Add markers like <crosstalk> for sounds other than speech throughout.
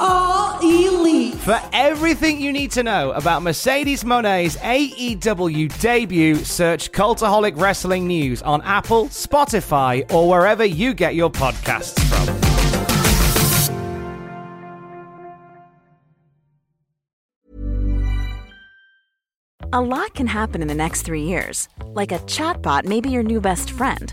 are elite. For everything you need to know about Mercedes Moné's AEW debut, search Cultaholic Wrestling News on Apple, Spotify, or wherever you get your podcasts from. A lot can happen in the next three years. Like a chatbot may be your new best friend.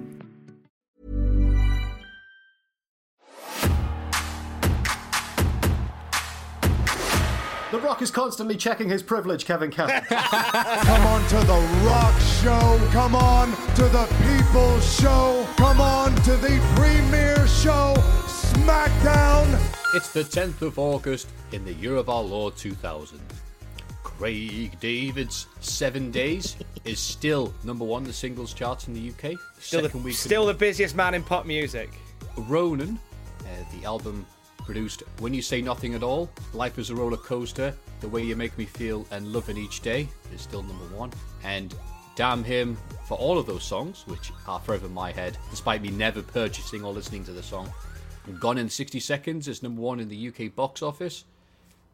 The Rock is constantly checking his privilege, Kevin Cash. <laughs> Come on to the Rock Show. Come on to the People's Show. Come on to the premiere show, SmackDown. It's the 10th of August in the year of our Lord 2000. Craig David's Seven Days is still number one the singles charts in the UK. Still, the, week still the busiest man in pop music. Ronan, uh, the album produced When You Say Nothing at All, Life is a Roller Coaster, The Way You Make Me Feel, and Loving Each Day is still number one. And damn him for all of those songs, which are forever in my head, despite me never purchasing or listening to the song. Gone in 60 Seconds is number one in the UK box office.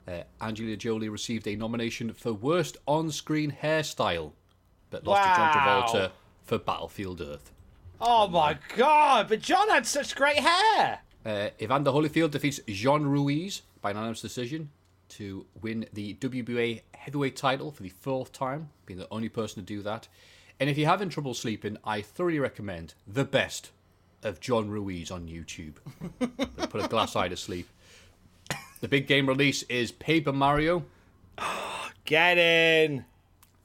Uh, Angelina Jolie received a nomination for Worst On Screen Hairstyle, but lost to John Travolta for Battlefield Earth. Oh my god, but John had such great hair. Uh, Evander Holyfield defeats John Ruiz by unanimous decision to win the WBA heavyweight title for the fourth time, being the only person to do that. And if you're having trouble sleeping, I thoroughly recommend the best of John Ruiz on YouTube. <laughs> Put a glass eye to sleep. The big game release is Paper Mario. <gasps> Get in.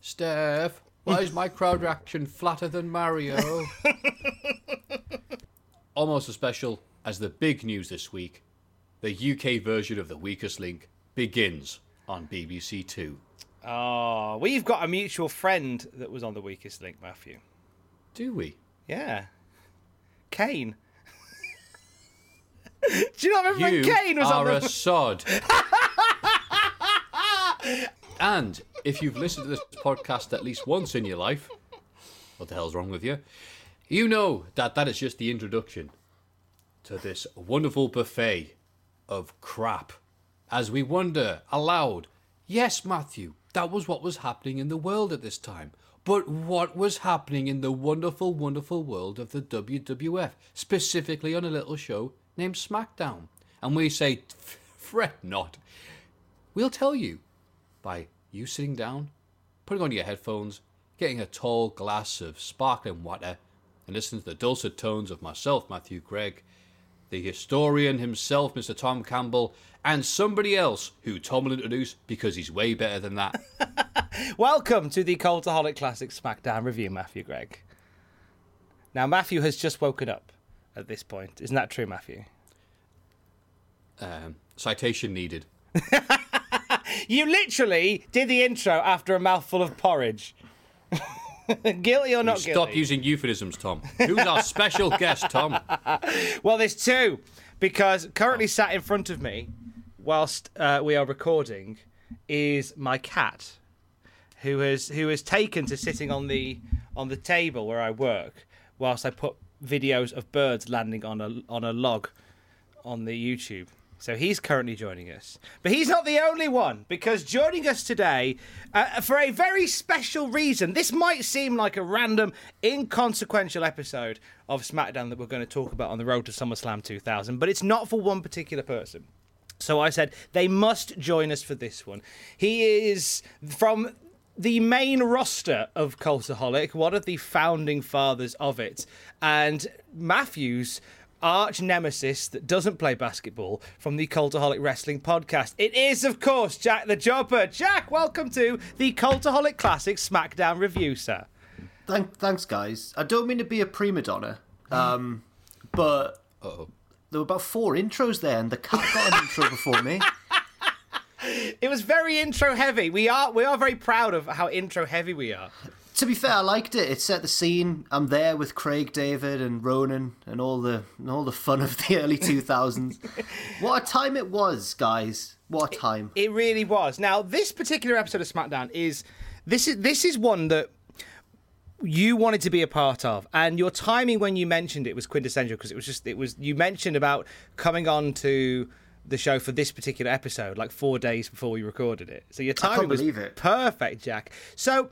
Steph, why is my crowd reaction flatter than Mario? <laughs> Almost a special as the big news this week, the UK version of The Weakest Link begins on BBC Two. Oh, we've got a mutual friend that was on the weakest link, Matthew. Do we? Yeah. Kane. <laughs> Do you not remember You when Kane was on are the a <laughs> sod. and if you've listened to this podcast at least once in your life, what the hell's wrong with you? You know that that is just the introduction to this wonderful buffet of crap. As we wonder aloud, yes, Matthew, that was what was happening in the world at this time. But what was happening in the wonderful, wonderful world of the WWF, specifically on a little show named SmackDown? And we say, <laughs> fret not. We'll tell you by you sitting down, putting on your headphones, getting a tall glass of sparkling water, and listening to the dulcet tones of myself, Matthew Gregg, the historian himself, Mr. Tom Campbell, and somebody else who Tom will introduce because he's way better than that. <laughs> Welcome to the Cultaholic Classic SmackDown review, Matthew Gregg. Now, Matthew has just woken up at this point. Isn't that true, Matthew? Um, citation needed. <laughs> You literally did the intro after a mouthful of porridge. <laughs> <laughs> guilty or not Stop guilty? Stop using euphemisms, Tom. Who's our special <laughs> guest, Tom? Well, there's two because currently sat in front of me, whilst uh, we are recording, is my cat, who has who has taken to sitting on the on the table where I work, whilst I put videos of birds landing on a on a log on the YouTube. So he's currently joining us. But he's not the only one, because joining us today uh, for a very special reason. This might seem like a random, inconsequential episode of SmackDown that we're going to talk about on the road to SummerSlam 2000, but it's not for one particular person. So I said they must join us for this one. He is from the main roster of Cultaholic, one of the founding fathers of it, and Matthew's arch nemesis that doesn't play basketball from the Cultaholic Wrestling podcast. It is, of course, Jack the Jobber. Jack, welcome to the Cultaholic Classic SmackDown review, sir. Thank, thanks, guys. I don't mean to be a prima donna, um, but Uh-oh. there were about four intros there, and the cat got an intro before me. <laughs> It was very intro heavy. We are we are very proud of how intro heavy we are. To be fair, I liked it. It set the scene. I'm there with Craig David and Ronan and all the and all the fun of the <laughs> early 2000s. what a time it was, guys! What a time! It really was. Now, this particular episode of SmackDown is this is this is one that you wanted to be a part of, and your timing when you mentioned it was quintessential because it was just it was you mentioned about coming on to the show for this particular episode like four days before we recorded it. So your timing was it. perfect, Jack. So.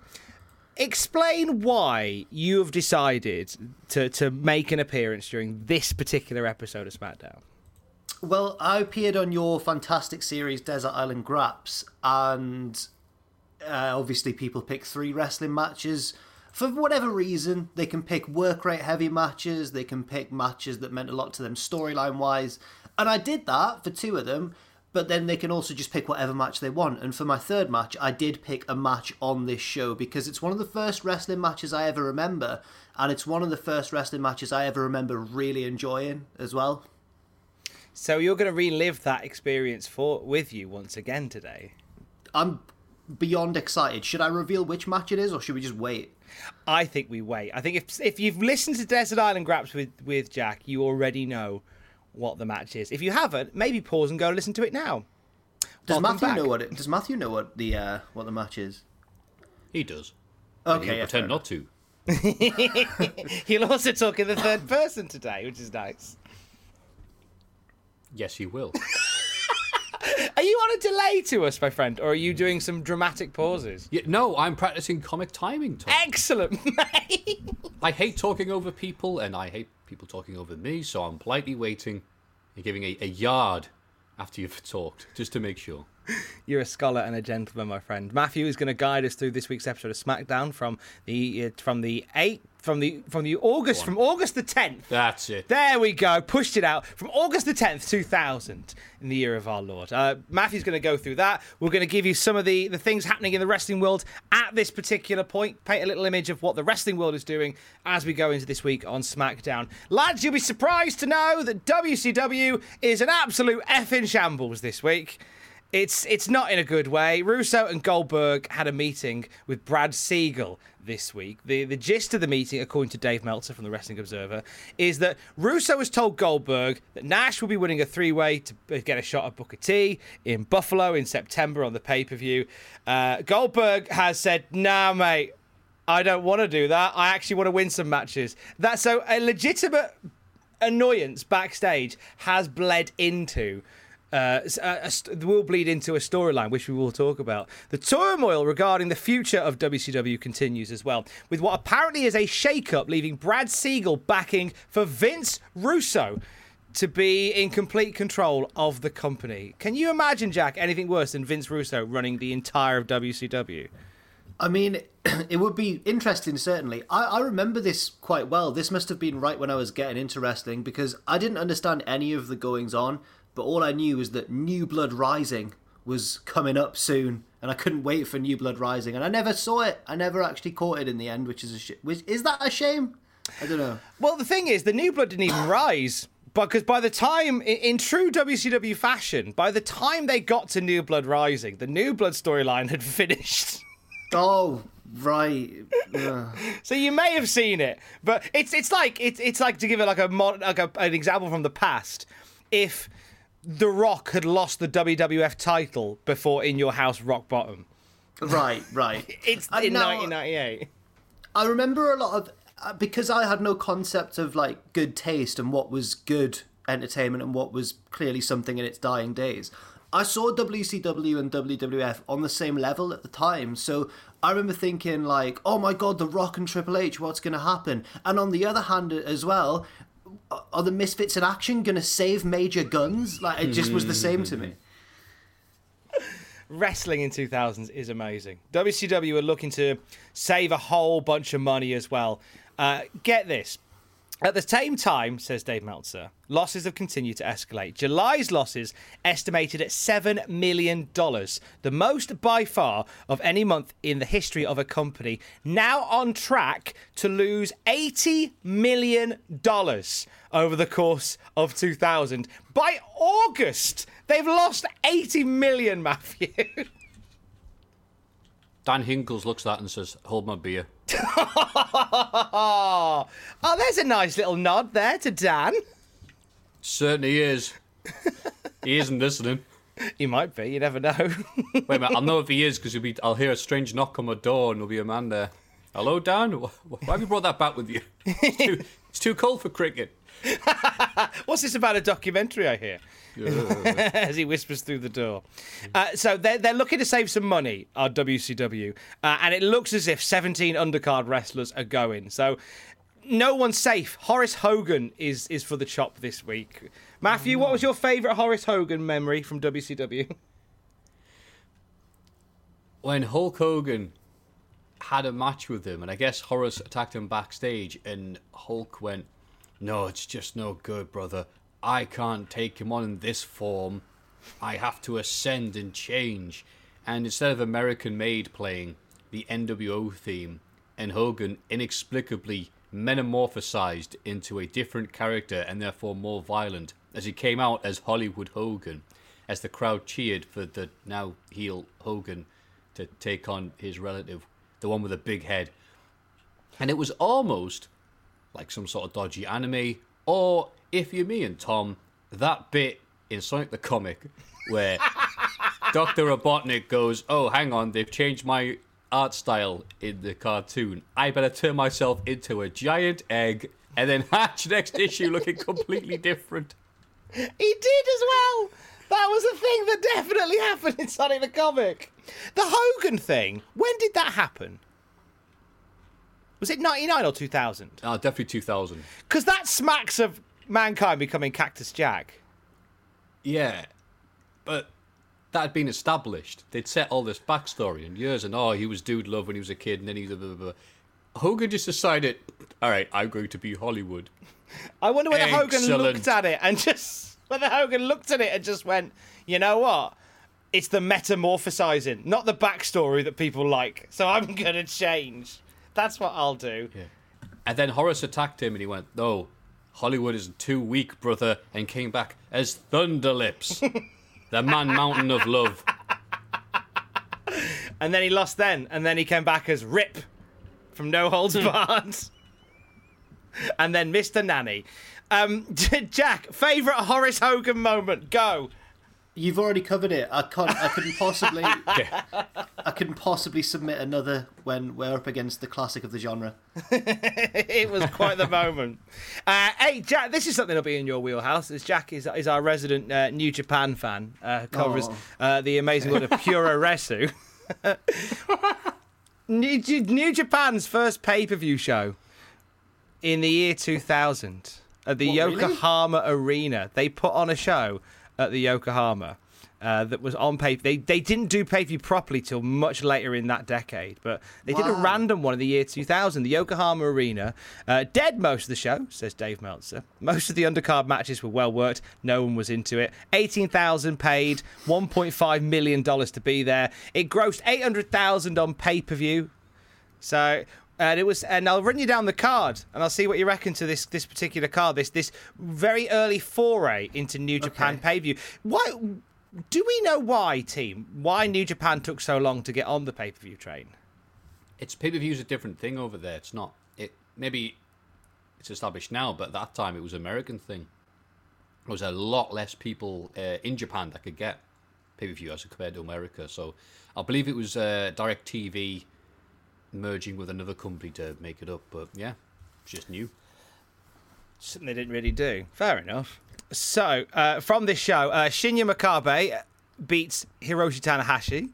Explain why you have decided to, to make an appearance during this particular episode of SmackDown. Well, I appeared on your fantastic series, Desert Island Graps, and uh, obviously people pick three wrestling matches. For whatever reason, they can pick work rate heavy matches, they can pick matches that meant a lot to them storyline wise. And I did that for two of them, but then they can also just pick whatever match they want. And for my third match, I did pick a match on this show because it's one of the first wrestling matches I ever remember, and it's one of the first wrestling matches I ever remember really enjoying as well. So you're going to relive that experience for with you once again today. I'm beyond excited. Should I reveal which match it is, or should we just wait? I think we wait. I think if if you've listened to Desert Island Graps with with Jack, you already know what the match is. If you haven't, maybe pause and go listen to it now. Does Welcome Matthew back. know what it? Does Matthew know what the uh, what the match is? He does. Okay, yeah, pretend not to. <laughs> He'll also talk in the third person today, which is nice. Yes, he will. <laughs> <laughs> Are you on a delay to us, my friend, or are you doing some dramatic pauses? yeah, no, I'm practicing comic timing, Tom. Excellent, <laughs> mate. I hate talking over people, and I hate people talking over me, so I'm politely waiting and giving a, a yard after you've <laughs> talked, just to make sure. You're a scholar and a gentleman, my friend. Matthew is going to guide us through this week's episode of SmackDown from the uh, from the eight from the from the August from August the tenth. That's it. There we go. Pushed it out from August the 10th, 2000, in the year of our Lord. Uh, Matthew's going to go through that. We're going to give you some of the, the things happening in the wrestling world at this particular point, paint a little image of what the wrestling world is doing as we go into this week on SmackDown. Lads, you'll be surprised to know that WCW is an absolute effing shambles this week. It's it's not in a good way. Russo and Goldberg had a meeting with Brad Siegel this week. The the gist of the meeting, according to Dave Meltzer from the Wrestling Observer, is that Russo has told Goldberg that Nash will be winning a three way to get a shot at Booker T in Buffalo in September on the pay per view. Uh, Goldberg has said, "Nah, mate, I don't want to do that. I actually want to win some matches." That's so a legitimate annoyance backstage has bled into. Uh, st- will bleed into a storyline, which we will talk about. The turmoil regarding the future of WCW continues as well, with what apparently is a shake-up, leaving Brad Siegel backing for Vince Russo to be in complete control of the company. Can you imagine, Jack, anything worse than Vince Russo running the entire of WCW? I mean, <clears throat> it would be interesting, certainly. I, I remember this quite well. This must have been right when I was getting into wrestling because I didn't understand any of the goings on, but all I knew was that New Blood Rising was coming up soon, and I couldn't wait for New Blood Rising, and I never saw it. I never actually caught it in the end, which is a sh- which is that a shame? I don't know. Well, the thing is, the new blood didn't even rise. Because by the time, in, true WCW fashion, by the time they got to New Blood Rising, the New Blood storyline had <laughs> finished. Oh, right. Ugh. so you may have seen it, but it's it's like it's it's like to give it like a mod, like a, an example from the past. If The Rock had lost the WWF title before In Your House Rock Bottom, right, right. <laughs> it's Uh, in now- 1998. I remember a lot of uh, because I had no concept of like good taste and what was good entertainment and what was clearly something in its dying days. I saw WCW and WWF on the same level at the time, so I remember thinking like, "Oh my god, The Rock and Triple H, what's going to happen?" And on the other hand, as well, are the Misfits in action going to save Major Gunns? Like it just was the same to me. <laughs> wrestling in 2000s is amazing. WCW are looking to save a whole bunch of money as well. Uh, get this. At the same time, says Dave Meltzer, losses have continued to escalate. July's losses estimated at $7 million, the most by far of any month in the history of a company, now on track to lose $80 million over the course of 2000. By August, they've lost 80 million, Matthew. <laughs> Dan Hinkles looks at that and says, "Hold my beer." <laughs> oh, there's a nice little nod there to Dan. Certainly is. he isn't listening. He might be. You never know. <laughs> Wait a minute. I'll know if he is because be. I'll hear a strange knock on my door and there'll be a man there. Hello, Dan. Why have you brought that back with you? It's too, it's too cold for cricket. <laughs> What's this about a documentary I hear? <laughs> As he whispers through the door. Uh, so they're, they're looking to save some money our WCW, uh, and it looks as if 17 undercard wrestlers are going. So no one's safe. Horace Hogan is, is for the chop this week. Matthew, what was your favourite Horace Hogan memory from WCW? <laughs> When Hulk Hogan had a match with him, and I guess Horace attacked him backstage, and Hulk went, No, it's just no good, brother. I can't take him on in this form. I have to ascend and change. And instead of American Made playing the NWO theme, and Hogan inexplicably metamorphosized into a different character and therefore more violent as he came out as Hollywood Hogan, as the crowd cheered for the now heel Hogan to take on his relative, the one with a big head. And it was almost like some sort of dodgy anime, or if you're me and Tom, that bit in Sonic the Comic where <laughs> Dr. Robotnik goes, Oh, hang on, they've changed my art style in the cartoon. I better turn myself into a giant egg and then <laughs> hatch next issue looking completely different. He did as well. That was a thing that definitely happened in Sonic the Comic. The Hogan thing, when did that happen? Was it 99 or 2000? Oh, ah, definitely 2000. Because that smacks of Mankind becoming Cactus Jack. Yeah, but that had been established. They'd set all this backstory in years, and oh, he was dude love when he was a kid, and then he blah, blah, blah. Hogan just decided, all right, I'm going to be Hollywood. I wonder whether Hogan looked at it and <laughs> just whether Hogan looked at it and just went, you know what? It's the metamorphosizing, not the backstory that people like. So I'm gonna change. That's what I'll do. And then Horace attacked him, and he went, no, Hollywood is too weak, brother, and came back as Thunderlips, the man mountain of love. And then he lost then, and then he came back as Rip from No Holds Barred. and then Mr. Nanny. Um, <laughs> Jack, favourite Horace Hogan moment? Go. You've already covered it. I can't. I couldn't possibly. <laughs> I couldn't possibly submit another when we're up against the classic of the genre. <laughs> it was quite the moment. Uh, hey, Jack, this is something that'll be in your wheelhouse. As Jack is, is our resident uh, New Japan fan, uh, covers Oh. uh, the amazing world of Puro Resu. <laughs> New, New Japan's first pay per view show in the year 2000 at the What, really? Yokohama Arena. They put on a show at the Yokohama. Uh, that was on pay. They they didn't do pay per properly till much later in that decade, but they did a random one in the year 2000, the Yokohama Arena. Uh, dead most of the show, says Dave Meltzer. Most of the undercard matches were well worked. No one was into it. 18,000 paid, 1.5 million dollars to be there. It grossed 800,000 on pay per view. So. And it was, and I'll run you down the card, and I'll see what you reckon to this this particular card. This this very early foray into New Japan Okay. pay per view. Why do we know why, team? Why New Japan took so long to get on the pay per view train? It's pay per view's a different thing over there. It's not. It maybe it's established now, but at that time it was an American thing. There was a lot less people uh, in Japan that could get pay per view as compared to America. So I believe it was uh, DirecTV merging with another company to make it up. But yeah, it's just new. Something they didn't really do. Fair enough. So uh, from this show, uh, Shinya Makabe beats Hiroshi Tanahashi.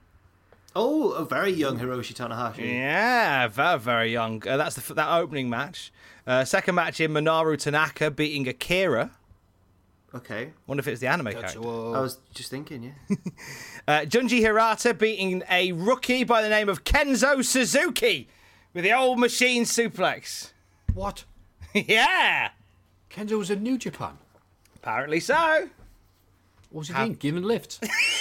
Oh, a very young Hiroshi Tanahashi. Yeah, very very young. Uh, that's the, that opening match. Uh, second match in Minoru Tanaka beating Akira. Okay. Wonder if it was the anime character. I was just thinking, yeah. <laughs> Uh, Junji Hirata beating a rookie by the name of Kenzo Suzuki with the old machine suplex. What? <laughs> yeah, Kenzo was in New Japan. apparently so. What was he doing? Giving lifts.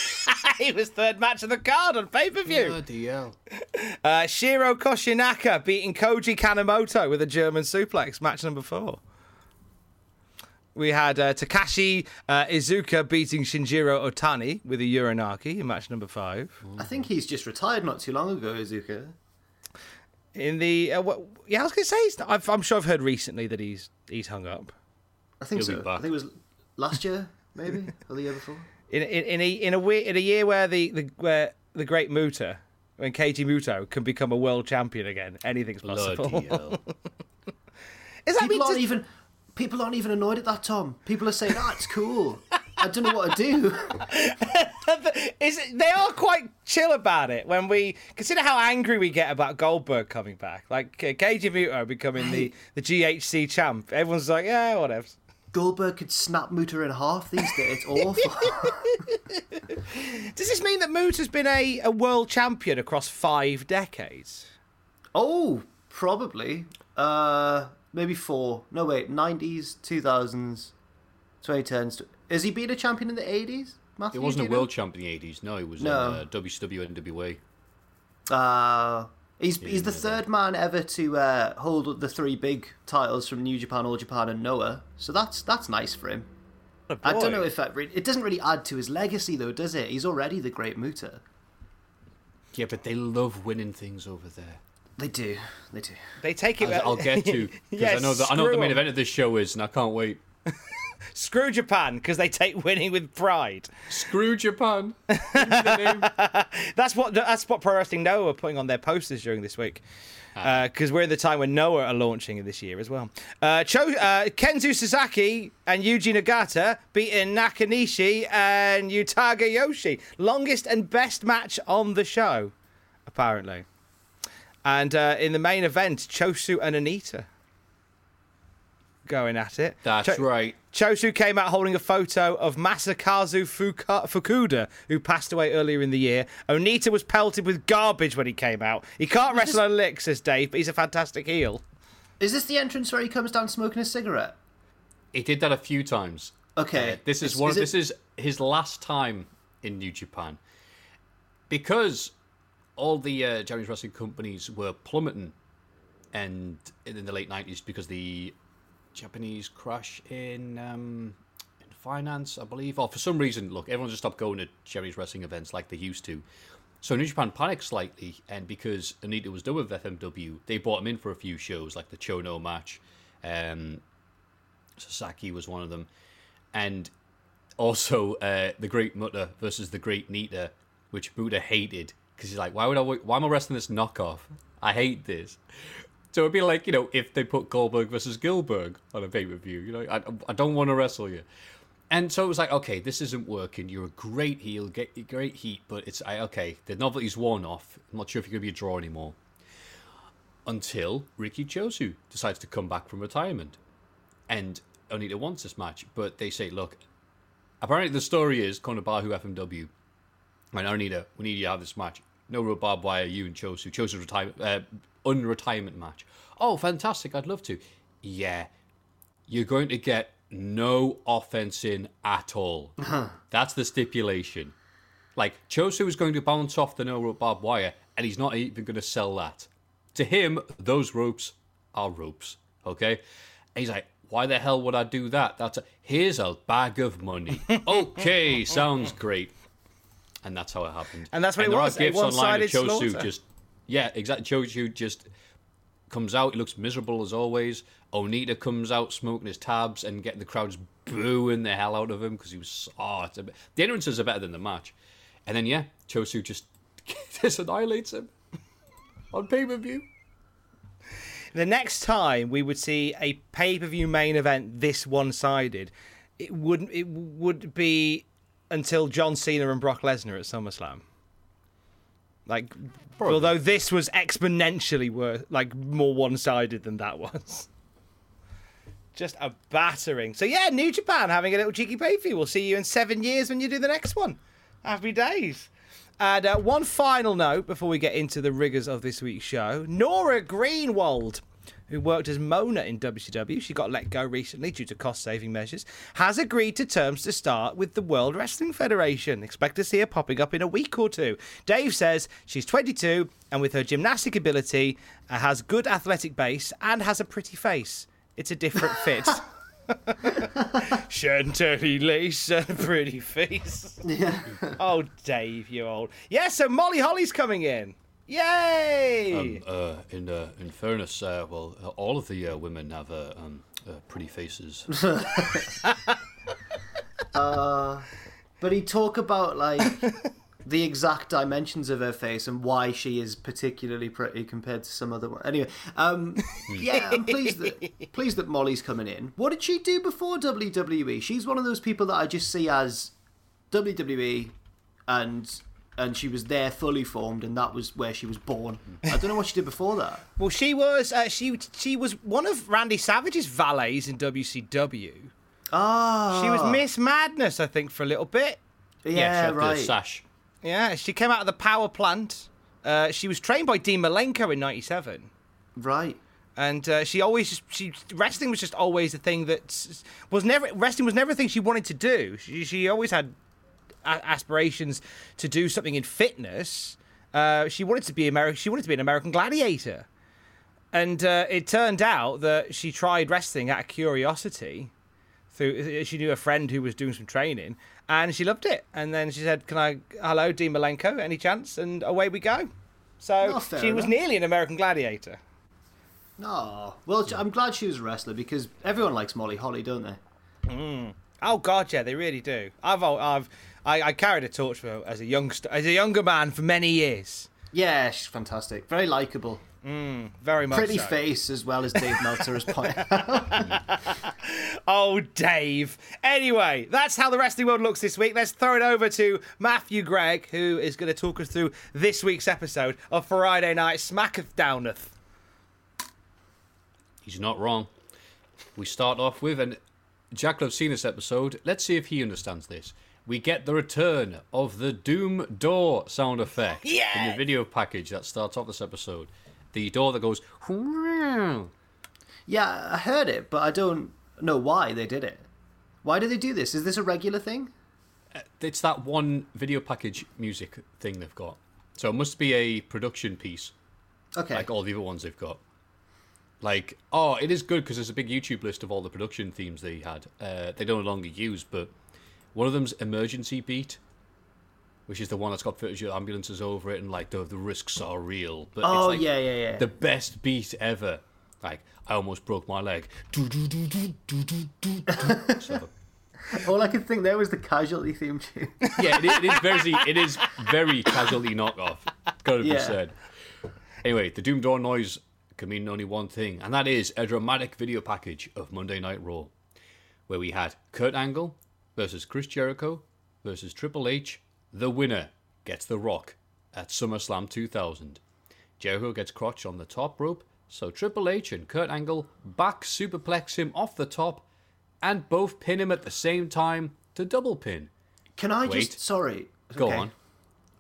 <laughs> he was third match of the card on pay per view. Bloody hell. Uh, Shiro Koshinaka beating Koji Kanemoto with a German suplex, match number four. We had uh, Takashi uh, Iizuka beating Shinjiro Otani with a Uranage in match number five. I think he's just retired not too long ago, Iizuka. In the uh, what, yeah, I was going to say, he's I've, I'm sure I've heard recently that he's he's hung up. I think He'll so. I think it was last year, maybe, <laughs> or the year before. In in, in a in a we- in a year where the, the where the great Muta when Keiji Muto can become a world champion again, anything's possible. Bloody hell. <laughs> Is that People mean aren't to- even people aren't even annoyed at that, Tom. People are saying, "Ah, it's cool." I don't know what to do. <laughs> is it, they are quite chill about it when we consider how angry we get about Goldberg coming back. Like uh, Keiji Muto becoming the, the GHC champ. Everyone's like, yeah, whatever. Goldberg could snap Muta in half these days. It's awful. <laughs> Does this mean that Muta's been a, a world champion across five decades? oh, probably. Uh, maybe four. No, wait. Nineties, two thousands, twenty tens. Has he been a champion in the eighties? He wasn't a world champ in the 80s. No, he was No. in uh, WCW and NWA. Uh, he's he's the know third man ever to uh, hold the three big titles from New Japan, All Japan, and Noah. So that's that's nice for him. I don't know if that re- it doesn't really add to his legacy though, does it? He's already the great Muta. Yeah, but they love winning things over there. They do, they do. They take it. As I'll get to because <laughs> Yes, I know that I know what the main main 'em. event of this show is, and I can't wait. <laughs> Screw Japan because they take winning with pride. Screw Japan. <laughs> Give me the name. That's what that's what Pro Wrestling Noah are putting on their posters during this week. Ah. Because we're in the time when Noah are launching this year as well. Uh, Cho, uh, Kensuke Sasaki and Yuji Nagata beating Nakanishi and Yutaka Yoshie. Longest and best match on the show, apparently. And uh, in the main event, Choshu and Onita going at it. That's Cho- right. Choshu came out holding a photo of Masakazu Fuka- Fukuda, who passed away earlier in the year. Onita was pelted with garbage when he came out. He can't wrestle a lick, says Dave, but he's a fantastic heel. Is this the entrance where he comes down smoking a cigarette? He did that a few times. Okay, Uh, this is Is- one. is it- this is his last time in New Japan because all the uh, Japanese wrestling companies were plummeting, and in the late nineties because the Japanese crash in um, in finance, I believe, or for some reason, look, everyone just stopped going to Japanese wrestling events like they used to. So New Japan panicked slightly, and because Onita was done with FMW, they brought him in for a few shows, like the Chono match. Um, Sasaki was one of them, and also uh, the Great Muta versus the Great Nita, which Muta hated because he's like, why would I? Why am I wrestling this knockoff? I hate this. So it'd be like you know if they put Goldberg versus Gillberg on a pay per view, you know, I, I don't want to wrestle you. And so it was like, okay, this isn't working. You're a great heel, get great heat, but it's I, okay. The novelty's worn off. I'm not sure if you're gonna be a draw anymore. Until Riki Choshu decides to come back from retirement and Onita wants this match, but they say, look, apparently the story is Konobahu FMW and Onita, we need you to have this match. No real barbed wire, you and Choshu. Choshu's retirement, uh, unretirement match. Oh, fantastic, I'd love to. Yeah, you're going to get no offense in at all. That's the stipulation. Like, Choshu is going to bounce off the no rope barbed wire, and he's not even going to sell that. To him, those ropes are ropes, okay? And he's like, why the hell would I do that? That's a, here's a bag of money. <laughs> okay, sounds great. And that's how it happened. And that's what it there was, are a gifs online of Choshu just, yeah, exactly. Choshu just comes out. He looks miserable as always. Onita comes out smoking his tabs and getting the crowds booing the hell out of him because he was. Oh, it's a, bit- the entrances are better than the match. And then, yeah, Choshu just, <laughs> just annihilates him on pay per view. The next time we would see a pay per view main event this one sided, it wouldn't. It would be until John Cena and Brock Lesnar at SummerSlam. Like, although this was exponentially worse, like more one sided than that <laughs> was. Just a battering. So yeah, New Japan having a little cheeky pay for you. We'll see you in seven years when you do the next one. Happy days. And uh, one final note before we get into the rigors of this week's show: Nora Greenwald who worked as Mona in WCW, she got let go recently due to cost saving measures, has agreed to terms to start with the World Wrestling Federation. Expect to see her popping up in a week or two. Dave says she's 22 and with her gymnastic ability, uh, has good athletic base, and has a pretty face. It's a different fit. <laughs> Chantilly lace and pretty face. Yeah. oh, Dave, you old. Yeah, so Molly Holly's coming in. Yay! Um, uh, in uh, in fairness, uh, well, uh, all of the uh, women have uh, um, uh, pretty faces. <laughs> But he talk about like <laughs> the exact dimensions of her face and why she is particularly pretty compared to some other one. Anyway, um, yeah, I'm pleased that pleased that Molly's coming in. What did she do before WWE? She's one of those people that I just see as WWE, and and she was there fully formed, and that was where she was born. I don't know what she did before that. <laughs> Well, she was uh, she she was one of Randy Savage's valets in WCW. Ah, She was Miss Madness, I think, for a little bit. yeah, she had the right. sash. Yeah, she came out of the power plant. Uh, she was trained by Dean Malenko in '97, Right. and uh, she always she wrestling was just always the thing that was never wrestling was never a thing she wanted to do. She she always had a- aspirations to do something in fitness. Uh, she wanted to be American. She wanted to be an American gladiator, and uh, it turned out that she tried wrestling out of curiosity. Through she knew a friend who was doing some training, and she loved it. And then she said, "Can I? Hello, Dean Malenko. Any chance?" And away we go. So she was nearly an American gladiator. Oh, well, I'm glad she was a wrestler because everyone likes Molly Holly, don't they? Oh God, yeah, they really do. I've I've I, I carried a torch for her as a youngster, as a younger man for many years. Yeah, she's fantastic. Very likable. Mm, very much. Pretty so. face as well as Dave Meltzer has pointed out. <laughs> Oh, Dave. Anyway, that's how the wrestling world looks this week. Let's throw it over to Matthew Gregg, who is going to talk us through this week's episode of Friday Night Smackdowneth. He's not wrong. We start off with, and Jack love's seen this episode. Let's see if he understands this. We get the return of the Doom Door sound effect in the video package that starts off this episode. The door that goes. Yeah, I heard it, but I don't know why they did it. Why do they do this? Is this a regular thing? It's that one video package music thing they've got. So it must be a production piece, Okay. like all the other ones they've got. Like, oh, it is good because there's a big YouTube list of all the production themes they had. Uh, they don't no longer use, but one of them's Emergency Beat, which is the one that's got footage of ambulances over it and like the the risks are real. But oh, it's like yeah, yeah, yeah. the best beat ever. Like, I almost broke my leg. so, <laughs> All I could think there was the casualty theme tune. yeah, it, it is very it is very casually knockoff. Gotta be Yeah. said. Anyway, the Doom Door noise can mean only one thing, and that is a dramatic video package of Monday Night Raw, where we had Kurt Angle versus Chris Jericho versus Triple H. The winner gets the Rock at SummerSlam 2000. Jericho gets crotch on the top rope, so Triple H and Kurt Angle back superplex him off the top, and both pin him at the same time to double pin. Can I Wait. just. Sorry. Go Okay. on.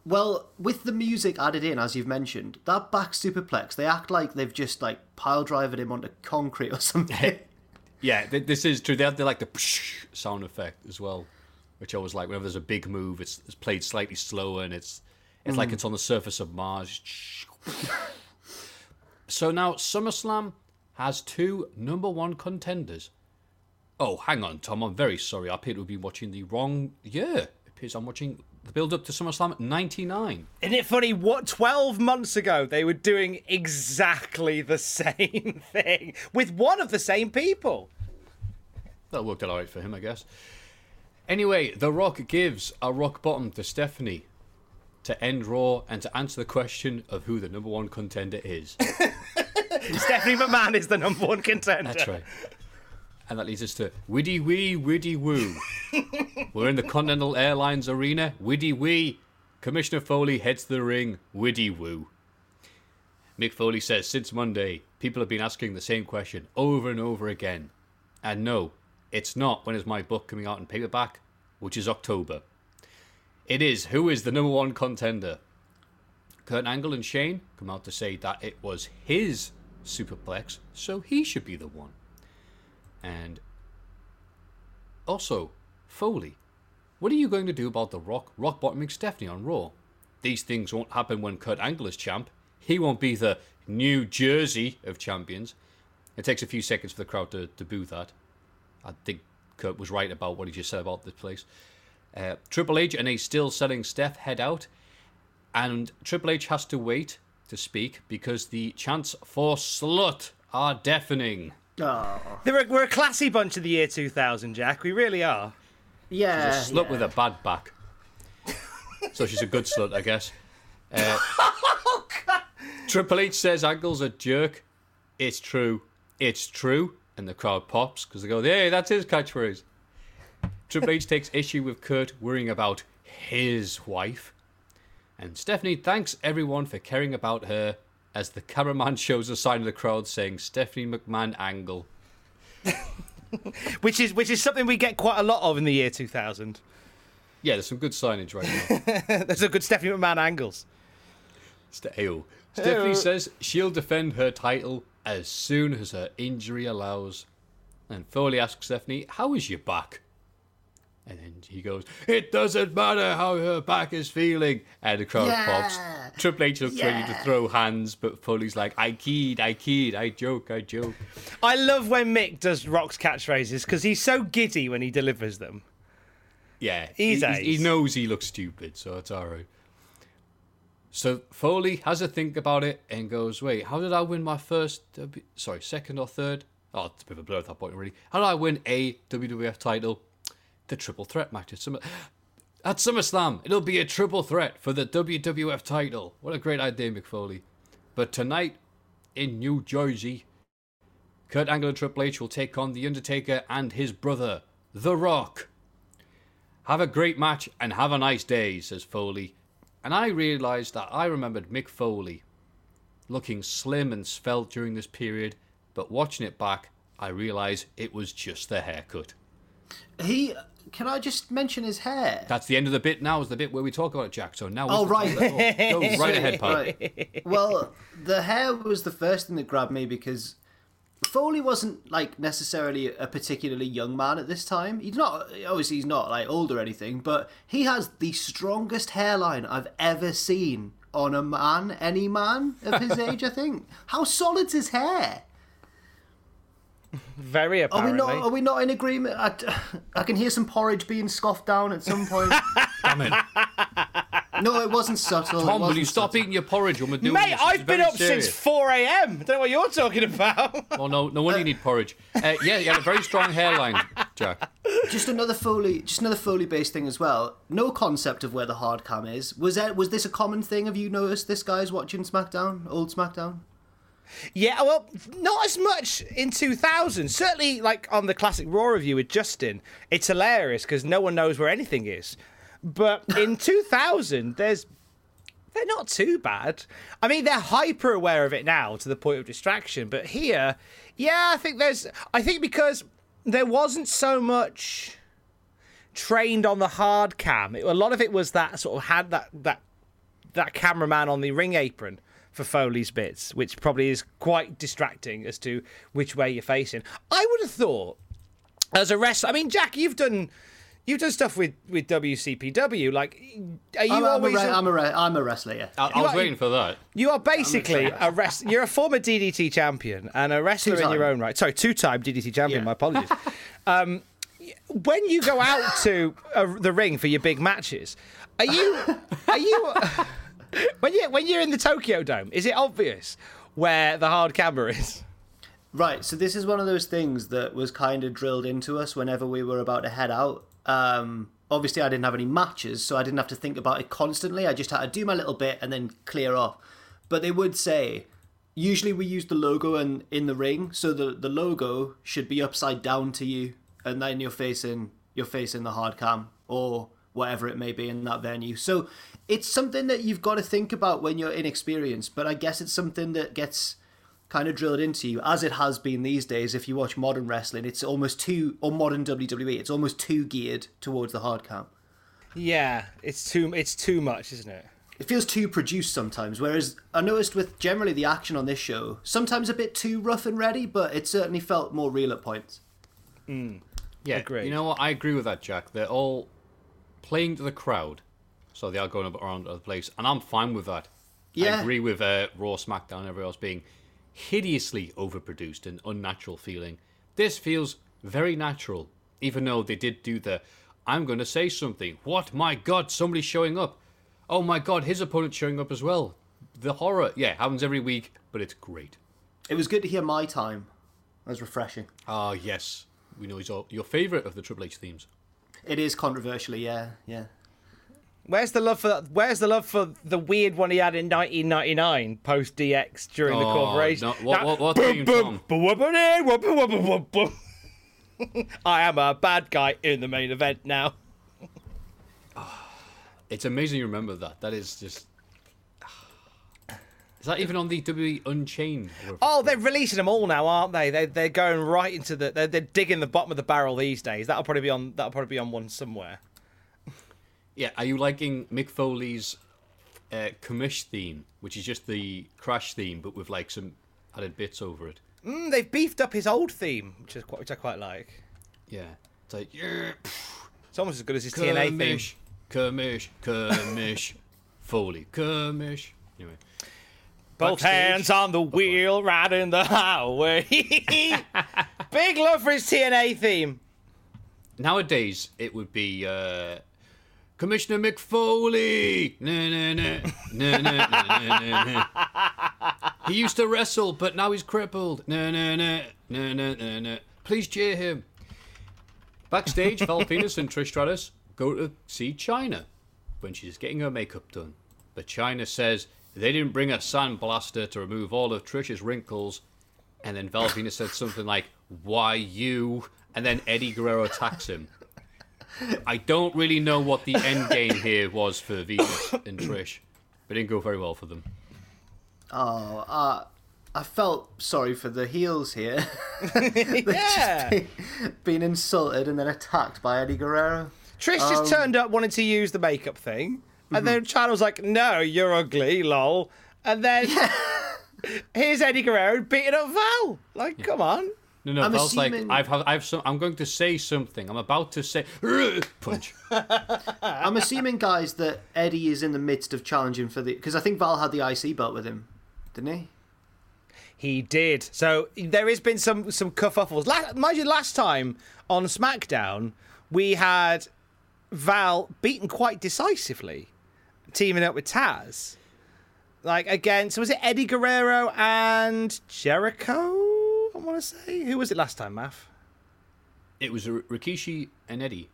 Well, with the music added in, as you've mentioned, that back superplex, they act like they've just like pile driven him onto concrete or <laughs> something. <laughs> Yeah, th- this is true. They have the, like the psh sound effect as well, which I always like. Whenever there's a big move, it's, it's played slightly slower, and it's it's like hmm. it's on the surface of Mars. <laughs> so now SummerSlam has two number one contenders. Oh, hang on, Tom. I'm very sorry. I appear to have been watching the wrong year. It appears I'm watching the build up to SummerSlam '99. Isn't it funny? What 12 months ago they were doing exactly the <laughs> same thing with one of the same people. That worked out alright for him, I guess. Anyway, The Rock gives a rock bottom to Stephanie to end Raw and to answer the question of who the number one contender is. <laughs> Stephanie McMahon is the number one contender. That's right. And that leads us to Widdy Wee, Widdy Woo. <laughs> We're in the Continental Airlines Arena. Widdy Wee. Commissioner Foley heads the ring. Widdy Woo. Mick Foley says, since Monday, people have been asking the same question over and over again. And no, it's not when is my book coming out in paperback, which is October. It is who is the number one contender. Kurt Angle and Shane come out to say that it was his superplex, so he should be the one. And also, Foley, what are you going to do about the Rock rock bottoming Stephanie on Raw? These things won't happen when Kurt Angle is champ. He won't be the New Jersey of champions. It takes a few seconds for the crowd to, to boo that. I think Kurt was right about what he just said about this place. Uh, Triple H and a still selling Steph head out, and Triple H has to wait to speak because the chants for slut are deafening. Oh, They're we're a classy bunch of the year 2000, Jack. We really are. yeah. She's a slut yeah. with a bad back. so she's a good slut, I guess. Uh, <laughs> Triple H says Angle's a jerk. It's true. It's true. And the crowd pops because they go, hey, that's his catchphrase. Triple H takes issue with Kurt worrying about his wife. And Stephanie thanks everyone for caring about her as the cameraman shows a sign of the crowd saying Stephanie McMahon Angle. Which is which is something we get quite a lot of in the year 2000. Yeah, there's some good signage right now. <laughs> There's a good Stephanie McMahon angles. Ste- ew. Stephanie says she'll defend her title as soon as her injury allows. And Foley asks Stephanie, How is your back? And then he goes, It doesn't matter how her back is feeling. And the crowd Yeah. pops. Triple H looks ready to throw hands, but Foley's like, I kid, I kid, I joke, I joke. I love when Mick does Rock's catchphrases because he's so giddy when he delivers them. Yeah, He's he, he knows he looks stupid, so it's all right. So Foley has a think about it and goes, "Wait, how did I win my first? Sorry, second or third? Oh, it's a bit of a blur at that point, really. How did I win a WWF title? The triple threat match at Summer. At SummerSlam, it'll be a triple threat for the WWF title. What a great idea, Mick Foley. But tonight, in New Jersey, Kurt Angle and Triple H will take on The Undertaker and his brother, The Rock. Have a great match and have a nice day, says Foley. And I realised that I remembered Mick Foley looking slim and svelte during this period, but watching it back, I realise it was just the haircut. He. Can I just mention his hair? That's the end of the bit now, is the bit where we talk about it, Jack. So now. Oh, right. <laughs> Go right ahead, pal. Right. Well, the hair was the first thing that grabbed me because Foley wasn't like necessarily a particularly young man at this time. He's not obviously he's not like old or anything, but he has the strongest hairline I've ever seen on a man, any man of his <laughs> age. I think. How solid's his hair? Very Are we apparently. not? Are we not in agreement? I, I can hear some porridge being scoffed down at some point. Damn it. no, it wasn't subtle. Tom, will wasn't you stop subtle. eating your porridge when we're doing Mate, this? I've been up serious. since 4 a.m. Don't know what you're talking about. <laughs> Oh, no, no wonder you need porridge. Uh, yeah, you had a very strong hairline, Jack. Just another Foley, just another Foley-based thing as well. No concept of where the hard cam is. Was that was this a common thing? Have you noticed this guy's watching SmackDown, old SmackDown? Yeah, well, not as much in 2000. Certainly, like on the classic Raw review with Justin, it's hilarious because no one knows where anything is. But <laughs> in 2000, there's they're not too bad. I mean, they're hyper aware of it now to the point of distraction. But here, yeah, I think there's. I think because there wasn't so much trained on the hard cam. It, a lot of it was that sort of had that that that cameraman on the ring apron for Foley's bits, which probably is quite distracting as to which way you're facing. I would have thought, as a wrestler, I mean, Jack, you've done you've done stuff with with WCPW. Like, are you I'm, I'm, a, always? re- a- I'm a, re- I'm a wrestler. Yeah. I, I was are- waiting for that. you are basically a rest. You're a former DDT champion and a wrestler in Two-time. your own right. Sorry, two-time DDT champion. Yeah. My apologies. <laughs> um, when you go out to uh, the ring for your big matches, are you are you <laughs> <laughs> when you when you're in the Tokyo Dome? Is it obvious where the hard camera is? Right, so this is one of those things that was kind of drilled into us whenever we were about to head out. Um, obviously, I didn't have any matches, so I didn't have to think about it constantly. I just had to do my little bit and then clear off. But they would say, usually we use the logo in, in the ring, so the, the logo should be upside down to you, and then you're facing you're facing the hard cam or whatever it may be in that venue. So it's something that you've got to think about when you're inexperienced. But I guess it's something that gets kind of drilled into you, as it has been these days. If you watch modern wrestling, it's almost too, or modern WWE, it's almost too geared towards the hard cam. Yeah, it's too it's too much, isn't it? It feels too produced sometimes. Whereas I noticed with generally the action on this show, sometimes a bit too rough and ready, but it certainly felt more real at points. Mm. Yeah, Agreed. you know what? I agree with that, Jack. They're all playing to the crowd, so they are going around the place, and I'm fine with that. Yeah. I agree with uh, Raw, SmackDown, and everyone else being hideously overproduced and unnatural feeling. This feels very natural, even though they did do the I'm going to say something. What? My God, somebody's showing up. Oh my God, his opponent's showing up as well. The horror, yeah, happens every week, but it's great. It was good to hear my time. That was refreshing. Ah, yes. We know he's all, your favourite of the Triple H themes. It is controversially, yeah, yeah. Where's the love for Where's the love for the weird one he had in 1999 post DX during the Oh, corporation? no, what- That- what- what boom, boom, boom, boom. I am a bad guy in the main event now. <sighs> It's amazing you remember that. That is just. Is that even on the WWE Unchained? Oh, they're releasing them all now, aren't they? They're, they're going right into the they're, they're digging the bottom of the barrel these days. That'll probably be on that'll probably be on one somewhere. Yeah, are you liking Mick Foley's uh, commish theme, which is just the Crash theme, but with like some added bits over it? Mm, they've beefed up his old theme, which is quite which I quite like. Yeah, it's like yeah, It's almost as good as his TNA theme. commish, commish, commish, <laughs> Foley, commish. Anyway, Both Backstage. hands on the wheel, riding the highway. <laughs> Big love for his TNA theme. nowadays it would be uh, Commissioner Mick Foley. Na, na, na, na, na, na, na, na. He used to wrestle, but now he's crippled. Na, na, na, na, na, na, na. Please cheer him. Backstage, Val <laughs> Venis and Trish Stratus go to see Chyna when she's getting her makeup done. But Chyna says they didn't bring a sandblaster to remove all of Trish's wrinkles. And then Val Venis said something like, Why you? And then Eddie Guerrero attacks him. I don't really know what the end game here was for Venis and Trish. But it didn't go very well for them. Oh, uh, I felt sorry for the heels here. <laughs> <laughs> Yeah. Being insulted and then attacked by Eddie Guerrero. Trish just turned up wanting to use the makeup thing. And then mm-hmm. Chyna was like, no, you're ugly, lol. And then <laughs> here's Eddie Guerrero beating up Val. Like, come on. No, no, I'm Val's like, I've, I've, some, I'm going to say something. I'm about to say, punch. <laughs> I'm assuming, guys, that Eddie is in the midst of challenging for the. Because I think Val had the IC belt with him, didn't he? He did. So there has been some some kerfuffles. La- mind you, last time on SmackDown, we had Val beaten quite decisively, teaming up with Taz. Like again, so was it Eddie Guerrero and Jericho? I want to say who was it last time, Math? It was R- Rikishi and Eddie.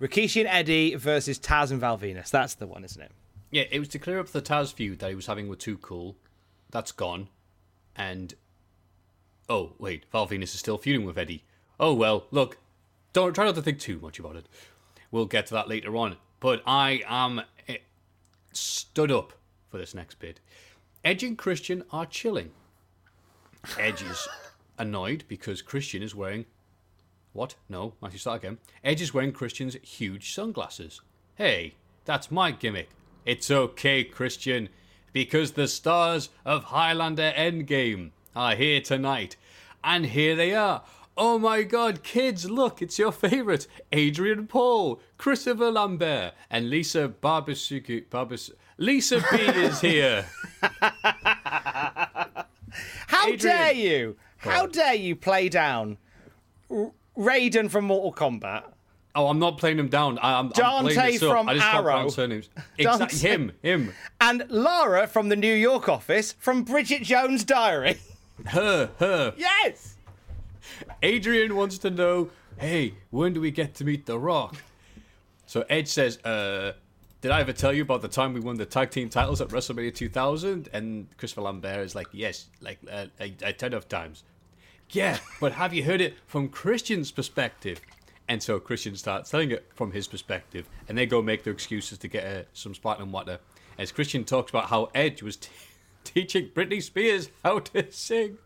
Rikishi and Eddie versus Taz and Val Venis. That's the one, isn't it? Yeah, it was to clear up the Taz feud that he was having with Too Cool. That's gone. And. Oh, wait, Val Venis is still feuding with Eddie. Oh, well, look, don't try not to think too much about it. We'll get to that later on. But I am stood up for this next bit. Edge and Christian are chilling. Edge is annoyed because Christian is wearing. What? No, I should start again. Edge is wearing Christian's huge sunglasses. Hey, that's my gimmick. It's okay, Christian, because the stars of Highlander Endgame are here tonight. And here they are. Oh my god, kids, look, it's your favourite. Adrian Paul, Christopher Lambert, and Lisa Barbasuki. Barbas- Lisa B is here. <laughs> How Adrian. dare you? How dare you play down R- Raiden from Mortal Kombat? Oh, I'm not playing him down. I, I'm, I'm playing this up. from I just can't Arrow. pronounce surnames. Exactly. Dante- Him, him. and Lara from the New York office from Bridget Jones' Diary. Her, her. yes. Adrian wants to know, hey, when do we get to meet The Rock? So Edge says, uh, did I ever tell you about the time we won the tag team titles at WrestleMania 2000? And Christopher Lambert is like, yes, like uh, a, a ton of times. Yeah, but have you heard it from Christian's perspective? And so Christian starts telling it from his perspective, and they go make their excuses to get uh, some sparkling water. As Christian talks about how Edge was t- teaching Britney Spears how to sing.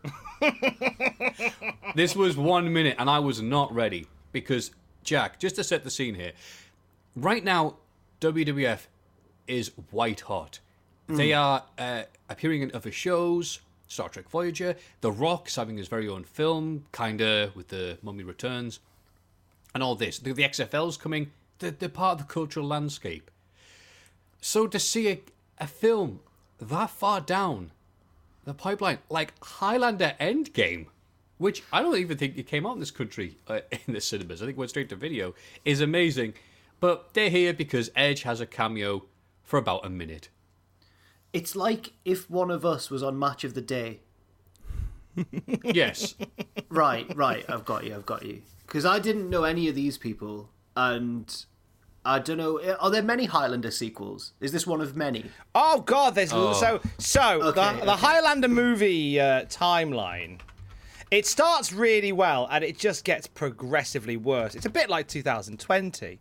this was one minute, and I was not ready because Jack. Just to set the scene here, right now, WWF is white hot. They are uh, appearing in other shows. Star Trek Voyager. The Rock's having his very own film, kinda with the Mummy Returns, and all this. The, the XFL's coming. They're, they're part of the cultural landscape. So to see a, a film that far down the pipeline, like Highlander Endgame, which I don't even think it came out in this country uh, <laughs> in the cinemas. I think it went straight to video, is amazing. But they're here because Edge has a cameo for about a minute. It's like if one of us was on Match of the Day. <laughs> Yes. Right, right. I've got you. I've got you. Because I didn't know any of these people, and I don't know. Are there many Highlander sequels? Is this one of many? Oh God, there's so so Okay, the, the. Highlander movie uh, timeline. It starts really well and it just gets progressively worse. It's a bit like 2020.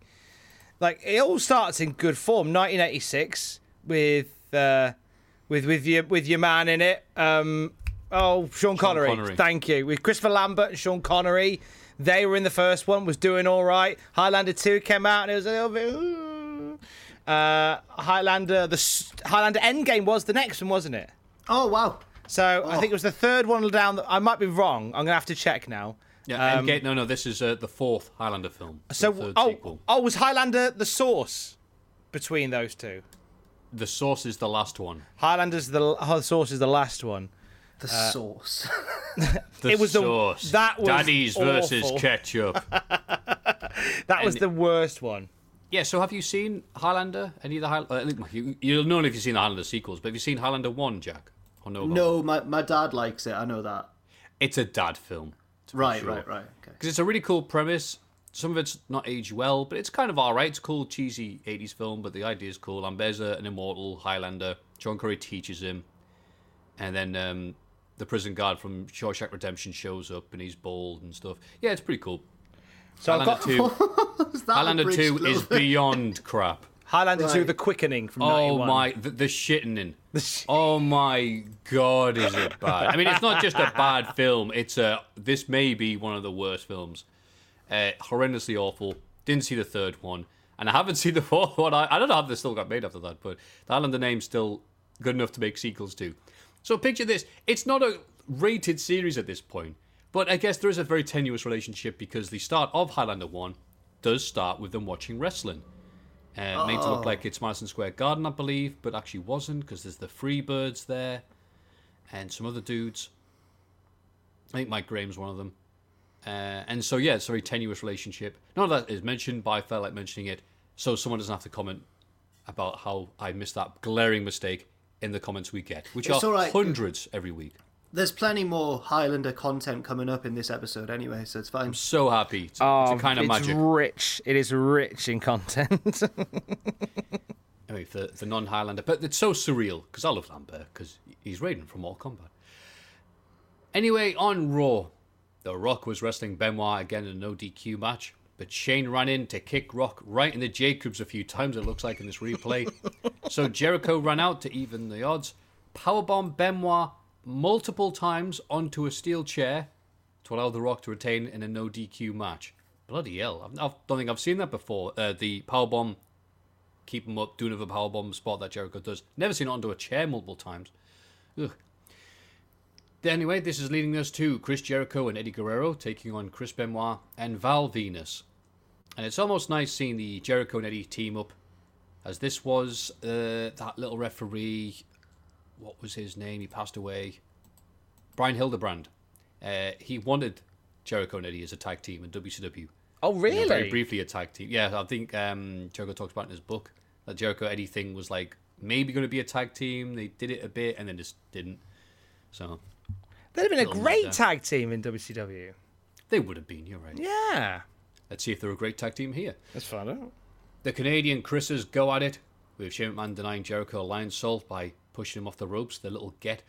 Like it all starts in good form. 1986 with uh, with with your with your man in it. Um, oh, Sean Connery. Connery. Thank you. With Christopher Lambert and Sean Connery. They were in the first one, was doing all right. Highlander 2 came out and it was a little bit. ooh. Uh, Highlander, the s- Highlander Endgame was the next one, wasn't it? Oh wow! So I think it was the third one down. The, I might be wrong. I'm gonna have to check now. Yeah, Um, Endgame, no, no, this is uh, the fourth Highlander film. the So third oh sequel. oh was Highlander the source between those two? The Source is the last one. Highlander's the oh, the source is the last one. The Uh, sauce. <laughs> <laughs> The It was the- Source. that was Daddy's versus ketchup. <laughs> That was the worst one. yeah, so have you seen Highlander? Any of the High- uh, you, You'll know if you've seen the Highlander sequels, but have you seen Highlander 1, Jack? Or no? no, my my dad likes it. I know that. It's a dad film. Right, sure. right, right. Okay. because it's a really cool premise. Some of it's not aged well, but it's kind of alright. It's a cool, cheesy 80s film, but the idea is cool. Ambeza, an immortal Highlander. John Curry teaches him. And then um, the prison guard from Shawshank Redemption shows up and he's bald and stuff. Yeah, it's pretty cool. So I've Highlander got 2, <laughs> Is Highlander 2 is beyond crap. Highlander 2 The Quickening from Oh 91. my, the, the shitting in. sh- Oh my god, is it bad? I mean, it's not just a bad film. It's a. This may be one of the worst films. Uh, horrendously awful. Didn't see the third one, and I haven't <laughs> seen the fourth one. I, I don't know how they still got made after that, but the Highlander name's still good enough to make sequels to. So picture this: it's not a rated series at this point, but I guess there is a very tenuous relationship because the start of Highlander one does start with them watching wrestling. Uh, made to look like it's Madison Square Garden, I believe, but actually wasn't because there's the Freebirds there and some other dudes. I think Mike Graham's one of them. Uh, and so, yeah, it's a very tenuous relationship. None of that is mentioned, but I felt like mentioning it so someone doesn't have to comment about how I missed that glaring mistake in the comments we get, which It's are all right. hundreds every week. There's plenty more Highlander content coming up in this episode anyway, so it's fine. I'm so happy. It's, Oh, it's a kind of it's magic. rich. It is rich in content. <laughs> Anyway, for, for non Highlander, but it's so surreal because I love Lambert because he's Raiden from Mortal Kombat. Anyway, on Raw, The Rock was wrestling Benoit again in a no DQ match, but Shane ran in to kick Rock right in the Jacobs a few times. It looks like in this replay. <laughs> so Jericho ran out to even the odds, powerbomb Benoit multiple times onto a steel chair to allow The Rock to retain in a no DQ match. Bloody hell! I don't think I've seen that before. Uh, the powerbomb keep him up, doing another powerbomb spot that Jericho does. Never seen it onto a chair multiple times. Ugh. Anyway, this is leading us to Chris Jericho and Eddie Guerrero taking on Chris Benoit and Val Venis. And it's almost nice seeing the Jericho and Eddie team up, as this was uh, that little referee. What was his name? He passed away. Brian Hildebrand. Uh, he wanted Jericho and Eddie as a tag team in WCW. oh, You know, really? very briefly a tag team. Yeah, I think um, Jericho talks about in his book that Jericho Eddie thing was like maybe going to be a tag team. They did it a bit and then just didn't. So They'd have been a great nugget. tag team in WCW. they would have been. You're right. Yeah. Let's see if they're a great tag team here. Let's find out. The Canadian Chris's go at it with Shane McMahon denying Jericho a Lionsault by pushing him off the ropes. The little get.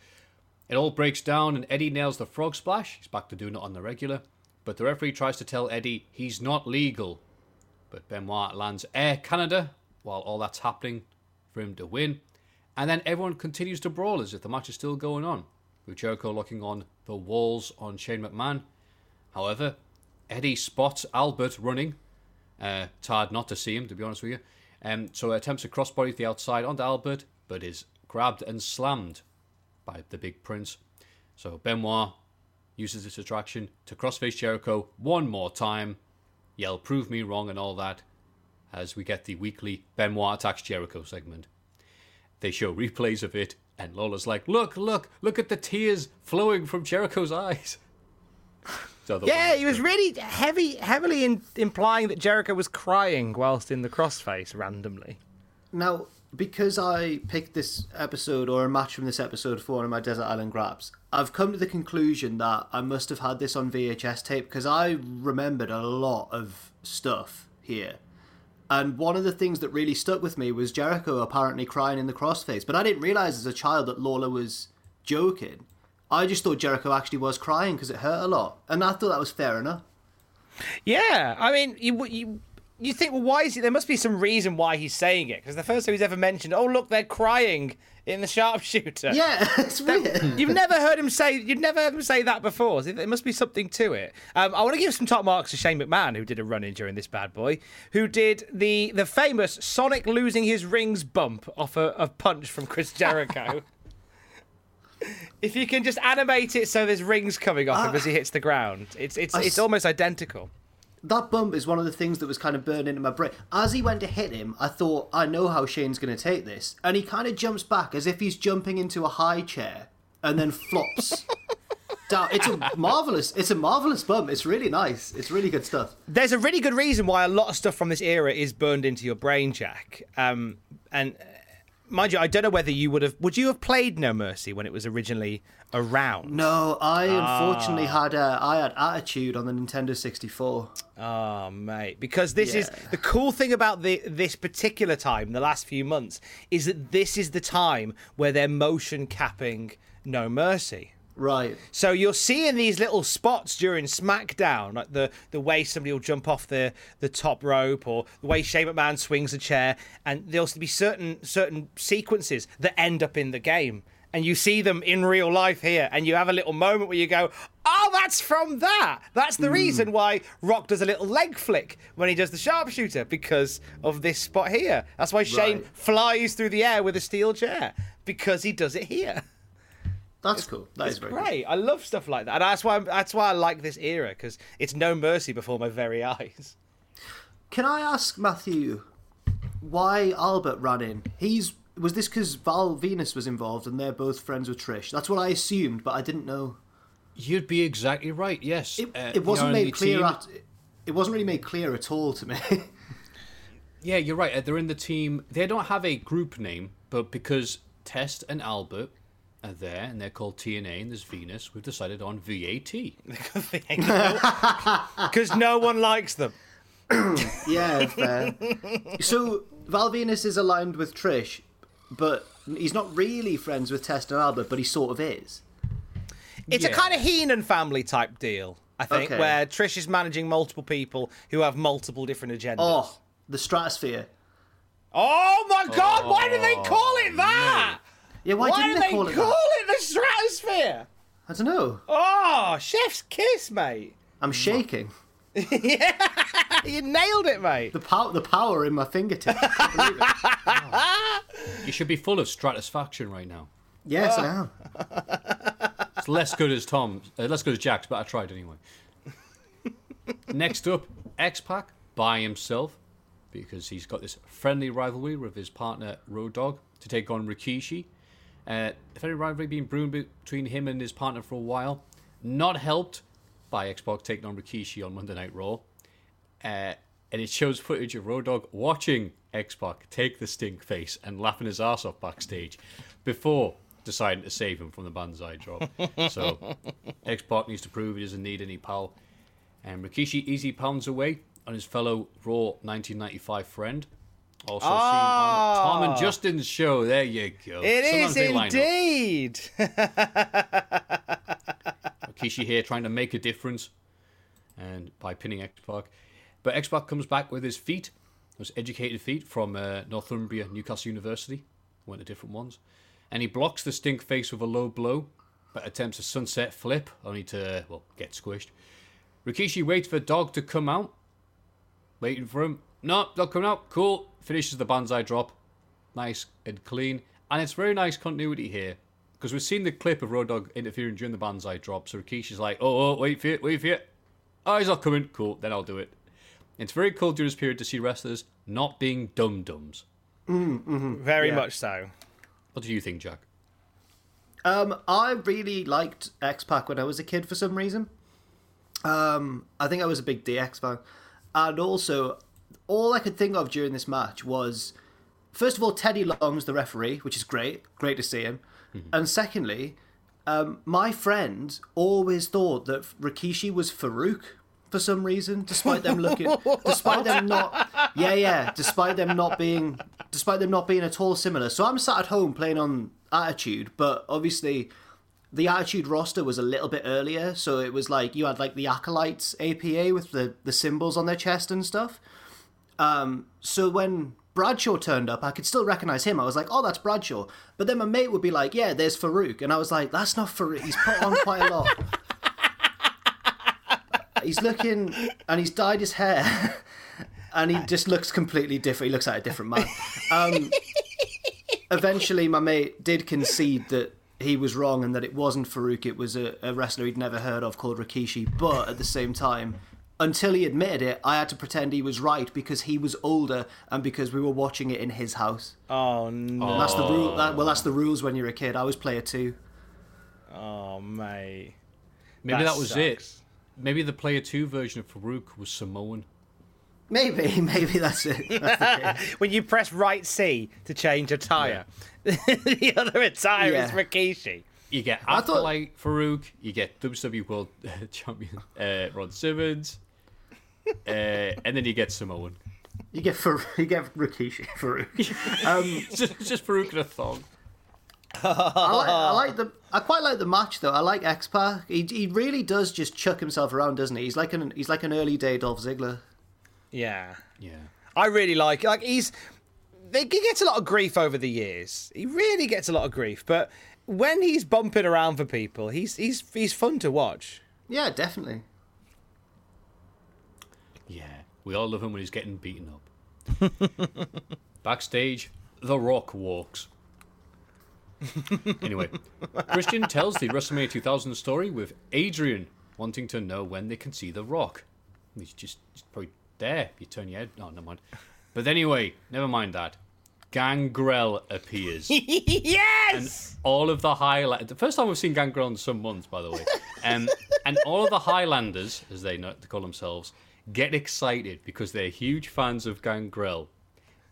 It all breaks down and Eddie nails the frog splash. He's back to doing it on the regular. But the referee tries to tell Eddie he's not legal. But Benoit lands Air Canada while all that's happening for him to win. And then everyone continues to brawl as if the match is still going on, with Jericho locking on the walls on Shane McMahon. However, Eddie spots Albert running. Uh, it's hard not to see him, to be honest with you. Um, so attempts a crossbody to the outside onto Albert, but is grabbed and slammed by the Big Prince. So Benoit uses this attraction to crossface Jericho one more time, yell "Prove me wrong" and all that, as we get the weekly Benoit attacks Jericho segment. They show replays of it, and Lawler's like, "Look, look, look at the tears flowing from Jericho's eyes." <laughs> So Yeah, he was really heavy, heavily in, implying that Jericho was crying whilst in the crossface randomly. Now, because I picked this episode or a match from this episode for one of my Desert Island Grabs, I've come to the conclusion that I must have had this on VHS tape because I remembered a lot of stuff here. And one of the things that really stuck with me was Jericho apparently crying in the crossface. But I didn't realize as a child that Lawler was joking. I just thought Jericho actually was crying because it hurt a lot. And I thought that was fair enough. Yeah, I mean, you you you think, well, why is he? There must be some reason why he's saying it because the first time he's ever mentioned, oh look, they're crying in the sharpshooter. Yeah, <laughs> it's weird. <laughs> You've never heard him say. You've never heard him say that before. So there must be something to it. Um, I want to give some top marks to Shane McMahon, who did a run in during this bad boy, who did the the famous Sonic losing his rings bump off a, a punch from Chris <laughs> Jericho. if you can just animate it so there's rings coming off him as he hits the ground, it's it's I it's s- almost identical. That bump is one of the things that was kind of burned into my brain. As he went to hit him, I thought, I know how Shane's going to take this. And he kind of jumps back as if he's jumping into a high chair and then flops <laughs> down. It's a marvelous, it's a marvelous bump. It's really nice. It's really good stuff. There's a really good reason why a lot of stuff from this era is burned into your brain, Jack. Um, and mind you, I don't know whether you would have. Would you have played No Mercy when it was originally around? No, I Ah. unfortunately had uh, I had Attitude on the Nintendo 64. Oh, mate, because this is the cool thing about the this particular time, the last few months, is that this is the time where they're motion capping No Mercy. Right. So you're seeing these little spots during SmackDown, like the the way somebody will jump off the, the top rope, or the way Shane McMahon swings a chair, and there'll be certain certain sequences that end up in the game, and you see them in real life here, and you have a little moment where you go, "Oh, that's from that. That's the hmm. reason why Rock does a little leg flick when he does the sharpshooter because of this spot here. That's why Shane Right. flies through the air with a steel chair because he does it here." <laughs> That's cool. That is It's very cool. great. I love stuff like that, and that's why that's why I like this era because it's no mercy before my very eyes. Can I ask Matthew why Albert ran in? He's was this because Val Venis was involved and they're both friends with Trish? That's what I assumed, but I didn't know. You'd be exactly right. Yes, It, Uh, it wasn't made clear. team- At, it wasn't really made clear at all to me. <laughs> Yeah, you're right. uh, They're in the team. They don't have a group name, but because Test and Albert are there and they're called TNA and there's Venis, we've decided on VAT. <laughs> Because no one likes them. <clears throat> yeah, fair. so Val Venis is aligned with Trish, but he's not really friends with Test and Albert, but he sort of is. It's a kind of Heenan family type deal, I think, Okay. where Trish is managing multiple people who have multiple different agendas. Oh, the stratosphere. Oh my God! Why do they oh, call it that? Yeah, why, Why, didn't do they they call it call it the stratosphere? I don't know. Oh, chef's kiss, mate. I'm shaking. <laughs> Yeah, you nailed it, mate. The power, the power in my fingertips. I can't believe it. You should be full of stratisfaction right now. Yes, I am. <laughs> It's less good as Tom, uh, less good as Jack's, but I tried anyway. <laughs> Next up, X Pac by himself because he's got this friendly rivalry with his partner Road Dog to take on Rikishi. Uh, the friendly rivalry being brewing between him and his partner for a while, not helped by X Pac taking on Rikishi on Monday Night Raw. Uh, and it shows footage of Road Dog watching X Pac take the stink face and laughing his ass off backstage before deciding to save him from the banzai drop. <laughs> so X Pac needs to prove he doesn't need any pal. And Rikishi easy pounds away on his fellow Raw 1995 friend. Also seen on Tom and Justin's show. There you go. It Sometimes is they line up. indeed. Rikishi here trying to make a difference and by pinning X Pac. But X Pac comes back with his feet, those educated feet from uh, Northumbria Newcastle University. went to different ones. And he blocks the stink face with a low blow, but attempts a sunset flip, only to, well, get squished. Rikishi waits for Dog to come out, waiting for him. No, not coming out. Cool. Finishes the banzai drop. Nice and clean. And it's very nice continuity here. Because we've seen the clip of Road Dog interfering during the banzai drop. So Rikishi's like, oh, oh, wait for it, wait for it. Oh, he's not coming. Cool, then I'll do it. It's very cool during this period to see wrestlers not being dum dums. Very Yeah. much so. What do you think, Jack? Um, I really liked X Pac when I was a kid for some reason. Um, I think I was a big DX fan, and also all I could think of during this match was, first of all, Teddy Long's the referee, which is great, great to see him, and secondly, um, my friend always thought that Rikishi was Farouk for some reason, despite them looking, <laughs> despite them not, yeah, yeah, despite them not being, despite them not being at all similar. So I'm sat at home playing on Attitude, but obviously the Attitude roster was a little bit earlier, so it was like you had like the Acolytes APA with the the symbols on their chest and stuff. Um, so when Bradshaw turned up, I could still recognize him. I was like, oh, that's Bradshaw. But then my mate would be like, yeah, there's Farouk. And I was like, that's not Farouk. He's put on quite a lot. he's looking, and he's dyed his hair. <laughs> And he just looks completely different. He looks like a different man. Um, eventually, my mate did concede that he was wrong and that it wasn't Farouk. It was a, a wrestler he'd never heard of called Rikishi. But at the same time, until he admitted it, I had to pretend he was right because he was older and because we were watching it in his house. Oh no. And that's the rule. That, well, that's the rules when you're a kid. I was player two. Oh mate. Maybe that, was it. Maybe the player two version of Farouk was Samoan. Maybe, <laughs> maybe that's it. That's. <laughs> When you press right C to change a tire, <laughs> the other attire is Yeah. Rikishi. You get I thought- Farouk, you get WWE World Champion uh, Ron Simmons, <laughs> uh, and then you get Samoan. You get for <laughs> you get Rikishi Farouk. Um, <laughs> just, just Farouk in a thong. I like, I like the. I quite like the match though. I like X Pac. He he really does just chuck himself around, doesn't he? He's like an he's like an early day Dolph Ziggler. Yeah. Yeah. I really like like he's he gets a lot of grief over the years. He really gets a lot of grief, but when he's bumping around for people, he's he's he's fun to watch. Yeah, definitely. We all love him when he's getting beaten up. <laughs> Backstage, The Rock walks. anyway, Christian tells the WrestleMania 2000 story with Adrian wanting to know when they can see The Rock. He's just, probably there. You turn your head. No, never mind. But anyway, never mind that. Gangrel appears. <laughs> yes. And all of the Highland. The first time we've seen Gangrel in some months, by the way. Um, and all of the Highlanders, as they know to call themselves, get excited because they're huge fans of Gangrel.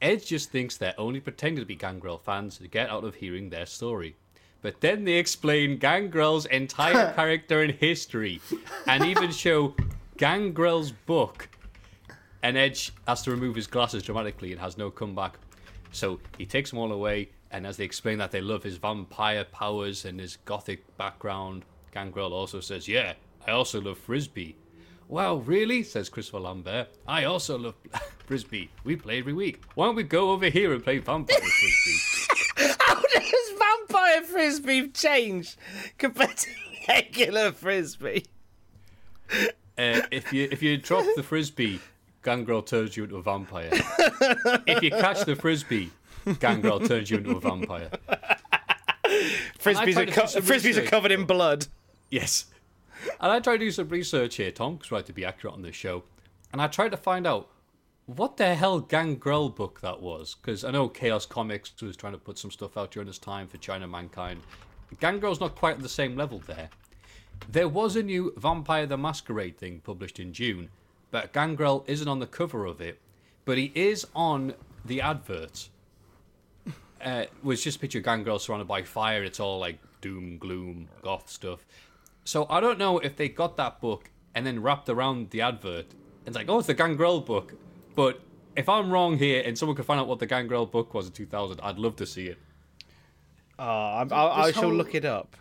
Edge just thinks they're only pretending to be Gangrel fans to get out of hearing their story. But then they explain Gangrel's entire <laughs> character and history, and even show Gangrel's book. And Edge has to remove his glasses dramatically and has no comeback. So he takes them all away, and as they explain that they love his vampire powers and his gothic background, Gangrel also says, Yeah, I also love Frisbee. Wow, really? says Christopher Lambert. I also love <laughs> Frisbee. We play every week. Why don't we go over here and play Vampire <laughs> Frisbee? How does vampire frisbee change compared to regular frisbee? Uh, if you if you drop the frisbee, Gangrel turns you into a vampire. if you catch the frisbee, Gangrel turns you into a vampire. Frisbees are co- frisbees are covered in blood. Yes. And I tried to do some research here, Tom, because we like to be accurate on this show. And I tried to find out what the hell Gangrel book that was. Because I know Chaos Comics was trying to put some stuff out during this time for Chyna Mankind. Gangrel's not quite at the same level there. There was a new Vampire the Masquerade thing published in June, but Gangrel isn't on the cover of it, but he is on the advert. Uh, was just a picture of Gangrel surrounded by fire. It's all like doom, gloom, goth stuff. So I don't know if they got that book and then wrapped around the advert. It's like, oh, it's the Gangrel book. But if I'm wrong here and someone could find out what the Gangrel book was in 2000, I'd love to see it. Oh, I'm, I, I shall whole- look it up.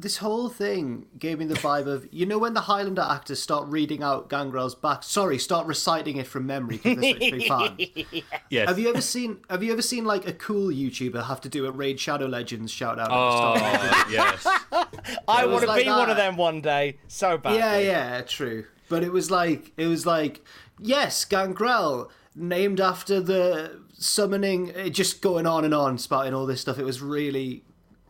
This whole thing gave me the vibe of you know when the Highlander actors start reading out Gangrel's back. Sorry, start reciting it from memory because they're such big fans. Yes. Have you ever seen? Have you ever seen like a cool YouTuber have to do a Raid Shadow Legends shout out? at the start? Oh, yes. <laughs> I want to like be one of them one day, so bad. Yeah, yeah, true. But it was like it was like yes, Gangrel named after the summoning. It just going on and on, spouting all this stuff. It was really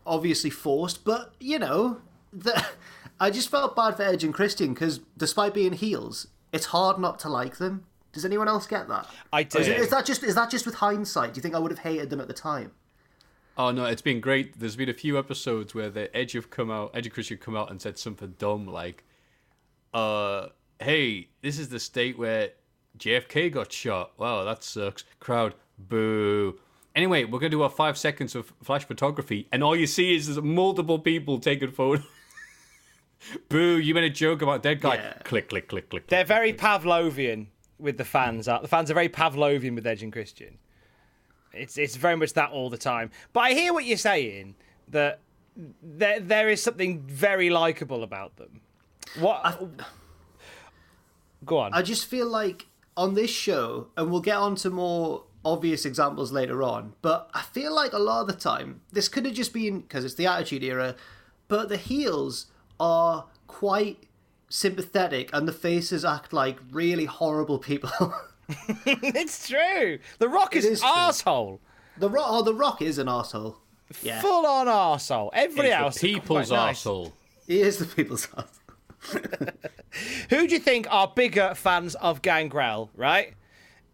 obviously forced, but you know, the, <laughs> I just felt bad for Edge and Christian because despite being heels, it's hard not to like them. Does anyone else get that? I do. Is, is that just is that just with hindsight? Do you think I would have hated them at the time? Oh no, it's been great. There's been a few episodes where the Edge have come out, Edge and Christian come out and said something dumb like, "Uh, hey, this is the state where JFK got shot. Wow, that sucks." Crowd, boo. Anyway, we're gonna do our five seconds of flash photography, and all you see is there's multiple people taking photos. <laughs> boo! You made a joke about dead guy. Yeah. Click, click, click, click. They're click, very click. Pavlovian with the fans. Are the fans are very Pavlovian with Edge and Christian? It's it's very much that all the time. But I hear what you're saying that there there is something very likable about them. What? Go on. I just feel like on this show, and we'll get on to more obvious examples later on, but I feel like a lot of the time, this could have just been because it's the Attitude Era, but the heels are quite sympathetic and the faces act like really horrible people. <laughs> it's true. The Rock is, is an true. arsehole. the Rock, oh, the Rock is an asshole. Yeah, Full on arsehole. Everybody He's else. the people's quite nice. he is the people's asshole. <laughs> Who do you think are bigger fans of Gangrel, right?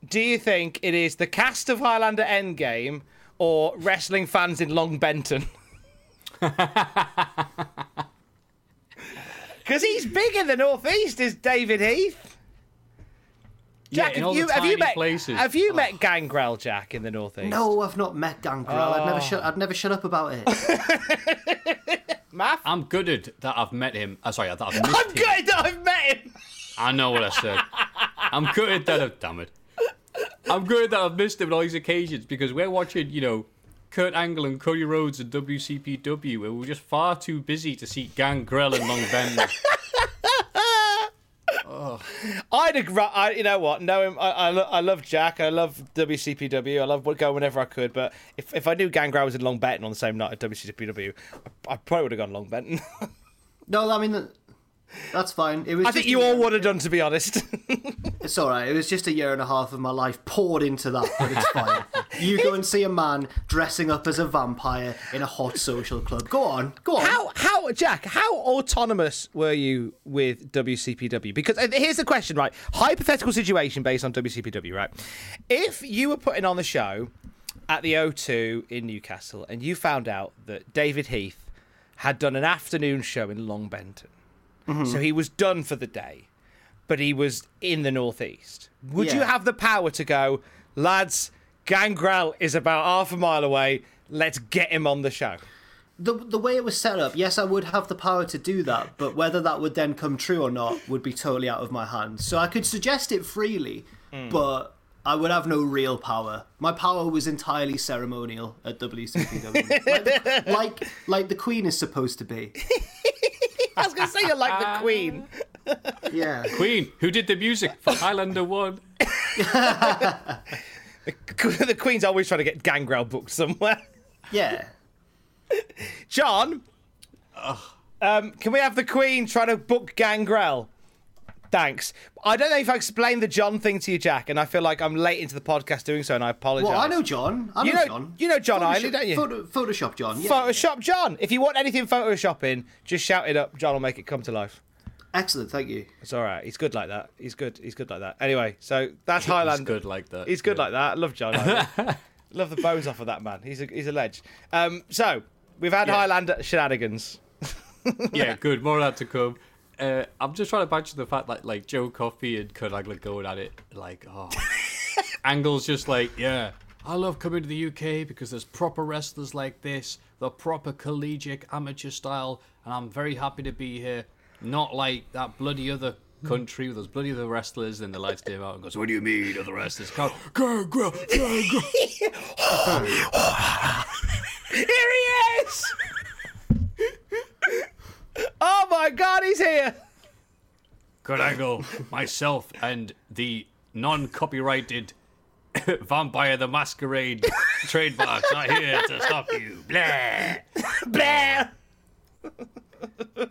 Do you think it is the cast of Highlander Endgame or wrestling fans in Longbenton? <laughs> <laughs> Because he's big in the Northeast, is David Heath. Yeah, Jack, in have all you, the have you met places. have you met Gangrel, Jack, in the Northeast? No, I've not met Gangrel. I'd never shut. I'd never shut up about it. <laughs> Math. I'm gutted that I've met him. Uh, sorry, that I've missed I'm him. good that I've met him. I know what I said. I'm good that I've, damn it. I'm good that I've missed him on all these occasions because we're watching, you know, Kurt Angle and Cody Rhodes and WCPW, where we're just far too busy to see Gangrel and Long Ben. <laughs> oh. I'd agree. I, you know what? No, I, I, I love Jack. I love WCPW. I love going whenever I could. But if, if I knew Gangrel was in Longbenton on the same night at WCPW, I, I probably would have gone Longbenton. <laughs> no, I mean that's fine. It was. I think you all would have done, to be honest. <laughs> It's all right. It was just a year and a half of my life poured into that, but it's fine. you go and see a man dressing up as a vampire in a hot social club. Go on, go on. how, how, Jack? How autonomous were you with WCPW? Because uh, here's the question, right? Hypothetical situation based on WCPW, right? If you were putting on the show at the O2 in Newcastle and you found out that David Heath had done an afternoon show in Longbenton, Mm-hmm. so he was done for the day, but he was in the northeast. Would you have the power to go, lads? Gangrel is about half a mile away. Let's get him on the show. The the way it was set up, yes, I would have the power to do that, but whether that would then come true or not would be totally out of my hands. So I could suggest it freely, mm. but I would have no real power. My power was entirely ceremonial at WCPW, <laughs> like, the, like like the Queen is supposed to be. <laughs> <laughs> I was going to say you're like the Queen. <laughs> Yeah. Queen, who did the music for Highlander 1? <laughs> the Queen's always trying to get Gangrel booked somewhere. Yeah. John, um, can we have the Queen trying to book Gangrel? Thanks. I don't know if I explained the John thing to you, Jack, and I feel like I'm late into the podcast doing so, and I apologise. Well, I know John. I know, You know- John. you know John Photoshop- Eiley, don't you? Photo, Photoshop John. Yeah. Photoshop John. If you want anything photoshopping, just shout it up. John will make it come to life. Excellent. Thank you. It's all right. He's good like that. He's good. He's good like that. Anyway, so that's Highlander. He's good like that. He's good yeah. like that. I love John. <laughs> Love the bones off of that man. He's a he's a ledge. Um, so we've had Yeah. Highlander shenanigans. yeah, good. More of that to come. Uh, I'm just trying to picture the fact that like Joe Coffey and Kurt Angle going at it, like oh, <laughs> Angle's just like yeah. I love coming to the UK because there's proper wrestlers like this, the proper collegiate amateur style, and I'm very happy to be here. Not like that bloody other country with those bloody other wrestlers. Then the lights dim out and goes, "What do you mean other wrestlers?" Come, Gangrel, Gangrel. <laughs> <laughs> Here he is. Oh my god, he's here. Kurt myself, and the non-copyrighted <coughs> Vampire the Masquerade trademarks are here to stop you. Blah. Blah.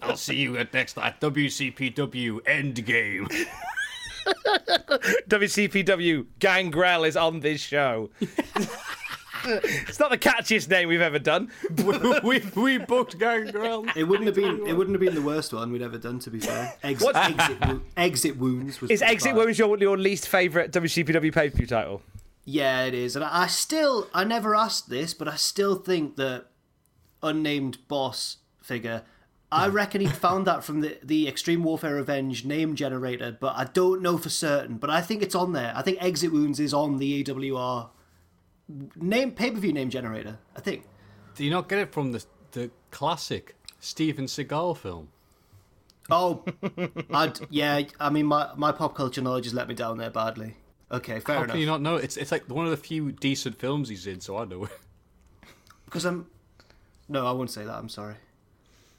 I'll see you at next at WCPW Endgame. <laughs> WCPW Gangrel is on this show. <laughs> it's not the catchiest name we've ever done. <laughs> we we booked Gangrel. It wouldn't have been. It wouldn't have been the worst one we'd ever done. To be fair, <laughs> Ex- What- exit, exit wounds was. Is Exit bad. Wounds your, your least favourite WCPW pay per view title? Yeah, it is, and I I still. I never asked this, but I still think that unnamed boss figure. I hmm. reckon he found that from the, the Extreme Warfare Revenge name generator, but I don't know for certain. But I think it's on there. I think Exit Wounds is on the AWR name pay per view name generator. I think. Do you not get it from the the classic Steven Seagal film? Oh, I'd, yeah. I mean, my, my pop culture knowledge has let me down there badly. Okay, fair How enough. can you not know? It's it's like one of the few decent films he's in, so I know it. <laughs> Because I'm. No, I won't say that. I'm sorry.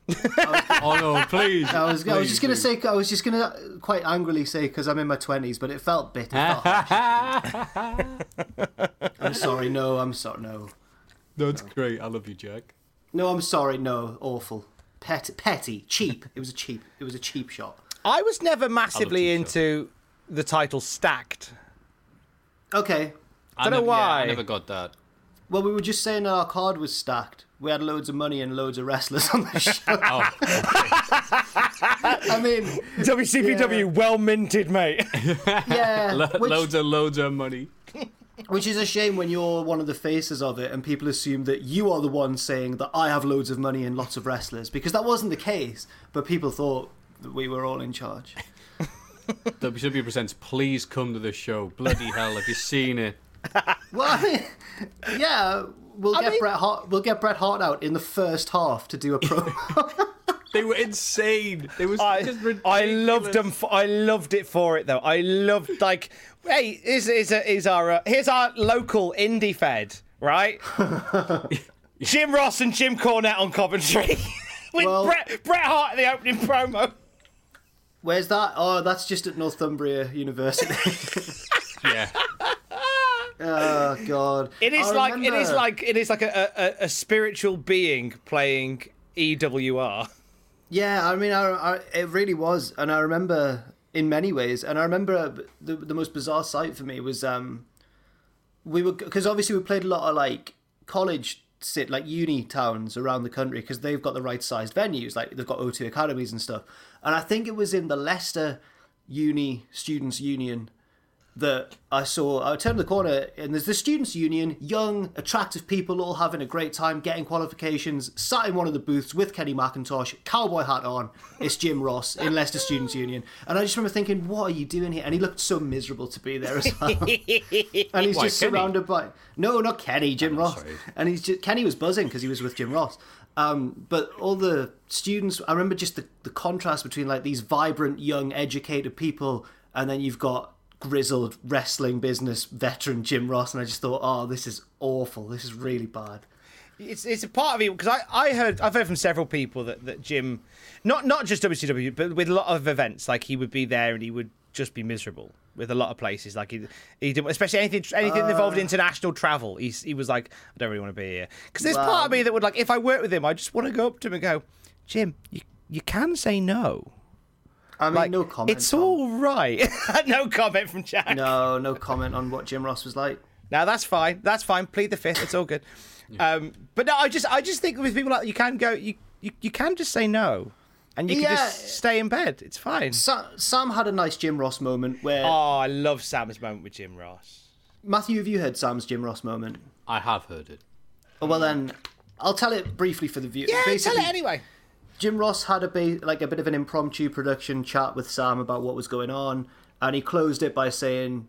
Oh no, please! I was, I was Please, just gonna say. I was just gonna quite angrily say because I'm in my twenties, but it felt bitter. It felt harsh. I'm sorry. No, I'm sorry. No, No, it's great. I love you, Jack. no, I'm sorry. No, awful. Pet, petty, cheap. It was a cheap. It was a cheap shot. I was never massively T-shirt. into the title Stacked. Okay. I Don't know never, yeah, I why. never got that. Well, we were just saying that our card was stacked. We had loads of money and loads of wrestlers on the <laughs> show. Oh, I mean, WCPW, well minted, mate. <laughs> yeah. <laughs> lo- which- loads and loads of money. Which is a shame when you're one of the faces of it and people assume that you are the one saying that I have loads of money and lots of wrestlers because that wasn't the case, but people thought that we were all in charge. WCW presents. Please come to the show. Bloody hell! Have you seen it? <laughs> Well, I <laughs> mean, yeah, we'll I get mean- Bret Hart. We'll get Bret Hart out in the first half to do a promo. <laughs> They were insane. They was I, just I loved them. For, I loved it for it though. I loved like, hey, is is is our uh, here's our local indie fed, right? Jim Ross and Jim Cornette on Coventry with Well- Bret Bret Hart in the opening promo. Where's that? Oh, that's just at Northumbria University. Yeah. Oh <laughs> God! It is I like it is like it is like a, a, a spiritual being playing EWR. Yeah, I mean, I, I, it really was, and I remember in many ways, and I remember the the most bizarre sight for me was um, we were because obviously we played a lot of like college sit like uni towns around the country because they've got the right sized venues, like they've got O2 academies and stuff, and I think it was in the Leicester Uni Students Union that I saw. I turned the corner and there's the students' union, young, attractive people all having a great time, getting qualifications. Sat in one of the booths with Kenny McIntosh, cowboy hat on. It's Jim Ross in Leicester Students' Union, and I just remember thinking, "What are you doing here?" And he looked so miserable to be there as well. <laughs> and he's Why, just Kenny? surrounded by no, not Kenny, Jim Ross. sorry. And he's just Kenny was buzzing because he was with Jim Ross. Um, but all the students, I remember just the, the contrast between like these vibrant, young, educated people, and then you've got grizzled wrestling business veteran Jim Ross, and I just thought, oh, this is awful. This is really bad. It's it's a part of it because I, I heard I've heard from several people that, that Jim, not not just WCW but with a lot of events like he would be there and he would just be miserable with a lot of places like he he didn't especially anything anything that involved uh. international travel. He's he was like I don't really want to be here because there's part of me that would like if I work with him I just want to go up to him and go, Jim you you can say no. I mean, Like no comment. It's Tom. all right. <laughs> no comment from Jack. No, no comment on what Jim Ross was like. Now that's fine. That's fine. Plead the fifth. It's all good. Um, but no, I just I just think with people like you can go you you, you can just say no, and you can just stay in bed. It's fine. Sa- Sam had a nice Jim Ross moment where Oh, I love Sam's moment with Jim Ross. Matthew, have you heard Sam's Jim Ross moment? I have heard it. Oh, well then, I'll tell it briefly for the view. Yeah, Basically, tell it anyway. Jim Ross had a ba- like a bit of an impromptu production chat with Sam about what was going on, and he closed it by saying,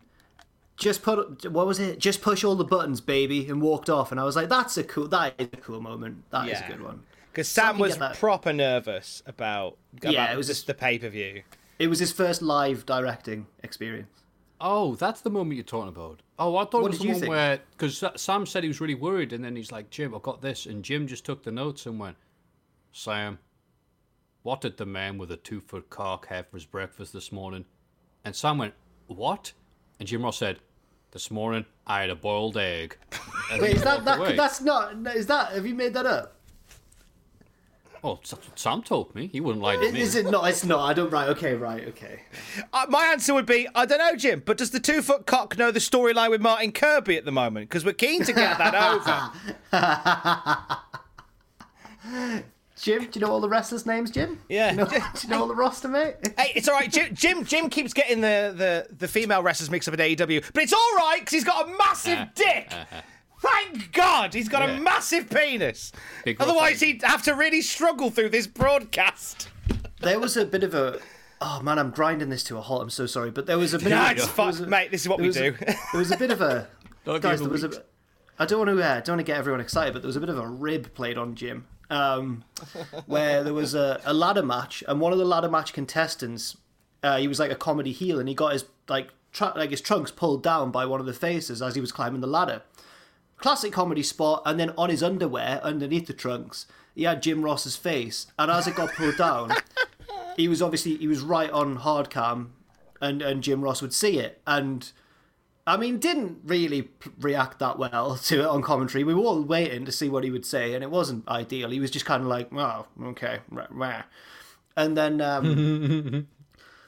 "Just put what was it? Just push all the buttons, baby," and walked off. And I was like, "That's a cool. That is a cool moment. That is Yeah. a good one." Because Sam Sam was proper nervous about, about Yeah, it was just the pay per view. It was his first live directing experience. Oh, that's the moment you're talking about. Oh, I thought What it was did the you one think? where because Sam said he was really worried, and then he's like, "Jim, I've got this," and Jim just took the notes and went, "Sam, What did the man with a two foot cock have for his breakfast this morning? And Sam went, What? And Jim Ross said, This morning I had a boiled egg. <laughs> Wait, is that, that away. that's not is that have you made that up? Oh, Sam told me. He wouldn't lie to me. Is it not? It's not. I don't. Right. Okay. Right. Okay. Uh, my answer would be I don't know, Jim, but does the two foot cock know the storyline with Martin Kirby at the moment? Because we're keen to get that <laughs> over. <laughs> Jim, do you know all the wrestlers' names, Jim? Yeah. Do you know, <laughs> do you know all the roster, mate? Hey, it's all right. Jim, Jim, Jim keeps getting the, the, the female wrestlers mixed up at AEW, but it's all right because he's got a massive <laughs> dick. Thank God he's got a massive penis. Big Otherwise, he'd have to really struggle through this broadcast. There was a bit of a. Oh man, I'm grinding this to a halt. I'm so sorry, but there was a bit. Nah, of, it's there fine, a- mate. This is what there we was a- do. <laughs> there was a bit of a. Don't guys, give there was a. a I don't want to. Uh, don't want to get everyone excited, but there was a bit of a rib played on Jim, um, where there was a, a ladder match, and one of the ladder match contestants, uh, he was like a comedy heel, and he got his like tr- like his trunks pulled down by one of the faces as he was climbing the ladder. Classic comedy spot, and then on his underwear underneath the trunks, he had Jim Ross's face, and as it got pulled down, he was obviously he was right on hard cam, and and Jim Ross would see it, and I mean didn't really react that well <laughs> to it on commentary. We were all waiting to see what he would say, and it wasn't ideal. He was just kind of like, oh, okay, rah, rah." and then. Um, <laughs>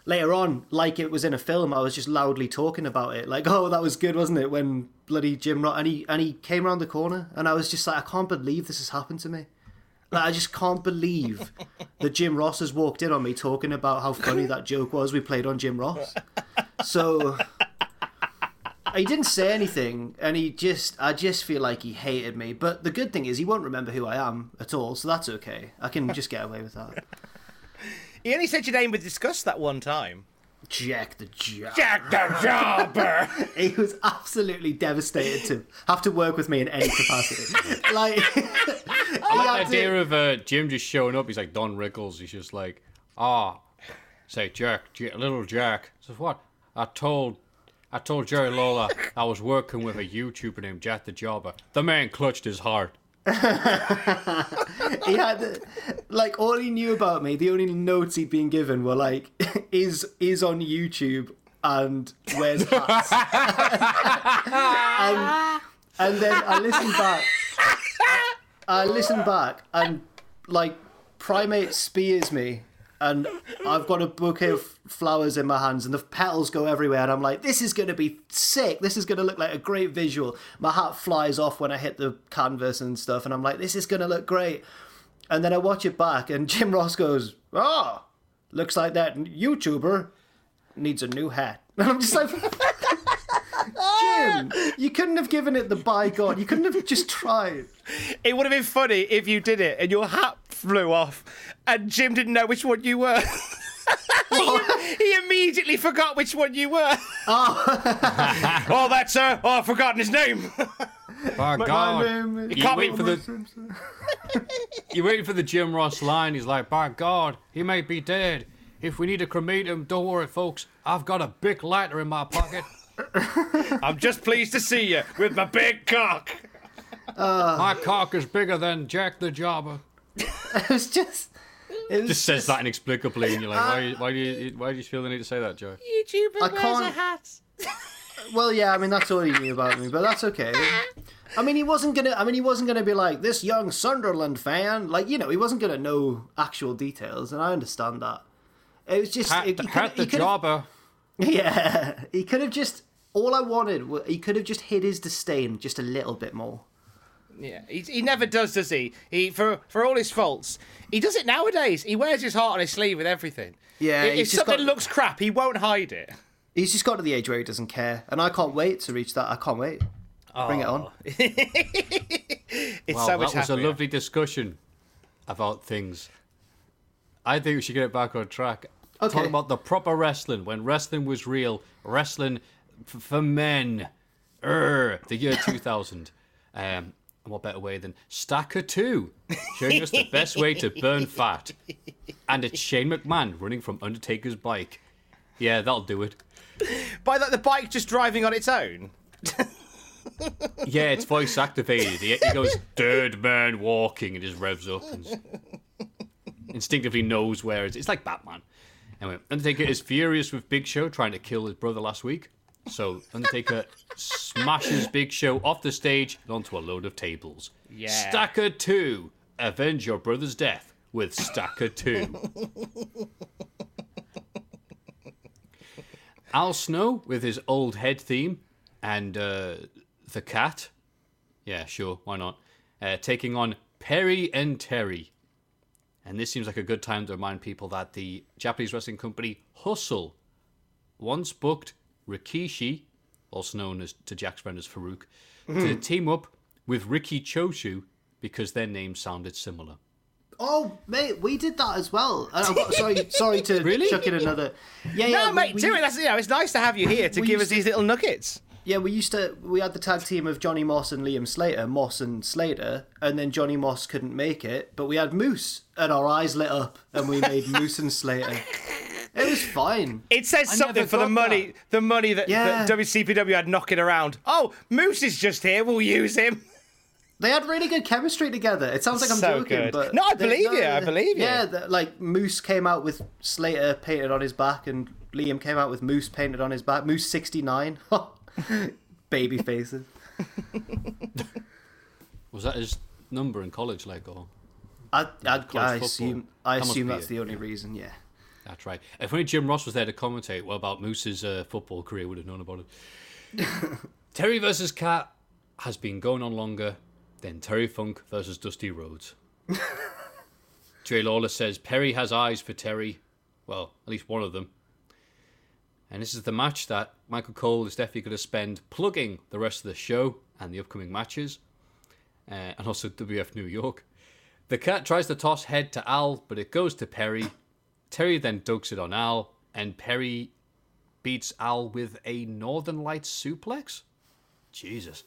Later on, like it was in a film, I was just loudly talking about it. Like, <laughs> oh, that was good, wasn't it? When bloody Jim Ross and he and he came around the corner, and I was just like, I can't believe this has happened to me. Like, I just can't believe that Jim Ross has walked in on me talking about how funny that joke was we played on Jim Ross. So he didn't say anything, and he just, I just feel like he hated me. But the good thing is, he won't remember who I am at all, so that's okay. I can just get away with that. <laughs> He only said your name with disgust that one time. Jack the Jack. Jack the Jobber. <laughs> He was absolutely devastated to have to work with me in any capacity. <laughs> like, I like the idea of uh, Jim just showing up. He's like Don Rickles. He's just like, ah, say Jack, J- little Jack. Says what? I told, I told Jerry Lawler I was working with a YouTuber named Jack the Jobber. The man clutched his heart. <laughs> he had like all he knew about me. The only notes he'd been given were like, <laughs> "is is on YouTube and wears hats." <laughs> and, and then I listened back. I listened back and like primate spears me and I've got a bouquet of flowers in my hands and the petals go everywhere and I'm like this is going to be sick. This is going to look like a great visual. My hat flies off when I hit the canvas and stuff and I'm like this is going to look great. And then I watch it back and <laughs> Jim Ross goes oh looks like that YouTuber needs a new hat. <laughs> And I'm just like <laughs> Jim you couldn't have given it the by God you couldn't have just tried It would have been funny if you did it and your hat flew off and Jim didn't know which one you were. <laughs> he, he immediately forgot which one you were. Oh, oh that's uh, oh, I've forgotten his name. <laughs> By God, name is- you can't wait be- for the, <laughs> you're waiting for the Jim Ross line. He's like, by God, he may be dead. If we need to cremate him, don't worry, folks. I've got a big lighter in my pocket. I'm just pleased to see you with my big cock. Uh, my cock is bigger than Jack the Jobber. <laughs> it was just it was Just says that inexplicably, and you're like, why, why do you, why do you feel the need to say that, Joe? YouTuber I can't- hat. <laughs> Well, yeah, I mean that's all he knew about me, but that's okay. I mean, he wasn't gonna. I mean, he wasn't gonna be like this young Sunderland fan. Like, you know, he wasn't gonna know actual details, and I understand that. It was just Hat, it, he hat the he Jobber. <laughs> Yeah, he could have just. All I wanted, wa- he could have just hid his disdain just a little bit more. Yeah, he, he never does, does he? He for for all his faults, he does it nowadays. He wears his heart on his sleeve with everything. Yeah, if, if something got- looks crap, he won't hide it. He's just got to the age where he doesn't care, and I can't wait to reach that. I can't wait. Bring it on. Oh. <laughs> It's Wow, so much that was a lovely discussion about things. I think we should get it back on track. Okay. Talking about the proper wrestling, when wrestling was real, wrestling f- for men. Err, the year 2000. Um, and what better way than Stacker 2, showing us the best way to burn fat. And it's Shane McMahon running from Undertaker's bike. Yeah, that'll do it. By that, the bike just driving on its own. Yeah, it's voice activated. He, he goes, Dead man walking, and just revs up. And... instinctively knows where it's. It's like Batman. Anyway, Undertaker is furious with Big Show trying to kill his brother last week. So Undertaker smashes Big Show off the stage and onto a load of tables. Yeah. Stacker 2. Avenge your brother's death with Stacker 2. Al Snow with his old head theme and uh, the cat. Yeah, sure, why not? Uh, taking on Perry and Terry. And this seems like a good time to remind people that the Japanese wrestling company Hustle once booked Rikishi, also known as to Jack's friend as Farouk, to hmm. team up with Riki Choshu because their names sounded similar. Oh, mate, we did that as well. Uh, and <laughs> got, sorry, sorry to Really? chuck in another. Yeah, yeah, No, we- mate, we- do it. That's, you know, it's nice to have you here to give us to- these little nuggets. Yeah, we used to. We had the tag team of Johnny Moss and Liam Slater, Moss and Slater, and then Johnny Moss couldn't make it, but we had Moose, and our eyes lit up, and we made Moose and Slater. <laughs> It was fine. It says I something for the money, that. the money that, Yeah. that WCPW had knocking around. Oh, Moose is just here. We'll use him. They had really good chemistry together. It sounds like I'm So joking, good. but No, I they- believe you, I believe you. Yeah, like Moose came out with Slater painted on his back, and Liam came out with Moose painted on his back. Moose sixty nine, <laughs> baby faces. <laughs> Was that his number in college, like, or? I, I, I assume, I assume that's the only reason. Yeah. That's right. If only Jim Ross was there to commentate well, about Moose's uh, football career, would have known about it. <laughs> Terry versus Cat has been going on longer than Terry Funk versus Dusty Rhodes. <laughs> Jay Lawler says Perry has eyes for Terry. Well, at least one of them. And this is the match that Michael Cole is definitely going to spend plugging the rest of the show and the upcoming matches, uh, and also WF New York. The cat tries to toss head to Al, but it goes to Perry. Terry then dunks it on Al, and Perry beats Al with a Northern Lights suplex. Jesus.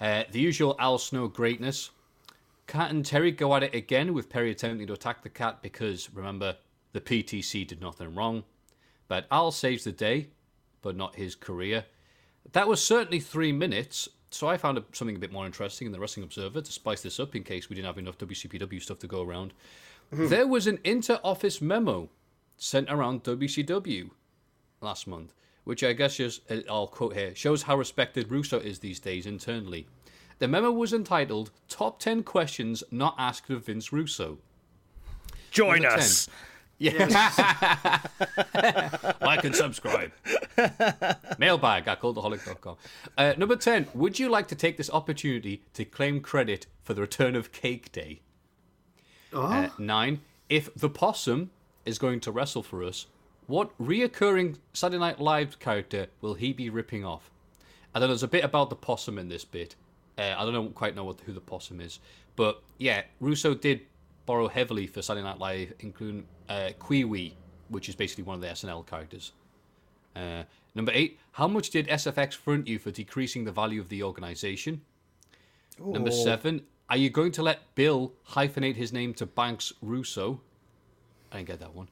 Uh, the usual Al Snow greatness. Cat and Terry go at it again, with Perry attempting to attack the cat because, remember, the PTC did nothing wrong. But Al saves the day, but not his career. That was certainly three minutes, so I found something a bit more interesting in the Wrestling Observer to spice this up in case we didn't have enough WCPW stuff to go around. There was an inter office memo sent around WCW last month, which I guess just, uh, I'll quote here, shows how respected Russo is these days internally. The memo was entitled Top 10 Questions Not Asked of Vince Russo. Join Number us. 10. Yeah. <laughs> like and subscribe. Mailbag at cultaholic.com. Uh, number 10. Would you like to take this opportunity to claim credit for the return of Cake Day? Uh, 9. If the possum is going to wrestle for us, what reoccurring Saturday Night Live character will he be ripping off? And then there's a bit about the possum in this bit. Uh, I don't know, quite know what, who the possum is. But yeah, Russo did borrow heavily for Saturday Night Live, including uh, Kiwi, which is basically one of the SNL characters. Uh, number eight, how much did SFX front you for decreasing the value of the organization? Number seven, are you going to let Bill hyphenate his name to Banks Russo? I didn't get that one.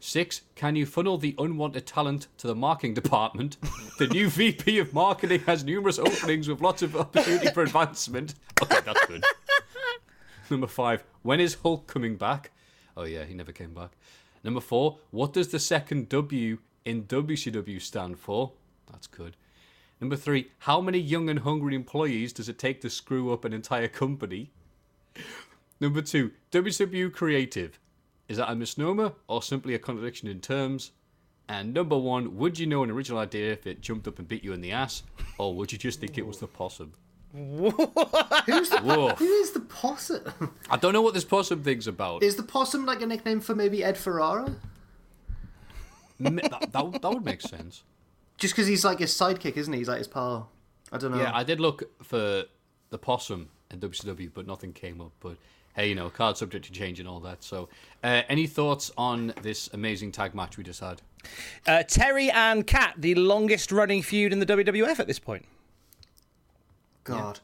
Six, can you funnel the unwanted talent to the marketing department? <laughs> the new VP of marketing has numerous openings with lots of opportunity for advancement. Okay, that's good. <laughs> Number five, when is Hulk coming back? Oh, yeah, he never came back. Number four, what does the second W in WCW stand for? That's good. Number three, how many young and hungry employees does it take to screw up an entire company? Number two, WCW Creative. Is that a misnomer or simply a contradiction in terms? And number one, would you know an original idea if it jumped up and bit you in the ass? Or would you just think it was the possum? Who's the, Whoa. who is the possum? I don't know what this possum thing's about. Is the possum like a nickname for maybe Ed Ferrara? M- that, that, would- that would make sense. Just because he's like his sidekick, isn't he? He's like his pal. I don't know. Yeah, I did look for the possum in WCW, but nothing came up. But hey, you know, card subject to change and all that. So, uh, any thoughts on this amazing tag match we just had? Uh, Terry and Cat, the longest running feud in the WWF at this point. God.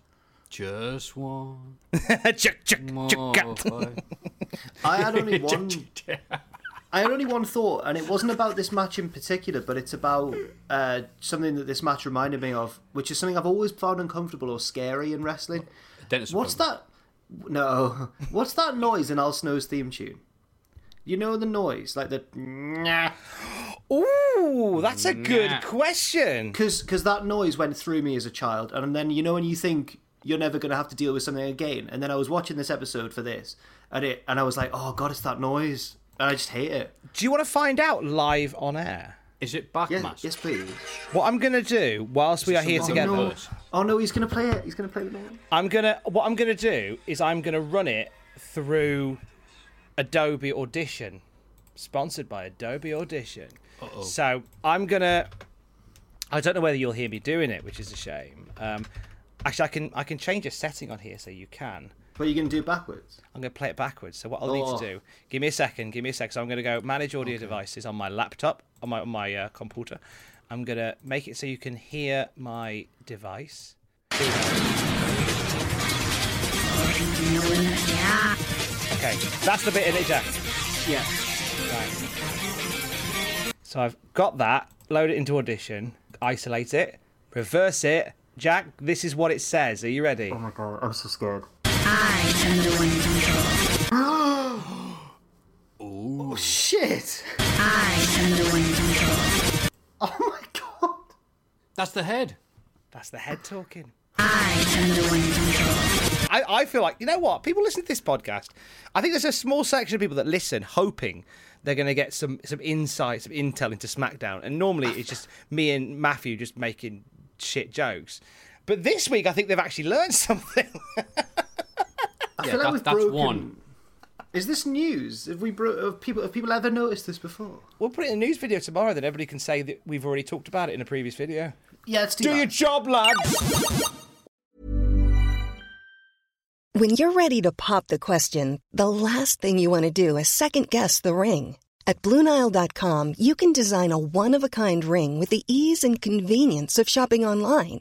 Just one <laughs> Chuck, chuck, more chuck, I had only <laughs> one. I had only one thought, and it wasn't about this match in particular, but it's about uh, something that this match reminded me of, which is something I've always found uncomfortable or scary in wrestling. Dennis What's appointment. that? No. <laughs> What's that noise in Al Snow's theme tune? You know the noise, like the <gasps> Ooh, that's a good question. because because that noise went through me as a child, and then you know when you think you're never going to have to deal with something again, and then I was watching this episode for this, and it and I was like, oh god, it's that noise, and I just hate it. Do you want to find out live on air? Is it back Yes, mask? yes, please. What I'm gonna do whilst we are here some together, no. Oh no, he's going to play it. He's going to play it. now. I'm gonna what I'm gonna do is I'm gonna run it through Adobe Audition, sponsored by Adobe Audition. Uh-oh. So I'm gonna. I don't know whether you'll hear me doing it, which is a shame. Um, actually, I can I can change a setting on here so you can. But you're going to do backwards. I'm going to play it backwards. So what I'll need Oh. to do, give me a second, give me a second. So I'm going to go manage audio devices on my laptop, on my on my uh, computer. I'm going to make it so you can hear my device. Here we go. Okay, that's the bit in it, Jack. Yeah. Right. So I've got that. Load it into Audition. Isolate it. Reverse it. Jack, this is what it says. Are you ready? Oh my god, I'm so scared. I am the one in control. Oh shit! I am the one in control. Oh my god! That's the head. That's the head talking. I am the one in control. I, I feel like you know what people listen to this podcast. I think there's a small section of people that listen, hoping they're going to get some some insight, some intel into SmackDown. And normally it's just me and Matthew just making shit jokes. But this week, I think they've actually learned <laughs> something. I Yeah, feel like that- we've that's broken. one. Is this news? Have we bro- have people have people ever noticed this before? we'll put it in a news video tomorrow, then everybody can say that we've already talked about it in a previous video. Yeah, let's do, Do that. your job, lads. When you're ready to pop the question, the last thing you want to do is second guess the ring. At Bluenile.com, you can design a one of a kind ring with the ease and convenience of shopping online.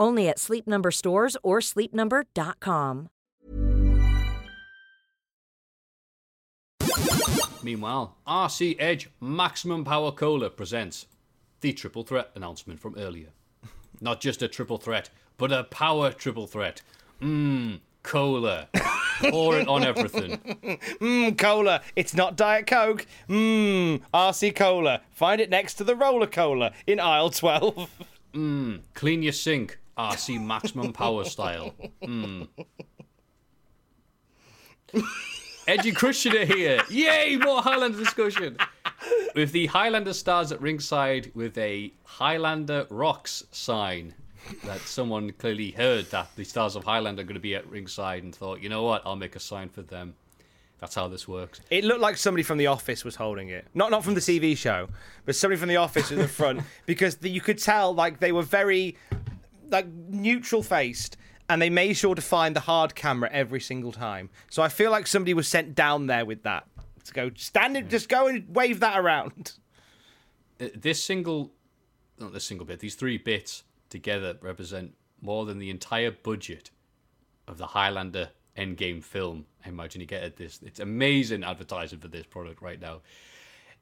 Only at Sleep Number stores or sleepnumber.com. Meanwhile, RC Edge Maximum Power Cola presents the triple threat announcement from earlier. Not just a triple threat, but a power triple threat. Mmm, cola. <laughs> Pour it on everything. Mmm, cola. It's not Diet Coke. Mmm, RC Cola. Find it next to the Roller Cola in aisle 12. Mmm, Clean your sink. RC Maximum Power style. Mm. Edgy Christian are here. Yay, more Highlander discussion. With the Highlander stars at ringside with a Highlander Rocks sign. That someone clearly heard that the stars of Highlander are going to be at ringside and thought, you know what, I'll make a sign for them. That's how this works. It looked like somebody from The Office was holding it. Not not from the TV show, but somebody from The Office in the front <laughs> because the, you could tell like they were very like neutral faced and they made sure to find the hard camera every single time. So I feel like somebody was sent down there with that to go stand it, just go and wave that around. <laughs> Uh, this single, not this single bit, these three bits together represent more than the entire budget of the Highlander Endgame film. I imagine you get at this. It's amazing advertising for this product right now.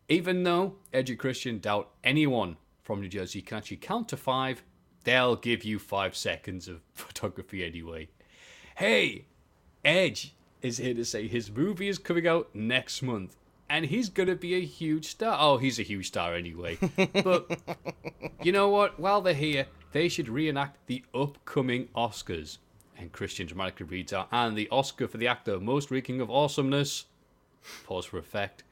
Even though and Christian doubt anyone from New Jersey can actually count to five, they'll give you five seconds of <laughs> photography anyway. Hey, Edge is here to say his movie is coming out next month. and he's gonna be a huge star. Oh, he's a huge star anyway. <laughs> But you know what? While they're here, they should reenact the upcoming Oscars. And Christian dramatically reads out, and the Oscar for the actor most reeking of awesomeness. Pause for effect.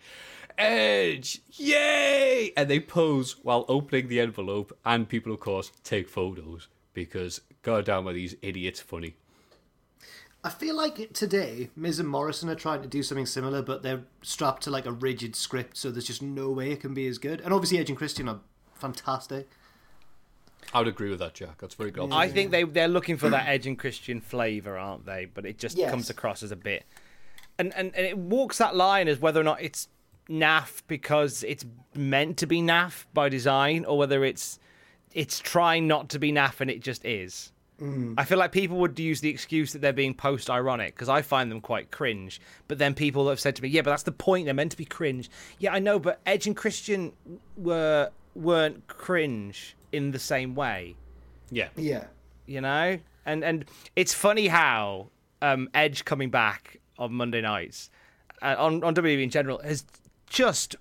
Edge! Yay! And they pose while opening the envelope, and people, of course, take photos because goddamn are these idiots funny. I feel like today, Miz and Morrison are trying to do something similar, but they're strapped to like a rigid script, so there's just no way it can be as good. And obviously, Edge and Christian are fantastic. I would agree with that, Jack. That's very good. I think they they're looking for that <clears throat> Edge and Christian flavour, aren't they? But it just Yes. comes across as a bit, and, and and it walks that line as whether or not it's naff because it's meant to be naff by design, or whether it's it's trying not to be naff and it just is. I feel like people would use the excuse that they're being post ironic because I find them quite cringe. But then people have said to me, "Yeah, but that's the point. They're meant to be cringe." Yeah, I know, but Edge and Christian were weren't cringe in the same way Yeah. Yeah. you know and and it's funny how um edge coming back on monday nights uh, on on wwe in general has just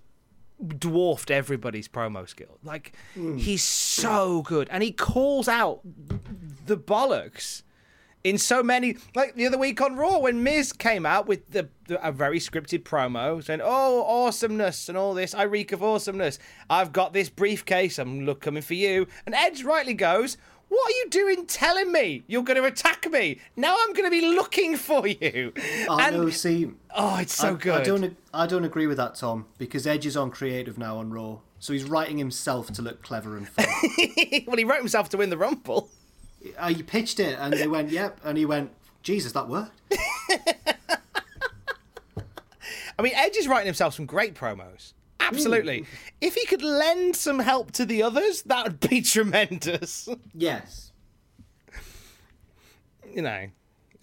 dwarfed everybody's promo skill. Like hmm. he's so good and he calls out the bollocks in so many like the other week on raw when miz came out with the, the a very scripted promo saying oh awesomeness and all this i reek of awesomeness. I've got this briefcase i'm look coming for you. And edge rightly goes what are you doing telling me you're going to attack me now i'm going to be looking for you Oh and no, see, oh it's so I, good I don't, I don't agree with that, Tom, because Edge is on creative now on Raw, so he's writing himself to look clever and fun. <laughs> well he wrote himself to win the rumble uh, you pitched it, and they went, "Yep," and he went, "Jesus, that worked." <laughs> I mean, Edge is writing himself some great promos. Absolutely. If he could lend some help to the others, that would be <laughs> tremendous. Yes. you know.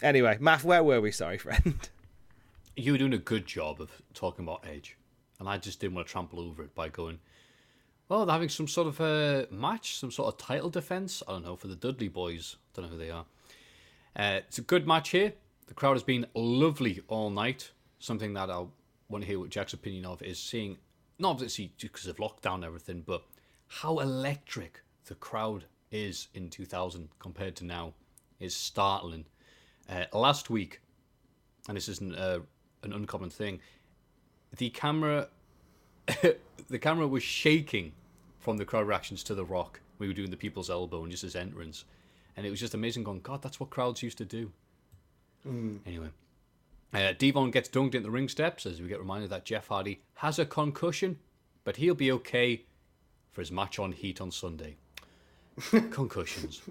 Anyway, Math, where were we? Sorry, friend. You were doing a good job of talking about Edge, and I just didn't want to trample over it by going, well, they're having some sort of a match, some sort of title defense. I don't know, for the Dudley boys. I don't know who they are. Uh, it's a good match here. The crowd has been lovely all night. Something that I want to hear what Jack's opinion of is seeing, not obviously because of lockdown and everything, but how electric the crowd is in 2000 compared to now is startling. Uh, last week, and this isn't uh, an uncommon thing, the camera, <laughs> the camera was shaking from the crowd reactions to The Rock. We were doing the People's Elbow and just his entrance, and it was just amazing. Going, God, that's what crowds used to do. Anyway, uh, Devon gets dunked in the ring steps as we get reminded that Jeff Hardy has a concussion, but he'll be okay for his match on Heat on Sunday. <laughs> Concussions.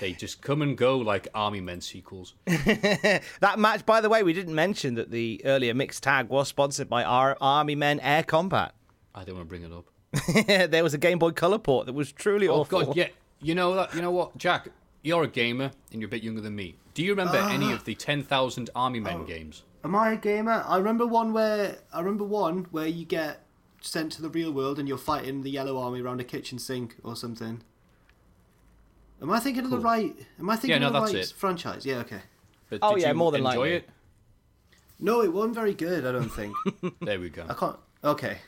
They just come and go like Army Men sequels. <laughs> That match, by the way, we didn't mention that the earlier mixed tag was sponsored by our Army Men Air Combat. I don't want to bring it up. <laughs> there was a Game Boy Color port that was truly Oh awful. God, yeah. You know that. You know what, Jack? You're a gamer and you're a bit younger than me. Do you remember uh-huh. any of the ten thousand Army Men oh, games? Am I a gamer? I remember one where I remember one where you get sent to the real world and you're fighting the Yellow Army around a kitchen sink or something. Am I thinking of the right? Am I thinking Yeah, no, of the that's right it. franchise? Yeah, okay. But Oh, yeah, more than enjoy likely. it. No, it wasn't very good. I don't think. <laughs> There we go. I can't. Okay.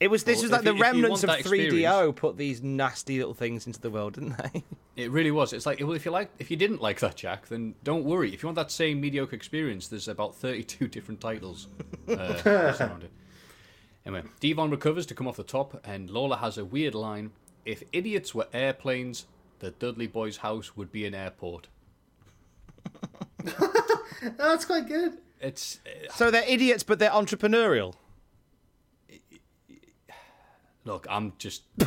It was this Well, was like the you- remnants of 3DO put these nasty little things into the world, didn't they? <laughs> It really was. It's like well, if you like, if you didn't like that, Jack, then don't worry. If you want that same mediocre experience, there's about thirty-two <laughs> different titles uh, <laughs> around it. Anyway, Devon recovers to come off the top, and Lawler has a weird line: "If idiots were airplanes, the Dudley Boys' house would be an airport." That's quite good. It's uh, so they're idiots, but they're entrepreneurial. Look, I'm just <laughs>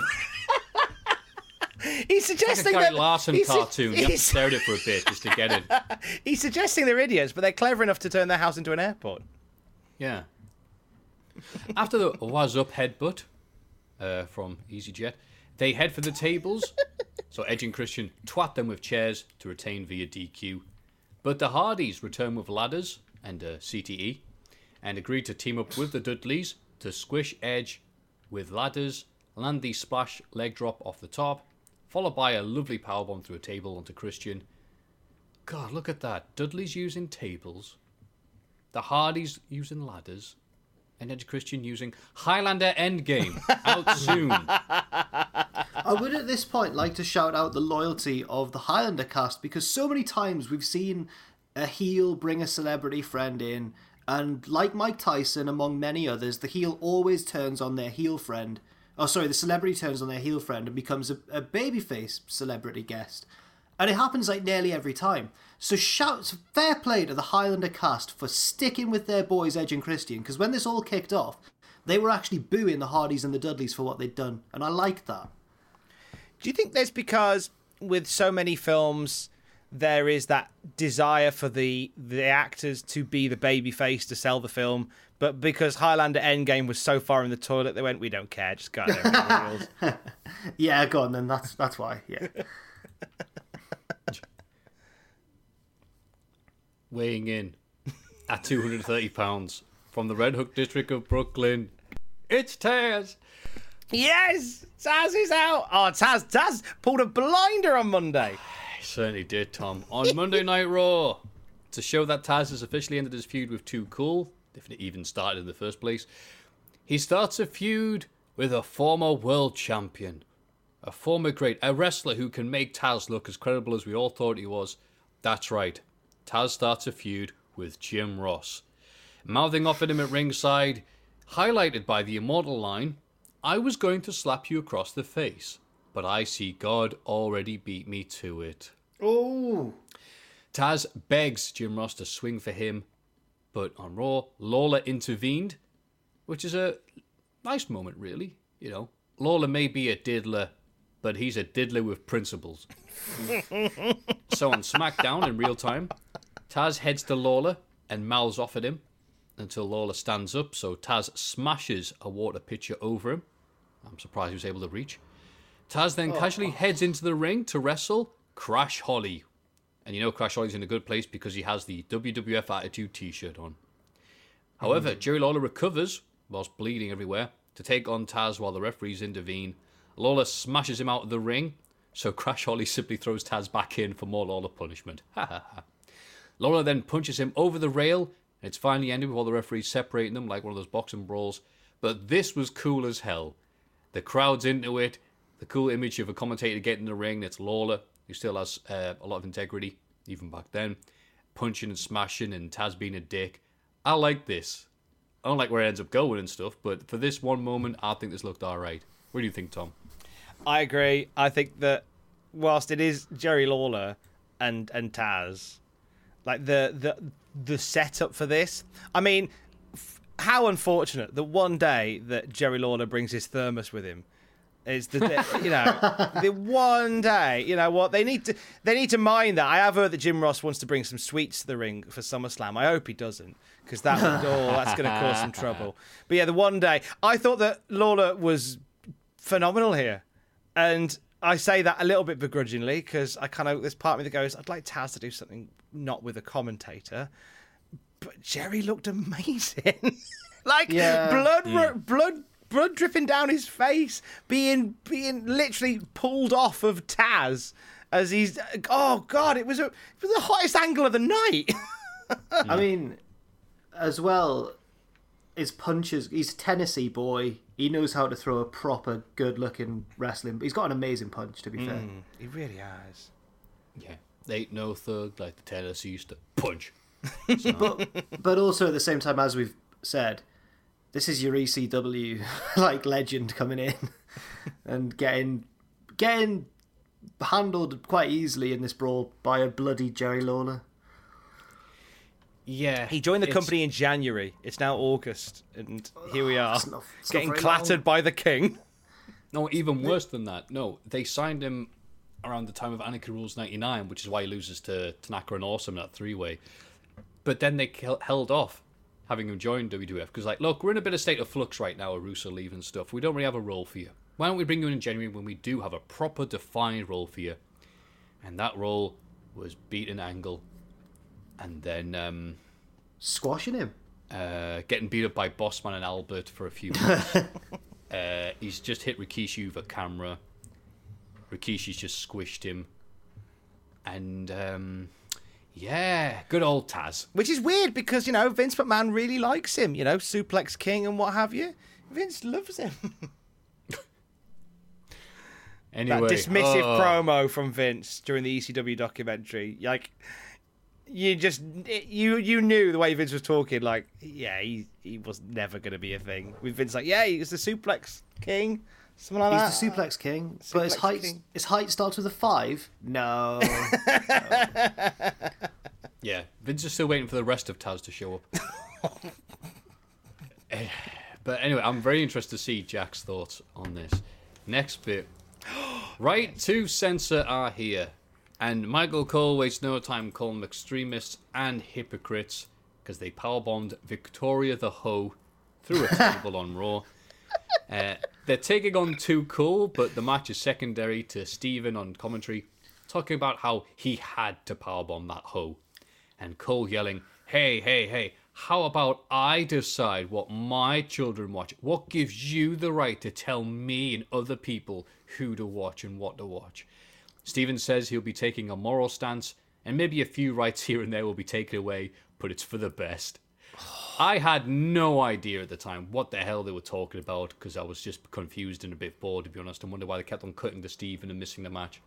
He's like a suggesting Gary that Larson he's, cartoon. You have to He's, stare at it for a bit just to get it. <laughs> he's suggesting they're idiots, but they're clever enough to turn their house into an airport. Yeah. After the was up headbutt uh, from EasyJet, they head for the tables. so Edge and Christian twat them with chairs to retain via DQ. But the Hardys return with ladders and uh, CTE and agree to team up with the Dudleys to squish Edge with ladders, land the splash leg drop off the top, followed by a lovely powerbomb through a table onto Christian. God, look at that. Dudley's using tables. The Hardys using ladders. and Edge Christian using Highlander Endgame out <laughs> soon. I would at this point like to shout out the loyalty of the Highlander cast because so many times we've seen a heel bring a celebrity friend in, and like Mike Tyson, among many others, the heel always turns on their heel friend. Oh, sorry, the celebrity turns on their heel friend and becomes a, a babyface celebrity guest. And it happens like nearly every time. So shouts fair play to the Highlander cast for sticking with their boys Edge and Christian, because when this all kicked off, they were actually booing the Hardys and the Dudleys for what they'd done, and I like that. Do you think that's because with so many films there is that desire for the the actors to be the baby face to sell the film, but because Highlander Endgame was so far in the toilet, they went, "We don't care, just go out there." and make the rules." <laughs> Yeah, go on then. That's that's why. Yeah. <laughs> Weighing in at 230 pounds from the Red Hook district of Brooklyn, it's Taz. yes, Taz is out. Oh, Taz, Taz pulled a blinder on Monday. Certainly did, Tom. On Monday <laughs> Night Raw, to show that Taz has officially ended his feud with Too Cool, if it even started in the first place, he starts a feud with a former world champion, a former great, a wrestler who can make Taz look as credible as we all thought he was. That's right, Taz starts a feud with Jim Ross. Mouthing off at him at ringside, highlighted by the immortal line, I was going to slap you across the face, but I see God already beat me to it. Oh. Taz begs Jim Ross to swing for him, but on Raw, Lawler intervened, which is a nice moment, really. You know, Lawler may be a diddler, but he's a diddler with principles. <laughs> so on SmackDown in real time, Taz heads to Lawler and mouths off at him until Lawler stands up, so Taz smashes a water pitcher over him. I'm surprised he was able to reach. Taz then oh, casually heads into the ring to wrestle Crash Holly. And you know Crash Holly's in a good place because he has the WWF Attitude t shirt on. However, hmm. Jerry Lawler recovers whilst bleeding everywhere to take on Taz while the referees intervene. Lawler smashes him out of the ring, so Crash Holly simply throws Taz back in for more Lawler punishment. Ha ha ha. Lawler then punches him over the rail, and it's finally ended with all the referees separating them like one of those boxing brawls. But this was cool as hell. The crowd's into it. The cool image of a commentator getting in the ring. It's Lawler, who still has uh, a lot of integrity, even back then, punching and smashing, and Taz being a dick. I like this. I don't like where it ends up going and stuff, but for this one moment, I think this looked alright. What do you think, Tom? I agree. I think that whilst it is Jerry Lawler and and Taz, like the the the setup for this. I mean, f- how unfortunate that one day that Jerry Lawler brings his thermos with him. Is the you know the one day you know what they need to they need to mind that I have heard that Jim Ross wants to bring some sweets to the ring for SummerSlam. I hope he doesn't because that would oh that's going to cause some trouble. But yeah, the one day I thought that Lawler was phenomenal here. And I say that a little bit begrudgingly because I kind of there's part of me that goes, I'd like Taz to do something not with a commentator, but Jerry looked amazing, <laughs> like Yeah. blood, ru- blood, blood dripping down his face, being being literally pulled off of Taz as he's oh god, it was a, it was the hottest angle of the night. <laughs> I mean, as well, his punches. He's a Tennessee boy. He knows how to throw a proper, good-looking wrestling. He's got an amazing punch, to be fair. Mm, he really has. Yeah. They ain't no thug like the Tennessee used to punch. <laughs> But But also at the same time, as we've said, this is your ECW <laughs> like legend coming in <laughs> and getting getting handled quite easily in this brawl by a bloody Jerry Lawler. Yeah. He joined the it's- company in January. It's now August, and here we ah, are, It's not- it's getting clattered long. by the king. No, even worse than that. No, they signed him around the time of Anarchy Rulz 99, which is why he loses to Tanaka and Awesome in that three way. But then they held off having him join WWF because, like, look, we're in a bit of state of flux right now, Russo leaving stuff. We don't really have a role for you. Why don't we bring you in in January when we do have a proper defined role for you? And that role was beating Angle. And then um, Squashing him. uh, getting beat up by Bossman and Albert for a few <laughs> minutes. uh, he's just hit Rikishi with a camera. Rikishi's just squished him. And um, Yeah, good old Taz. Which is weird because, you know, Vince McMahon really likes him, you know, Suplex King and what have you. Vince loves him. <laughs> Anyway, that dismissive oh, promo from Vince during the ECW documentary. Like, you just you you knew the way Vince was talking. Like, yeah, he he was never going to be a thing. With Vince, like, yeah, he's the suplex king, something like He's that. the suplex king, but his height king. his height starts with a five. No, <laughs> Yeah, Vince is still waiting for the rest of Taz to show up. <laughs> Eh, but anyway, I'm very interested to see Jack's thoughts on this. Next bit. <gasps> right to censor are here. And Michael Cole wastes no time calling them extremists and hypocrites because they powerbombed Victoria the Hoe through a <laughs> table on Raw. <laughs> Uh, they're taking on Too Cool, but the match is secondary to Steven on commentary, talking about how he had to powerbomb that hoe. And Cole yelling, Hey, hey, hey, how about I decide what my children watch? What gives you the right to tell me and other people who to watch and what to watch? Steven says he'll be taking a moral stance, and maybe a few rights here and there will be taken away, but it's for the best. <sighs> <sighs> I had no idea at the time what the hell they were talking about because I was just confused and a bit bored, to be honest, and wonder why they kept on cutting to Steven and missing the match.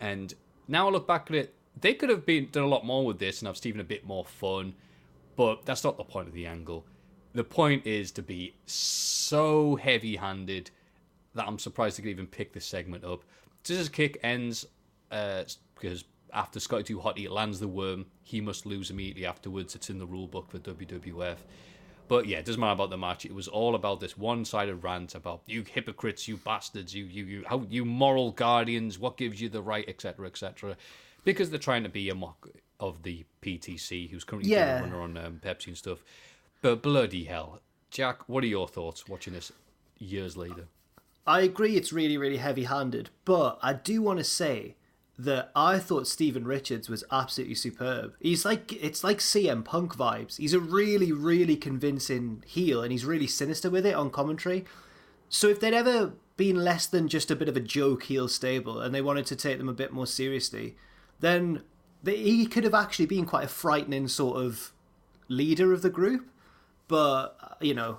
And now I look back at it, they could have been done a lot more with this and have Steven a bit more fun, but that's not the point of the angle. The point is to be so heavy handed that I'm surprised they could even pick this segment up. Scissors kick ends uh, because after Scotty Too Hotty lands the worm, he must lose immediately afterwards. It's in the rule book for WWF. But yeah, it doesn't matter about the match. It was all about this one-sided rant about you hypocrites, you bastards, you you you how you moral guardians. What gives you the right, etc., etc. Because they're trying to be a mock of the PTC, who's currently Yeah. runner on um, Pepsi and stuff. But bloody hell, Jack, what are your thoughts watching this years later? I agree. It's really really heavy handed, but I do want to say that I thought Stephen Richards was absolutely superb. He's like it's like CM Punk vibes. He's a really really convincing heel, and he's really sinister with it on commentary. So if they'd ever been less than just a bit of a joke heel stable, and they wanted to take them a bit more seriously, then they, he could have actually been quite a frightening sort of leader of the group. But you know,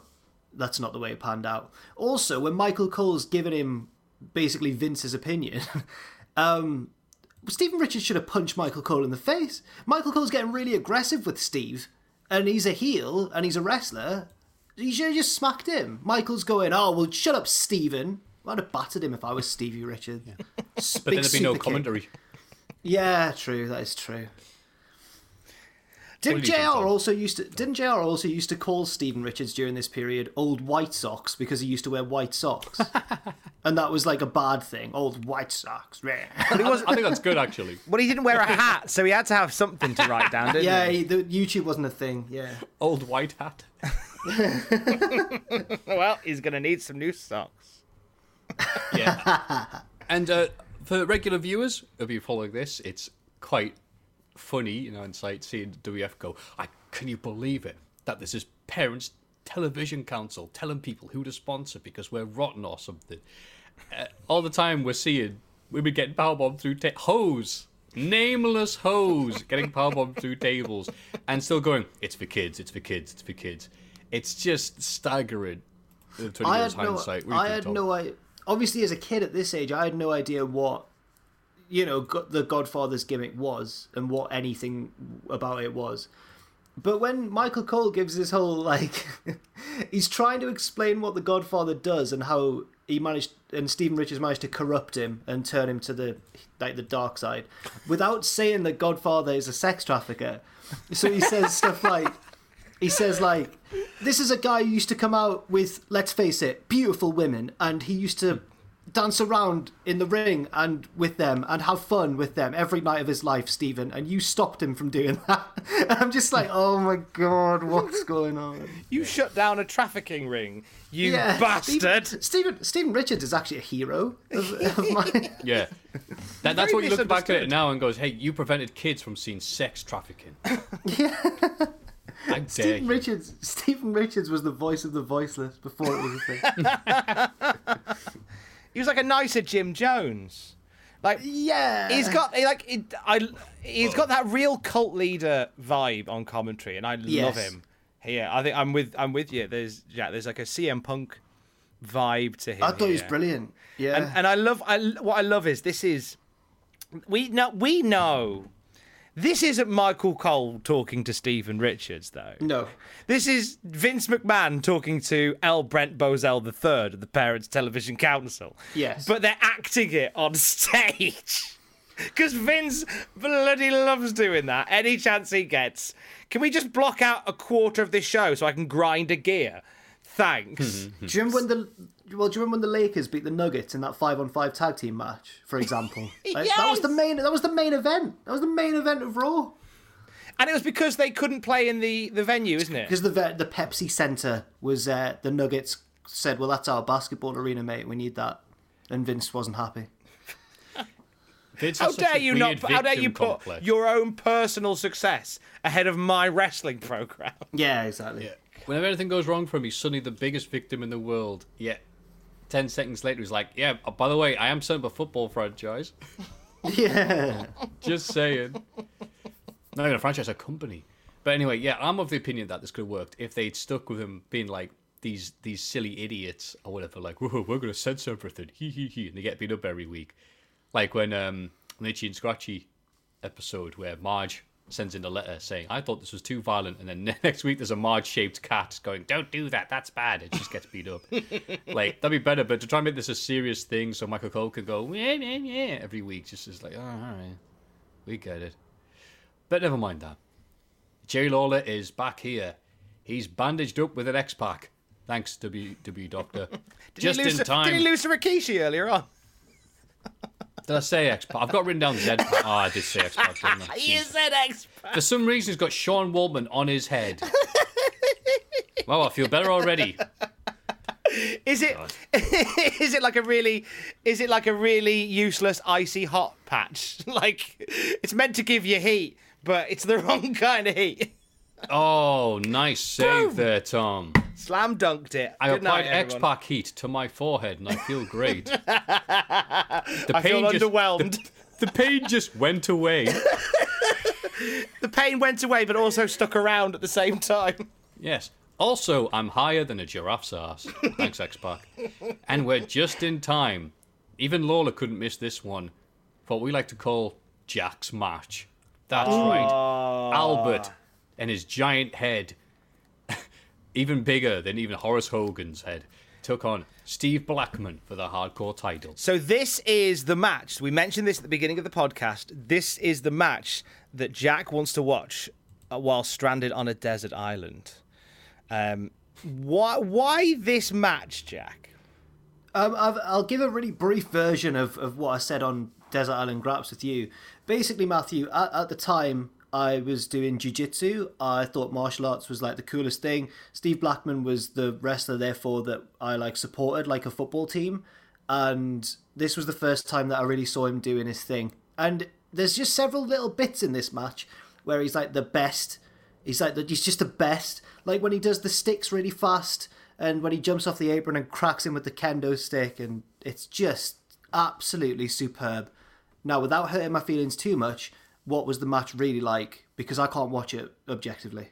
that's not the way it panned out. Also, when Michael Cole's given him basically Vince's opinion, <laughs> um, Stephen Richards should have punched Michael Cole in the face. Michael Cole's getting really aggressive with Steve, and he's a heel and he's a wrestler. He should have just smacked him. Michael's going, "Oh well, shut up, Stephen." I'd have battered him if I was Stevie Richards. S- <laughs> But then there'd be no kick. commentary. Yeah, true. That is true. Didn't do JR also used to? Didn't JR also used to call Stephen Richards during this period "old white socks" because he used to wear white socks, <laughs> and that was like a bad thing. Old white socks. But he I wasn't. think that's good actually. <laughs> Well, he didn't wear a hat, so he had to have something to write down, didn't yeah, he? he, the YouTube wasn't a thing. Yeah. Old white hat. <laughs> Well, he's gonna need some new socks. Yeah. and uh, for regular viewers, if you follow this, it's quite funny, you know, in sight seeing WF go, I can you believe it? That this parents television council telling people who to sponsor because we're rotten or something. Uh, all the time we're seeing women getting powerbombed through ta- hose. Nameless hose getting powerbombed through tables and still going, it's for kids, it's for kids, it's for kids. It's just staggering. I had no. hindsight. I had no. I obviously as a kid at this age, I had no idea what you know the Godfather's gimmick was and what anything about it was. But when Michael Cole gives this whole like, <laughs> he's trying to explain what the Godfather does and how he managed and Stephen Richards managed to corrupt him and turn him to the like the dark side, without saying that Godfather is a sex trafficker. So he says <laughs> stuff like, he says like, this is a guy who used to come out with, let's face it, beautiful women, and he used to dance around in the ring and with them and have fun with them every night of his life, Stephen. And you stopped him from doing that. And <laughs> I'm just like, oh my god, what's going on? You shut down a trafficking ring, you Yeah, bastard. Stephen, Stephen Stephen Richards is actually a hero of, <laughs> of mine. <laughs> Yeah. That, that's Very what you look back at it now and goes, hey, you prevented kids from seeing sex trafficking. yeah. How dare Stephen you. Richards. Stephen Richards was the voice of the voiceless before it was a thing. He was like a nicer Jim Jones. Like Yeah. he's got like it, I he's got that real cult leader vibe on commentary, and I love him. Yeah, I think I'm with I'm with you. There's yeah, there's like a CM Punk vibe to him. I thought he was brilliant. Yeah. And and I love I what I love is this is we know we know this isn't Michael Cole talking to Stephen Richards though. no. This is Vince McMahon talking to L. Brent Bozell III of the Parents Television Council. Yes. But they're acting it on <laughs> stage. Because Vince bloody loves doing that. Any chance he gets. Can we just block out a quarter of this show so I can grind a gear? Thanks. Do you remember when the well? Do you remember when the Lakers beat the Nuggets in that five on five tag team match, for example? <laughs> Like, That was the main. That was the main event. That was the main event of Raw. And it was because they couldn't play in the, the venue, isn't it? Because the the Pepsi Center was uh, the Nuggets said, "Well, that's our basketball arena, mate. We need that," and Vince wasn't happy. <laughs> Vince How dare you not? How dare you put complex. your own personal success ahead of my wrestling program? Yeah, exactly. Whenever anything goes wrong for him, he's suddenly the biggest victim in the world. Yet, ten seconds later, he's like, "Yeah, uh, by the way, I am up a football franchise." <laughs> Yeah. Just saying. Not even a franchise, a company. But anyway, yeah, I'm of the opinion that this could have worked if they'd stuck with him being like these these silly idiots or whatever. Like, Whoa, we're to censor everything, he he he, and they get beat up every week. Like when um, an Itchy and Scratchy episode where Marge sends in a letter saying, "I thought this was too violent," and then <laughs> next week there's a Marge-shaped cat going, "Don't do that, that's bad," It just gets beat up. <laughs> like that'd be better, but to try and make this a serious thing so Michael Cole could go, "Yeah, yeah, yeah," every week, just is like, oh, all right, we get it. But never mind that. Jerry Lawler is back here. He's bandaged up with an X Pac. Thanks, W W Doctor. <laughs> Did Just he lose in time. Did he lose to Rikishi earlier on? Did I say X Pac? I've got written down Z Pac. Oh, I did say X Pac, didn't I? <laughs> You said X. For some reason, he's got Sean Waltman on his head. <laughs> Wow, I feel better already. Is it? <laughs> is it like a really? Is it like a really useless icy hot patch? like it's meant to give you heat, but it's the wrong kind of heat. Oh, nice save there, Tom. Slam dunked it. I Good applied X. Pac heat to my forehead and I feel great. <laughs> The I feel just- underwhelmed. The, the pain just went away. <laughs> The pain went away, but also stuck around at the same time. Yes. Also, I'm higher than a giraffe's ass. Thanks, X Pac. And we're just in time. Even Lawler couldn't miss this one. For what we like to call Jack's match. That's right. Albert and his giant head, <laughs> even bigger than even Horace Hogan's head, took on Steve Blackman for the hardcore title. So this is the match. We mentioned this at the beginning of the podcast. This is the match that Jack wants to watch uh, while stranded on a desert island. Um, why? Why this match, Jack? Um, I've, I'll give a really brief version of, of what I said on Desert Island Graps with you. Basically, Matthew, at, at the time I was doing jiu-jitsu, I thought martial arts was like the coolest thing. Steve Blackman was the wrestler, therefore, that I like supported like a football team. And this was the first time that I really saw him doing his thing. And there's just several little bits in this match where he's like the best. He's like the, he's just the best. Like when he does the sticks really fast, and when he jumps off the apron and cracks him with the kendo stick, and it's just absolutely superb. Now, without hurting my feelings too much, what was the match really like? Because I can't watch it objectively.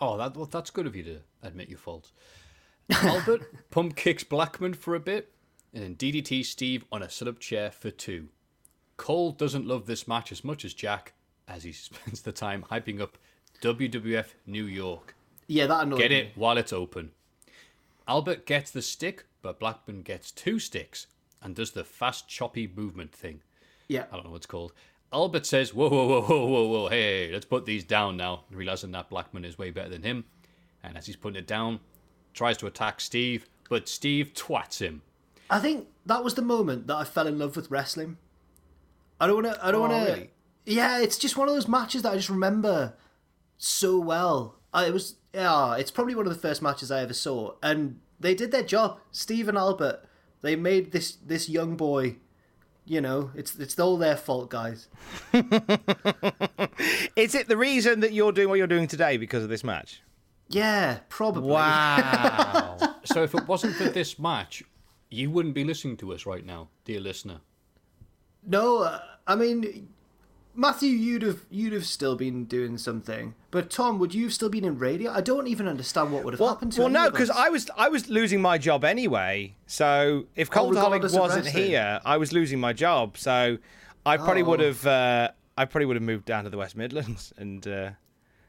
Oh, that, well, that's good of you to admit your faults. <laughs> Albert pump kicks Blackman for a bit, and then DDT Steve on a sit up chair for two. Cole doesn't love this match as much as Jack, as he <laughs> spends the time hyping up WWF New York. Yeah, that annoyed Get me. it while it's open. Albert gets the stick, but Blackman gets two sticks and does the fast, choppy movement thing. Yeah. I don't know what it's called. Albert says, Whoa, whoa, whoa, whoa, whoa, whoa, hey, let's put these down now, realizing that Blackman is way better than him. And as he's putting it down, tries to attack Steve, but Steve twats him. I think that was the moment that I fell in love with wrestling. I don't want to. I don't Oh, want to. really? Yeah, it's just one of those matches that I just remember so well. I, it was. Yeah, it's probably one of the first matches I ever saw, and they did their job. Steve and Albert, they made this this young boy. You know, it's it's all their fault, guys. <laughs> Is it the reason that you're doing what you're doing today because of this match? Yeah, probably. Wow. <laughs> So if it wasn't for this match, you wouldn't be listening to us right now, dear listener. No, uh, I mean, Matthew, you'd have you'd have still been doing something, but Tom, would you have still been in radio? I don't even understand what would have Well, happened to. Me. Well, no, because. I was I was losing my job anyway. So if Oh, Cultaholic wasn't here, I was losing my job. So I probably would Oh. have uh, I probably would have moved down to the West Midlands <laughs> and uh,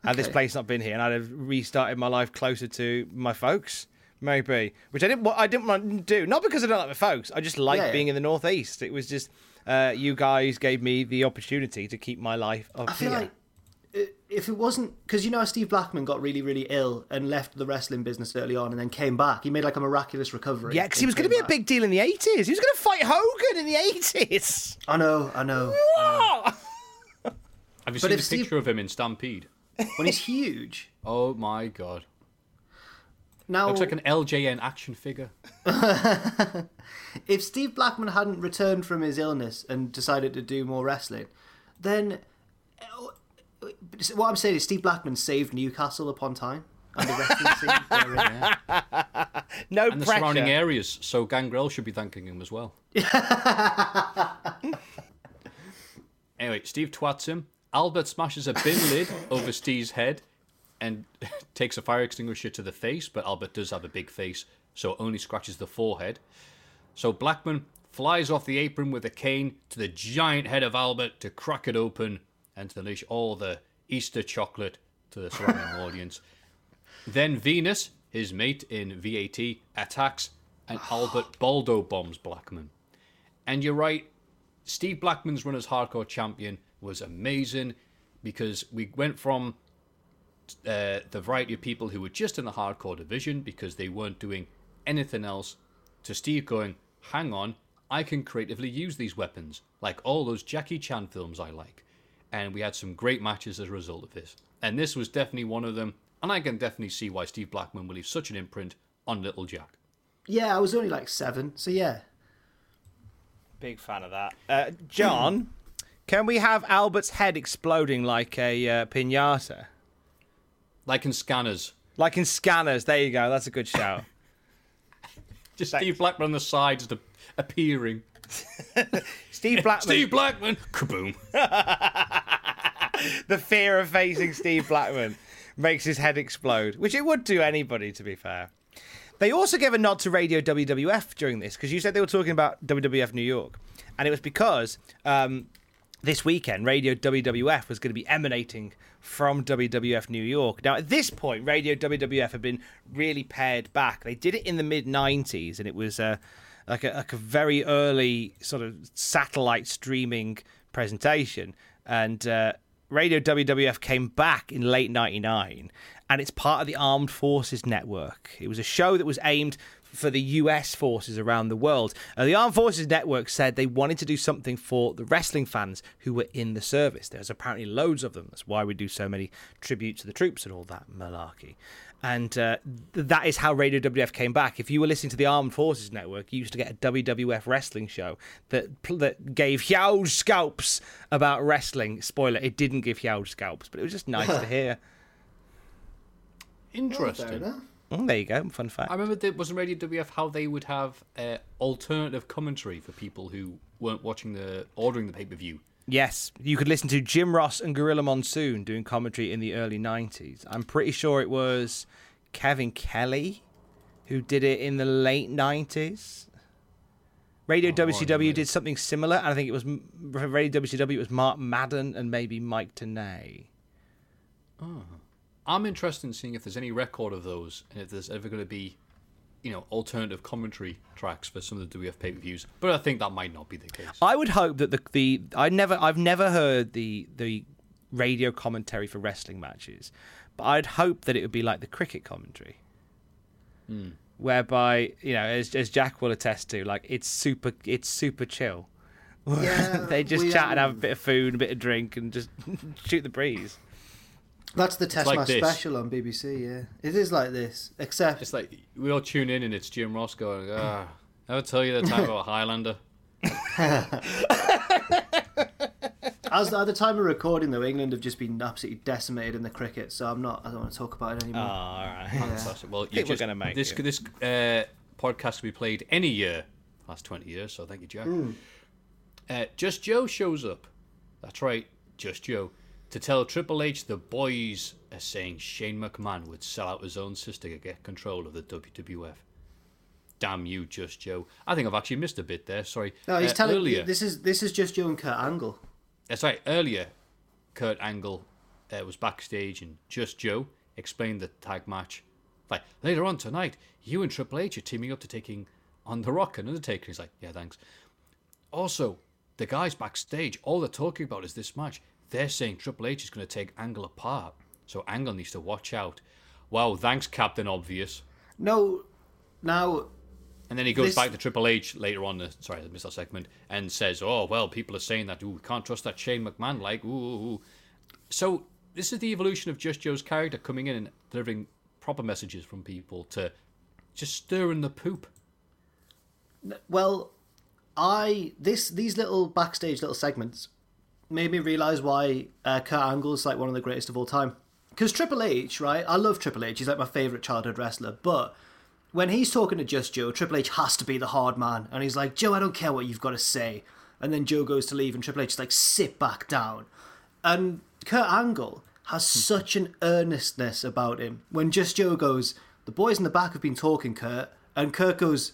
had this place not been here, and I'd have restarted my life closer to my folks. Maybe, which I didn't. I didn't want to do. Not because I don't like my folks. I just like Yeah, yeah. being in the northeast. It was just uh, you guys gave me the opportunity to keep my life up I feel here. like if it wasn't because you know Steve Blackman got really really ill and left the wrestling business early on and then came back. He made like a miraculous recovery. yeah, because he was going to came be a big deal in the eighties. He was going to fight Hogan in the eighties. I know, I know. Have you But seen if a Steve- picture of him in Stampede? When he's huge. Oh my god. Now, Looks like an LJN action figure. <laughs> if Steve Blackman hadn't returned from his illness and decided to do more wrestling, then uh, what I'm saying is Steve Blackman saved Newcastle upon Tyne and the wrestling scene. therein. No And the surrounding areas, so Gangrel should be thanking him as well. <laughs> anyway, Steve twats him. Albert smashes a bin lid over Steve's head and <laughs> takes a fire extinguisher to the face, but Albert does have a big face, so only scratches the forehead. So Blackman flies off the apron with a cane to the giant head of Albert to crack it open and to unleash all the Easter chocolate to the surrounding <laughs> audience. Then Venis, his mate in VAT, attacks and <sighs> Albert Baldo bombs Blackman. And you're right, Steve Blackman's run as hardcore champion was amazing because we went from uh, the variety of people who were just in the hardcore division because they weren't doing anything else to Steve going, hang on, I can creatively use these weapons, like all those Jackie Chan films I like. And we had some great matches as a result of this. And this was definitely one of them. And I can definitely see why Steve Blackman will leave such an imprint on Little Jack. yeah, I was only like seven, so yeah. Big fan of that. Uh, John, <clears throat> can we have Albert's head exploding like a uh, pinata? Like in Scanners. Like in Scanners. There you go. That's a good shout. <laughs> Just Steve Blackman on the side, just appearing. <laughs> Steve Blackman. Steve Blackman! Kaboom. <laughs> the fear of facing Steve Blackman makes his head explode, which it would do anybody, to be fair. They also gave a nod to Radio WWF during this because you said they were talking about WWF New York, and it was because um, this weekend Radio WWF was going to be emanating from WWF New York. Now, at this point, Radio WWF had been really pared back. They did it in the mid '90s, and it was uh, like a, like a very early sort of satellite streaming presentation, and. Uh, Radio WWF came back in late 99 and it's part of the Armed Forces Network. It was a show that was aimed for the US forces around the world. Uh, the Armed Forces Network said they wanted to do something for the wrestling fans who were in the service. There's apparently loads of them. That's why we do so many tributes to the troops and all that malarkey. And uh, th- that is how Radio WF came back. If you were listening to the Armed Forces Network, you used to get a WWF wrestling show that pl- that gave huge scalps about wrestling. Spoiler: it didn't give huge scalps, but it was just nice to <laughs> hear. Interesting. Mm, there you go, fun fact. I remember there was in Radio WF how they would have uh, alternative commentary for people who weren't watching the ordering the pay per view. Yes, you could listen to Jim Ross and Gorilla Monsoon doing commentary in the early 90s. I'm pretty sure it was Kevin Kelly who did it in the late 90s. Radio WCW did something similar, and I think it was for Radio WCW. It was Mark Madden and maybe Mike Tenay. I'm interested in seeing if there's any record of those and if there's ever going to be, you know, alternative commentary tracks for some of the WF pay per views. But I think that might not be the case. I would hope that the the I never I've never heard the the radio commentary for wrestling matches, but I'd hope that it would be like the cricket commentary, whereby you know as as Jack will attest to, like it's super it's super chill. <laughs> Yeah, they just we, chat and have a um, bit of food, a bit of drink, and just <laughs> shoot the breeze. That's the Test like Match this. special on BBC. Yeah, it is like this, except It's like we all tune in and it's Jim Ross going, ah, I'll tell you the time about <laughs> Highlander. <laughs> as at the time of recording, though, England have just been absolutely decimated in the cricket. So I'm not. I don't want to talk about it anymore. all right. Fantastic. Well, you think we're just, gonna make this. it. This uh, podcast will be played any year, last twenty years. So thank you, Jack. Uh, Just Joe shows up. That's right, Just Joe. To tell Triple H the boys are saying Shane McMahon would sell out his own sister to get control of the WWF. Damn you, Just Joe. I think I've actually missed a bit there. Sorry. No, he's Uh, telling earlier. this is this is just Joe and Kurt Angle. That's right. Earlier, Kurt Angle uh, was backstage and Just Joe explained the tag match. Like, later on tonight, you and Triple H are teaming up to taking on The Rock and Undertaker. He's like, yeah, thanks. Also, the guys backstage, all they're talking about is this match. They're saying Triple H is going to take Angle apart. So Angle needs to watch out. Wow, thanks, Captain Obvious. No, now And then he goes This- back to Triple H later on. The, sorry, I missed that segment, and says, "Oh well, people are saying that. Ooh, we can't trust that Shane McMahon. Like, ooh, ooh, ooh." So this is the evolution of Just Joe's character coming in and delivering proper messages from people to just stirring the poop. Well, I this these little backstage little segments made me realize why uh, Kurt Angle is like one of the greatest of all time. Because Triple H, right? I love Triple H. He's like my favorite childhood wrestler. But when he's talking to just Joe, Triple H has to be the hard man, and he's like, Joe, I don't care what you've got to say. And then Joe goes to leave, and Triple H is like, sit back down. And Kurt Angle has such an earnestness about him. When just Joe goes, the boys in the back have been talking, Kurt, and Kurt goes,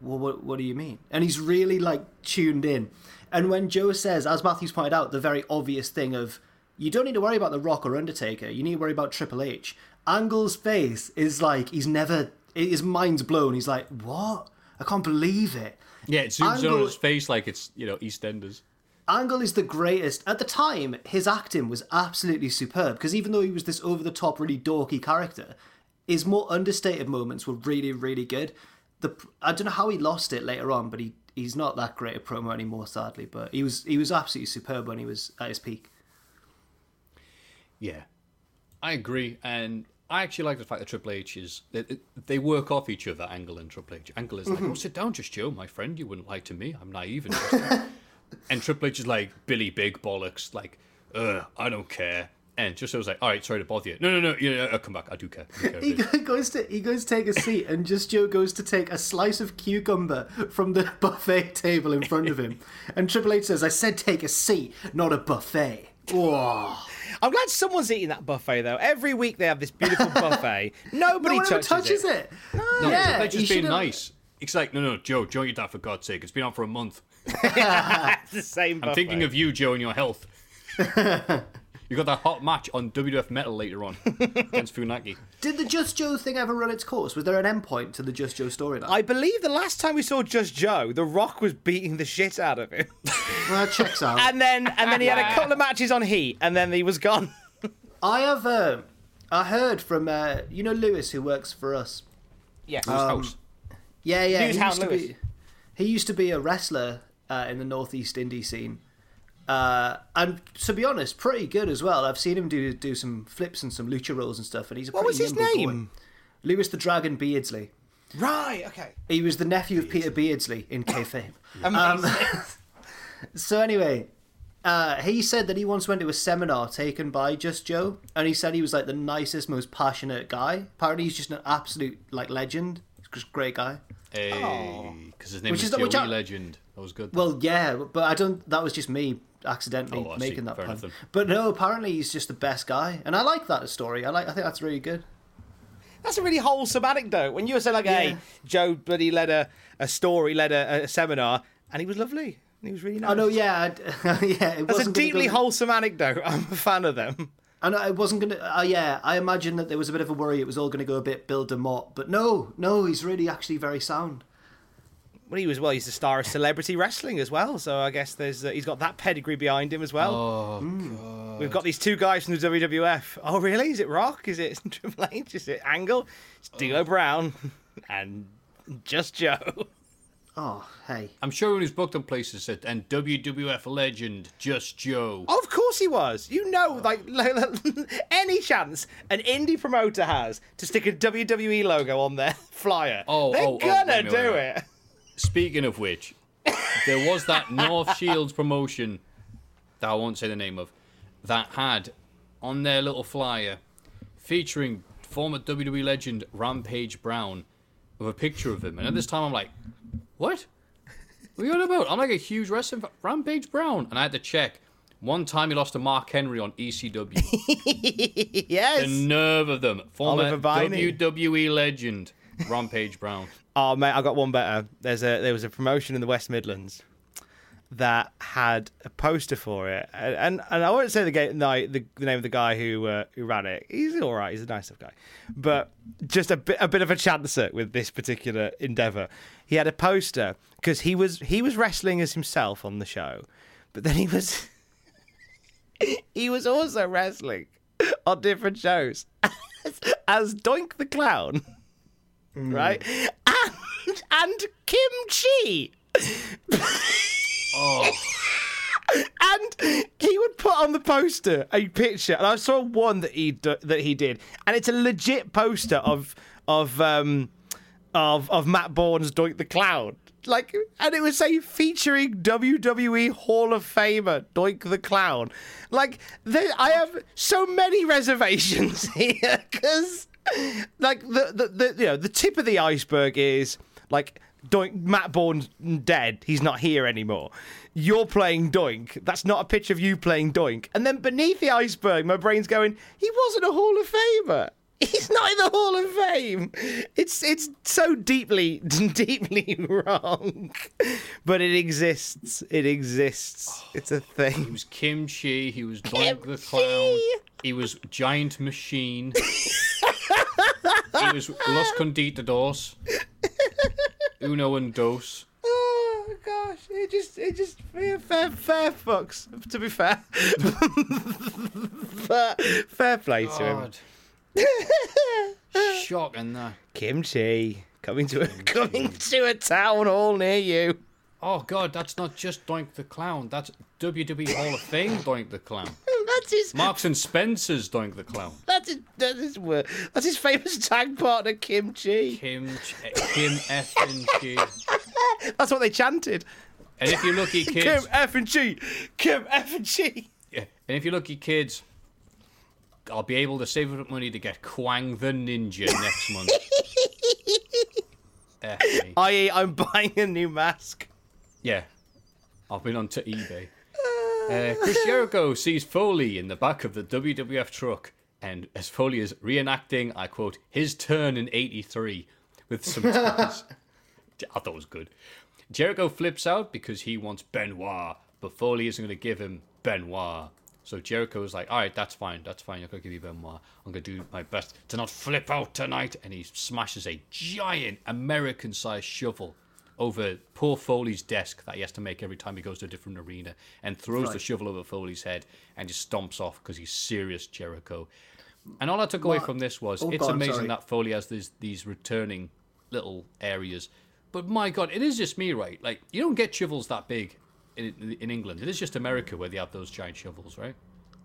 well, what, what do you mean? And he's really like tuned in. And when Joe says, as Matthews pointed out, the very obvious thing of, you don't need to worry about The Rock or Undertaker, you need to worry about Triple H. Angle's face is like, he's never, his mind's blown. He's like, what? I can't believe it. Yeah, it zooms in on his face like it's you know EastEnders. Angle is the greatest. At the time, his acting was absolutely superb because even though he was this over the top, really dorky character, his more understated moments were really, really good. The I don't know how he lost it later on, but he he's not that great a promo anymore, sadly. But he was he was absolutely superb when he was at his peak. Yeah, I agree, and I actually like the fact that Triple H is they, they work off each other. Angle and Triple H. Angle is like, Mhm. "Oh, sit down, just Joe, my friend. You wouldn't lie to me. I'm naive." And, <laughs> and Triple H is like Billy Big Bollocks, like, "Ugh, I don't care." And just so I was like, "All right, sorry to bother you." No, no, no. You know, I'll come back. I do care. I do care He goes to he goes to take a seat, and just Joe goes to take a slice of cucumber from the <laughs> buffet table in front of him, and Triple H says, "I said take a seat, not a buffet." Whoa. I'm glad someone's eating that buffet though. Every week they have this beautiful <laughs> buffet. Nobody No one ever touches, touches it. No, Yeah, Triple H he is being should've- nice. It's like, no, no, Joe, don't eat that for God's sake. It's been on for a month. <laughs> it's the same. I'm thinking of you, Joe, and your health. You got that hot match on WWF Metal later on <laughs> against Funaki. Did the Just Joe thing ever run its course? Was there an endpoint to the Just Joe storyline? I believe the last time we saw Just Joe, The Rock was beating the shit out of him, <laughs> Well, that checks out. and then and then he had a couple of matches on Heat, and then he was gone. <laughs> I have. Uh, I heard from uh, you know Lewis who works for us. Yes. Um, Yeah, yeah. Lewis he Hound used to Lewis. be. He used to be a wrestler uh, in the northeast indie scene, uh, and to be honest, pretty good as well. I've seen him do do some flips and some lucha rolls and stuff, and he's a What pretty was his nimble boy. name? Lewis the Dragon Beardsley. Right. Okay. He was the nephew of Peter Beardsley in kayfabe. <coughs> Amazing. <laughs> So anyway, uh, he said that he once went to a seminar taken by Just Joe, and he said he was like the nicest, most passionate guy. Apparently, he's just an absolute like legend. He's just a great guy. Hey, because his name Which is is Joey I- Legend. That was good. Well, yeah, but I don't. That was just me accidentally Oh, making that Fair pun. enough. But no, apparently he's just the best guy, and I like that story. I like. I think that's really good. That's a really wholesome anecdote. When you were saying like, Yeah. "Hey, Joe bloody led a, a story, led a, a seminar, and he was lovely. And he was really nice." I know. Yeah, <laughs> yeah. It That's a wasn't gonna deeply go- wholesome anecdote. <laughs> I'm a fan of them. And I wasn't gonna. Uh, yeah, I imagine that there was a bit of a worry it was all gonna go a bit Bill DeMott, but no, no, he's really actually very sound. Well, he was well. He's the star of celebrity wrestling as well. So I guess there's uh, he's got that pedigree behind him as well. oh, Hmm. We've got these two guys from the WWF. Oh, really? Is it Rock? Is it <laughs> Triple H? Is it Angle? It's D'Lo Brown <laughs> and just Joe. <laughs> Oh, hey. I'm sure when he's booked on places that and WWF legend Just Joe. Of course he was. You know, like any chance an indie promoter has to stick a WWE logo on their flyer, Oh, they're oh, oh, gonna wait do wait a minute. it. Speaking of which, there was that <laughs> North Shields promotion that I won't say the name of that had on their little flyer featuring former WWE legend Rampage Brown with a picture of him. And at this time, I'm like, what? What are you on about? I'm like a huge wrestling fan. Rampage Brown. And I had to check. One time he lost to Mark Henry on ECW. <laughs> yes. the nerve of them. Former WWE legend, Rampage Brown. Oh mate, I got one better. There's a there was a promotion in the West Midlands that had a poster for it, and and, and I won't say the, ga- the the the name of the guy who uh, who ran it. He's all right. He's a nice enough guy, but just a bit a bit of a chancer with this particular endeavor. He had a poster because he was he was wrestling as himself on the show, but then he was <laughs> he was also wrestling on different shows <laughs> as, as Doink the Clown right? And, and kimchi. Oh, <laughs> And he would put on the poster a picture, and I saw one that he d- that he did, and it's a legit poster of of um of of Matt Borne's Doink the Clown. Like, and it would say featuring WWE Hall of Famer Doink the Clown. Like, there, I have so many reservations <laughs> here because, like, the, the the you know the tip of the iceberg is like Doink Matt Borne's dead. He's not here anymore. You're playing Doink. That's not a picture of you playing Doink. And then beneath the iceberg, my brain's going, he wasn't a Hall of Famer. <laughs> He's not in the Hall of Fame. It's it's so deeply <laughs> deeply wrong, but it exists. It exists. It's a thing. he was Kimchi. He was Doink the Clown. He was Giant Machine. <laughs> he was Los Conquistadores. Uno and Dos. Oh gosh, it just it just fair fair, fair fucks. To be fair, <laughs> fair, fair play to him. God. Shocking that. Kimchi coming to a <laughs> coming to a town hall near you. Oh God, that's not just Doink the Clown. That's WWE Hall of Fame Doink the Clown. <laughs> That's his. Marks and Spencer's Doink the Clown. That's his. That's his. word. That's his famous tag partner, Kimchi. Kim, Kim F and G. <laughs> That's what they chanted. And if you're lucky, <laughs> kids. Kim F and G. Kim F and G. yeah, and if you're lucky, kids, I'll be able to save up money to get Kwang the Ninja next month. I.e., I'm buying a new mask. Yeah, I've been onto eBay. Uh, Chris Jericho sees Foley in the back of the WWF truck, and as Foley is reenacting, I quote, his turn in '83 with some. <laughs> ties. I thought it was good. Jericho flips out because he wants Benoit, but Foley isn't going to give him Benoit. So Jericho is like, all right, that's fine, that's fine. I'm going to give you Benoit. I'm going to do my best to not flip out tonight. And he smashes a giant American-sized shovel over poor Foley's desk that he has to make every time he goes to a different arena and throws the shovel over Foley's head and just stomps off because he's serious Jericho. And all I took away What? from this was Oh, it's go on, amazing sorry. that Foley has these these returning little areas. But my God, it is just me, right? Like you don't get shovels that big in in England. It is just America where they have those giant shovels, right?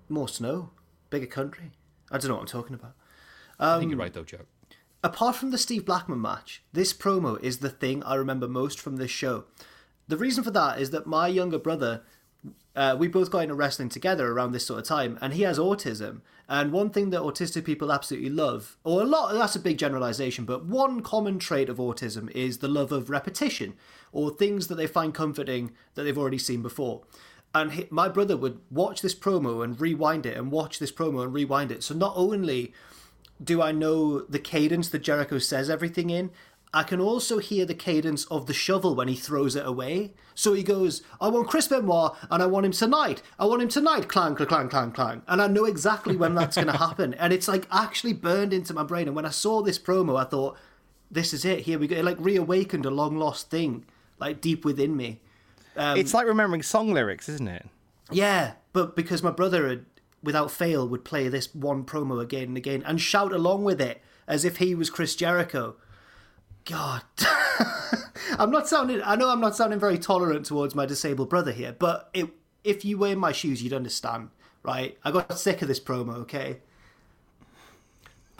More snow, bigger country. I don't know what I'm talking about. I Um, think you're right though, Joe. Apart from the Steve Blackman match, this promo is the thing I remember most from this show. The reason for that is that my younger brother, uh, we both got into wrestling together around this sort of time, and he has autism. And one thing that autistic people absolutely love, or a lot, that's a big generalization, but one common trait of autism is the love of repetition, or things that they find comforting that they've already seen before. And he, my brother would watch this promo and rewind it, and watch this promo and rewind it. So not only do I know the cadence that Jericho says everything in, I can also hear the cadence of the shovel when he throws it away. So he goes, I want Chris Benoit and I want him tonight. I want him tonight. Clang, clang, clang, clang, clang. And I know exactly when that's going <laughs> to happen. And it's like actually burned into my brain. And when I saw this promo, I thought, this is it. Here we go. It like reawakened a long lost thing, like deep within me. Um, it's like remembering song lyrics, isn't it? Yeah, but because my brother, had, without fail, would play this one promo again and again and shout along with it as if he was Chris Jericho. God, <laughs> I'm not sounding. I know I'm not sounding very tolerant towards my disabled brother here, but it, if you were in my shoes, you'd understand, right? I got sick of this promo. Okay,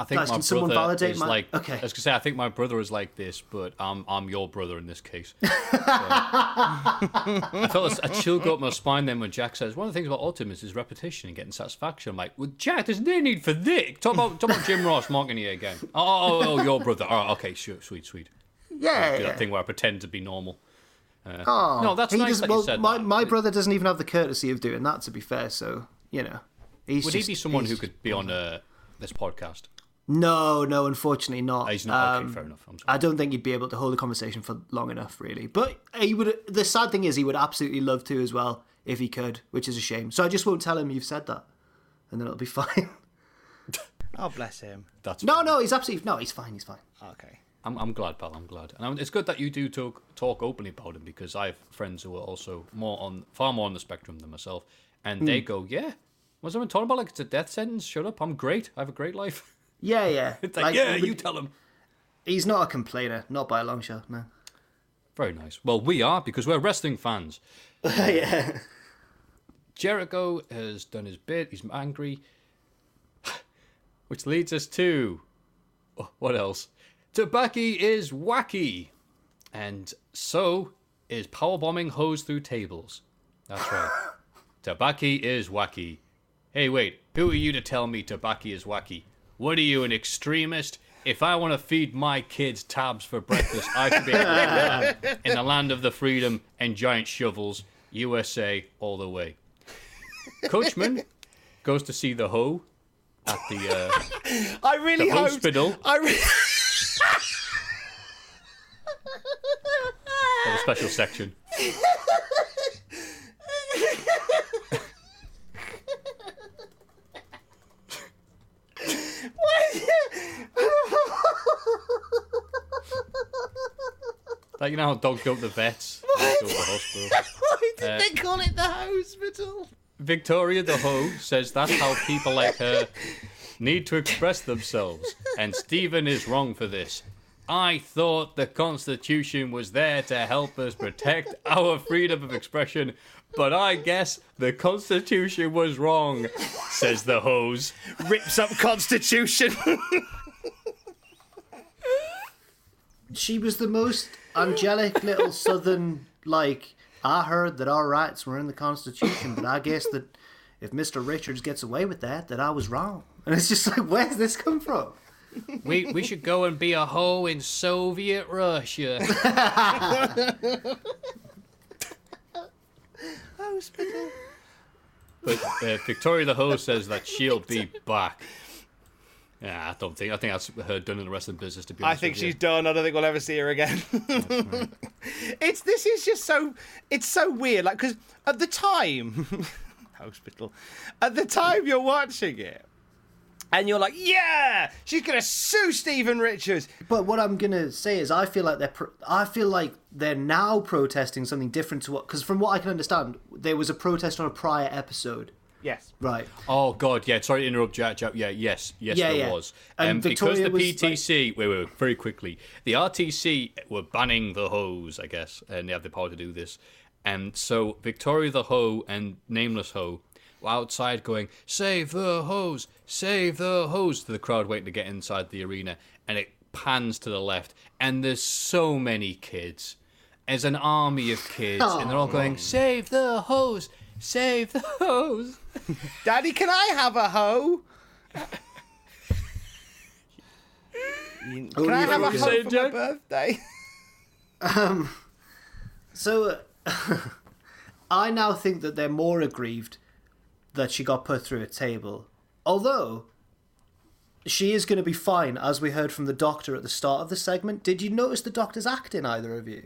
I think Guys, my can someone brother validate is my- like. Okay. I was gonna say I think my brother is like this, but I'm I'm your brother in this case. <laughs> So- I felt a, a chill go up my spine then when Jack says one of the things about autism is his repetition and getting satisfaction. I'm like, well, Jack, there's no need for this. Talk about talk about Jim Ross mocking you again. Oh, oh, oh, oh, your brother. Oh, okay, sure, sweet, sweet. yeah, Do yeah. that thing where I pretend to be normal. Uh, Oh, no, that's he nice that well, my, that. my brother doesn't even have the courtesy of doing that. To be fair, so you know, he's Would just, he be someone who could be on uh, this podcast? No, no, unfortunately not. Oh, he's not. Okay, Um, fair enough. I'm sorry. I don't think he'd be able to hold a conversation for long enough, really. But he would. The sad thing is, he would absolutely love to as well if he could, which is a shame. So I just won't tell him you've said that, and then it'll be <laughs> fine. Oh, bless him. That's no, no, he's absolutely no, he's fine. He's fine. Okay. I'm, I'm glad, pal. I'm glad, and I'm, it's good that you do talk talk openly about him because I have friends who are also more on far more on the spectrum than myself, and they Hmm. go, "Yeah, what's someone talking about? Like it's a death sentence? Shut up! I'm great. I have a great life." Yeah, yeah. <laughs> It's like, yeah, you tell him. He's not a complainer, not by a long shot. No. Very nice. Well, we are because we're wrestling fans. <laughs> yeah. Jericho has done his bit. He's angry, which leads us to oh, what else? Tabaki is wacky, and so is powerbombing hose through tables. That's right. <laughs> Tabaki is wacky. Hey, wait. Who are you to tell me Tabaki is wacky? What are you, an extremist? If I want to feed my kids tabs for breakfast, I should be able to do that in the land of the freedom and giant shovels, USA all the way. Coachman goes to see the hoe at the uh, <laughs> I really the hoped. hospital I re- <laughs> a special section. Like you know how dogs go to the vets, <laughs> dogs go to the hospital. <laughs> Why did Uh, they call it the hospital? Victoria the Hoe says that's how people like her need to express themselves, and Stephen is wrong for this. I thought the Constitution was there to help us protect our freedom of expression, but I guess the Constitution was wrong, says the hose. Rips up Constitution. She was the most angelic little southern, like, I heard that our rights were in the Constitution, but I guess that if Mr. Richards gets away with that, that I was wrong. And it's just like, where's this come from? We we should go and be a hoe in Soviet Russia. <laughs> hospital. But uh, Victoria the Hoe <laughs> says that she'll be back. Yeah, I don't think. I think that's her done in the wrestling business. To be honest, I think with you. she's done. I don't think we'll ever see her again. <laughs> it's this is just so it's so weird. Like because at the time, <laughs> hospital, at the time you're watching it, and you're like, yeah, she's gonna sue Stephen Richards. But what I'm gonna say is, I feel like they're, pro- I feel like they're now protesting something different to what, because from what I can understand, there was a protest on a prior episode. Yes. Right. Oh God, yeah. Sorry to interrupt, Jack. Jack. Yeah, yes, yes, Yeah, there yeah. was. And Um, because the was, PTC, wait, wait, wait, very quickly, the RTC were banning the hose, I guess, and they have the power to do this. And so Victoria the Hoe and Nameless Hoe were outside going, "Save the hose! Save the hose!" to the crowd waiting to get inside the arena, and it pans to the left, and there's so many kids. There's an army of kids, and they're all going, "Save the hose! Save the hose!" <laughs> Daddy, can I have a hoe? Can I have a you hoe saying, for my Jack? birthday? So, uh, <laughs> I now think that they're more aggrieved that she got put through a table. Although, she is going to be fine, as we heard from the doctor at the start of the segment. Did you notice the doctor's acting, either of you?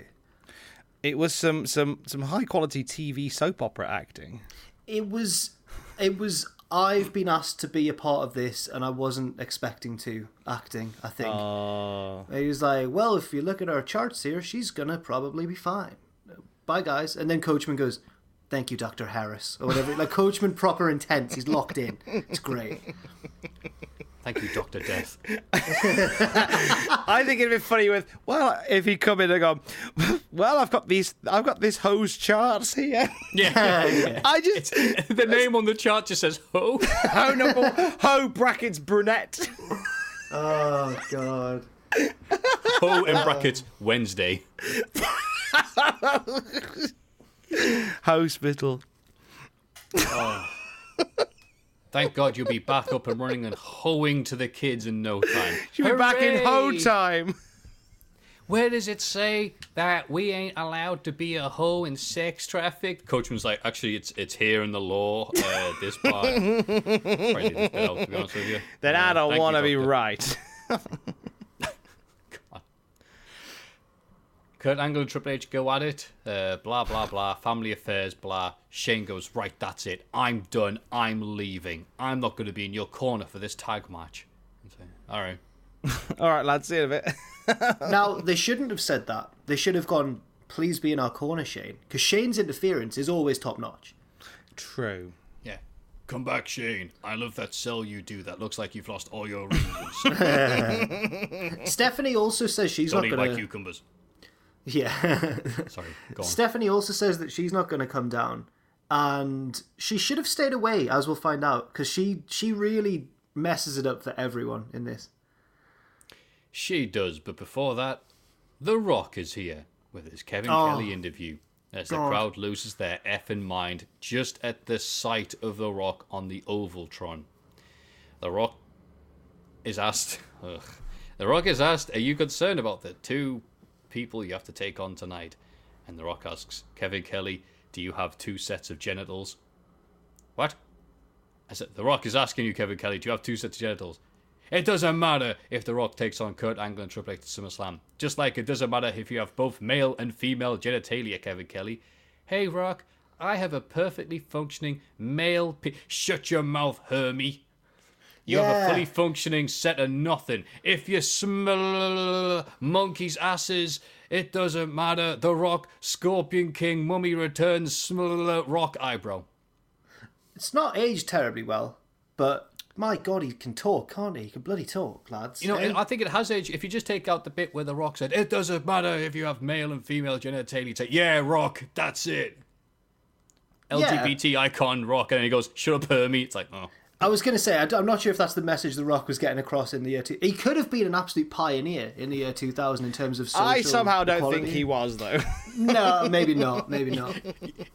It was some some some high quality TV soap opera acting. It was. It was. I've been asked to be a part of this, and I wasn't expecting to acting. I think ah. he was like, "Well, if you look at our charts here, she's gonna probably be fine." Bye, guys. And then Coachman goes, "Thank you, Doctor Harris," or whatever. like Coachman, proper intense. He's locked in. It's great. Thank you, Doctor Death. I think it'd be funny with well if he come in and go, well I've got these I've got this hose charts here. Yeah. <laughs> I just the name on the chart just says Ho. ho number ho brackets brunette. Oh God. Ho in brackets Wednesday. <laughs> <laughs> Hospital. Thank God you'll be back up and running and hoeing to the kids in no time. <laughs> She'll be back in ho Hooray! time. where does it say that we ain't allowed to be a hoe in sex trafficked? Coachman's like, actually, it's it's here in the law. Uh, this part. <laughs> Probably this to be honest with you. Then Uh, I don't want to be right. Kurt Angle and Triple H go at it. Uh, blah blah blah. Family affairs. Blah. Shane goes right. That's it. I'm done. I'm leaving. I'm not going to be in your corner for this tag match. All right. <laughs> All right, lads, see you in a bit. <laughs> now they shouldn't have said that. They should have gone. Please be in our corner, Shane, because Shane's interference is always top notch. True. Yeah. Come back, Shane. I love that sell you do. That looks like you've lost all your rings. <laughs> Stephanie also says she's Don't not going my to. cucumbers. Yeah. <laughs> Sorry. Go on. Stephanie also says that she's not going to come down, and she should have stayed away, as we'll find out, because she she really messes it up for everyone in this. She does, but before that, The Rock is here with his Kevin Oh. Kelly interview as the crowd loses their effing mind just at the sight of The Rock on the Ovaltron. The Rock is asked, <laughs> ugh, The Rock is asked, Are you concerned about the two people you have to take on tonight? And The Rock asks, Kevin Kelly, Do you have two sets of genitals? What? I said, The Rock is asking you, Kevin Kelly, do you have two sets of genitals? It doesn't matter if The Rock takes on Kurt Angle and Triple H at SummerSlam. Just like it doesn't matter if you have both male and female genitalia, Kevin Kelly. Hey, Rock, I have a perfectly functioning male. Pe- Shut your mouth, Hermie. You have a fully functioning set of nothing. If you smell monkeys' asses, it doesn't matter. The Rock, Scorpion King, Mummy Returns, smell Rock eyebrow. It's not aged terribly well, but my God, he can talk, can't he? He can bloody talk, lads. You know, eh? I think it has aged. If you just take out the bit where the Rock said, "It doesn't matter if you have male and female genitalia," "Yeah, Rock, that's it." LGBT icon Rock, and he goes, "Shut up, Hermie." It's like, oh, I was going to say, I'm not sure if that's the message The Rock was getting across in the year two. He could have been an absolute pioneer in the year 2000 in terms of social I somehow don't equality. think he was, though. <laughs> No, maybe <laughs> not. Maybe not.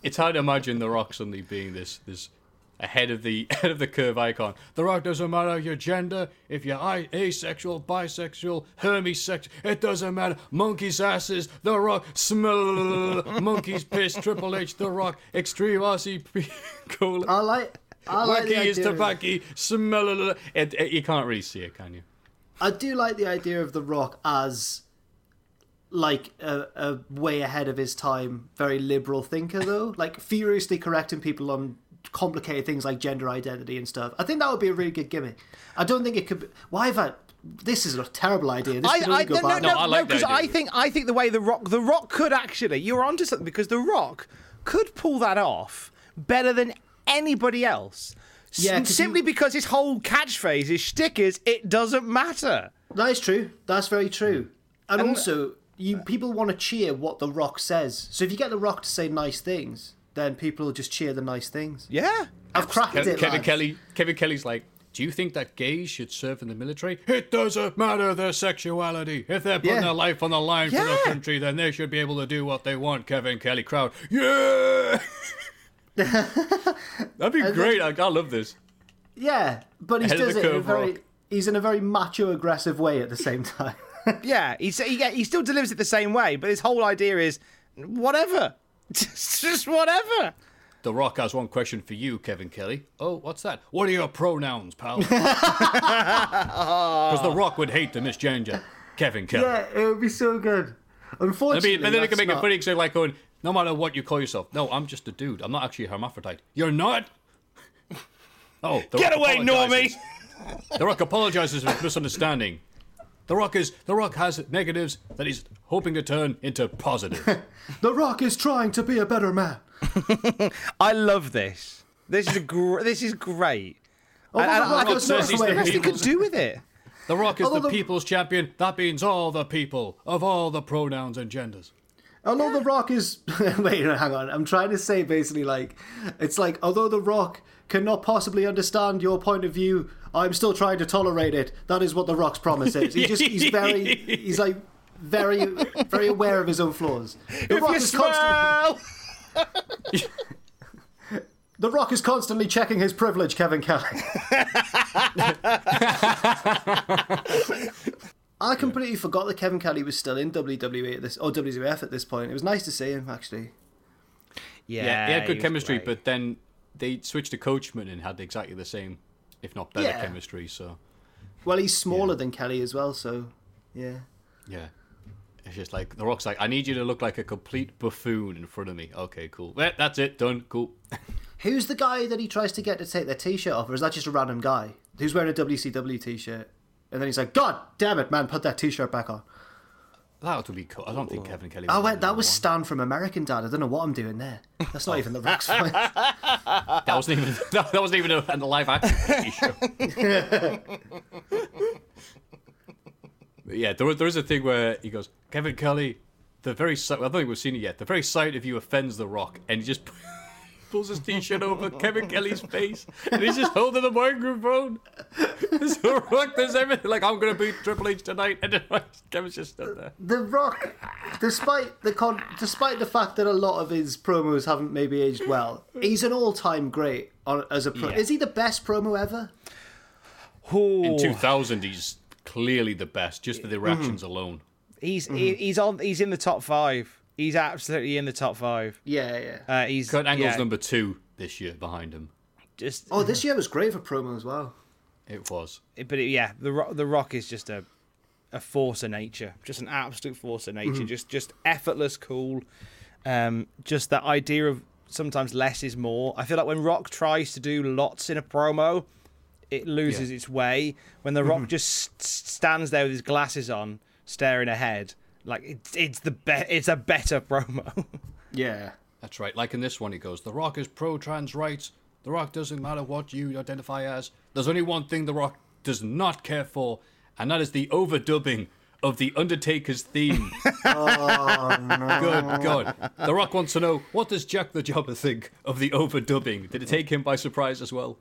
it's hard to imagine the Rock suddenly being this this ahead of the <laughs> ahead of the curve icon. The Rock doesn't matter your gender, if you're asexual, bisexual, hermisexual, it doesn't matter. Monkeys' asses, The Rock, smell, monkeys' piss, Triple H, The Rock, extreme Aussie, cool. I like. I like the Wacky is tobacco, smell. It, it, eh, you can't really see it, can you? I do like the idea of The Rock as like a, a way ahead of his time, very liberal thinker though, <laughs> like furiously correcting people on complicated things like gender identity and stuff. I think that would be a really good gimmick. I don't think it could. Be, why have I? This is a terrible idea. This I, could only I, go no, no, bad. no, no, because I think I think the way the Rock, the Rock could actually, you're onto something because the Rock could pull that off better than anybody else. S- Yeah, 'cause simply because his whole catchphrase, his shtick is, "It doesn't matter." That is true. That's very true. And, also, you people want to cheer what The Rock says. So if you get The Rock to say nice things, then people will just cheer the nice things. Yeah. I've cracked Kevin, it, Kevin lads. Kelly. Kevin Kelly's like, do you think that gays should serve in the military? It doesn't matter their sexuality. If they're putting Yeah. their life on the line for the country, then they should be able to do what they want. Kevin Kelly crowd, yeah. <laughs> <laughs> That'd be great. I, I love this. Yeah, but he Ahead does it in a very. Rock. He's in a very macho aggressive way at the same time. <laughs> Yeah, he he, yeah, he still delivers it the same way, but his whole idea is whatever, just <laughs> just whatever. The Rock has one question for you, Kevin Kelly. Oh, what's that? What are your pronouns, pal? Because The Rock would hate the misgender. Kevin Kelly. yeah, it would be so good. I Unfortunately, mean, but then they can make it not- funny because they're like going, no matter what you call yourself. No, I'm just a dude. I'm not actually a hermaphrodite. You're not? <laughs> Oh, the Get Rock away, apologizes. The Rock apologizes for misunderstanding. The Rock is the Rock has negatives that he's hoping to turn into positive. <laughs> The Rock is trying to be a better man. <laughs> I love this. This is a gr- this is great. Although And- The and Rock I is got not says he's the the way- nothing he people's- could do with it. The Rock is Although the the- people's champion. That means all the people of all the pronouns and genders. Although The Rock is. <laughs> Wait, hang on. I'm trying to say basically like. It's like, although The Rock cannot possibly understand your point of view, I'm still trying to tolerate it. That is what The Rock's promise is. He's just. He's very. He's like. Very, very aware of his own flaws. The If Rock is constantly, <laughs> The Rock is constantly checking his privilege, Kevin Kelly. <laughs> I I completely forgot that Kevin Kelly was still in WWE at this or WWF at this point. It was nice to see him actually. Yeah, Yeah, he had good was chemistry, great. but then they switched to Coachman and had exactly the same, if not better, Yeah. chemistry. So Well, he's smaller than Kelly as well, so yeah. yeah, it's just like the Rock's like, I need you to look like a complete buffoon in front of me. Okay, cool. Well, that's it, done. Cool. <laughs> Who's the guy that he tries to get to take their t-shirt off, or is that just a random guy who's wearing a WCW t-shirt? And then he's like, "God damn it, man! Put that t-shirt back on." That would be cool. I don't think Kevin Kelly. Oh wait, that was one. Stan from American Dad. I don't know what I'm doing there. That's not even the oh. Rock's voice. <laughs> That wasn't even <laughs> that, wasn't even a, a live action show. <laughs> Yeah, there, there is a thing where he goes, Kevin Kelly, the very sight. I don't think we've seen it yet. The very sight of you offends the Rock, and he just pulls his t-shirt over Kevin Kelly's face, and he's just holding the microphone. There's the Rock. There's everything. Like I'm gonna beat Triple H tonight, and then Kevin's just stood there. The Rock, despite the con- despite the fact that a lot of his promos haven't maybe aged well, he's an all-time great on, as a pro. Yeah. Is he the best promo ever? In 2000, he's clearly the best, just for the reactions mm. alone. He's he, mm-hmm. he's on. He's in the top five. He's absolutely in the top five. Yeah, yeah. Uh, he's Kurt Angle's yeah, number two this year behind him. Just Oh, this year was great for promo as well. It was. but it, yeah, the Rock, the Rock is just a a force of nature, just an absolute force of nature, just just effortless, cool. Um, just that idea of sometimes less is more. I feel like when Rock tries to do lots in a promo, it loses its way. When the Rock just s- stands there with his glasses on, staring ahead, like it's it's the be- it's a better <laughs> promo. Yeah. That's right. Like in this one, he goes, The Rock is pro trans rights. The Rock doesn't matter what you identify as. There's only one thing The Rock does not care for, and that is the overdubbing of The Undertaker's theme. <laughs> Oh, no. Good God. The Rock wants to know, what does Jack the Jobber think of the overdubbing? Did it take him by surprise as well?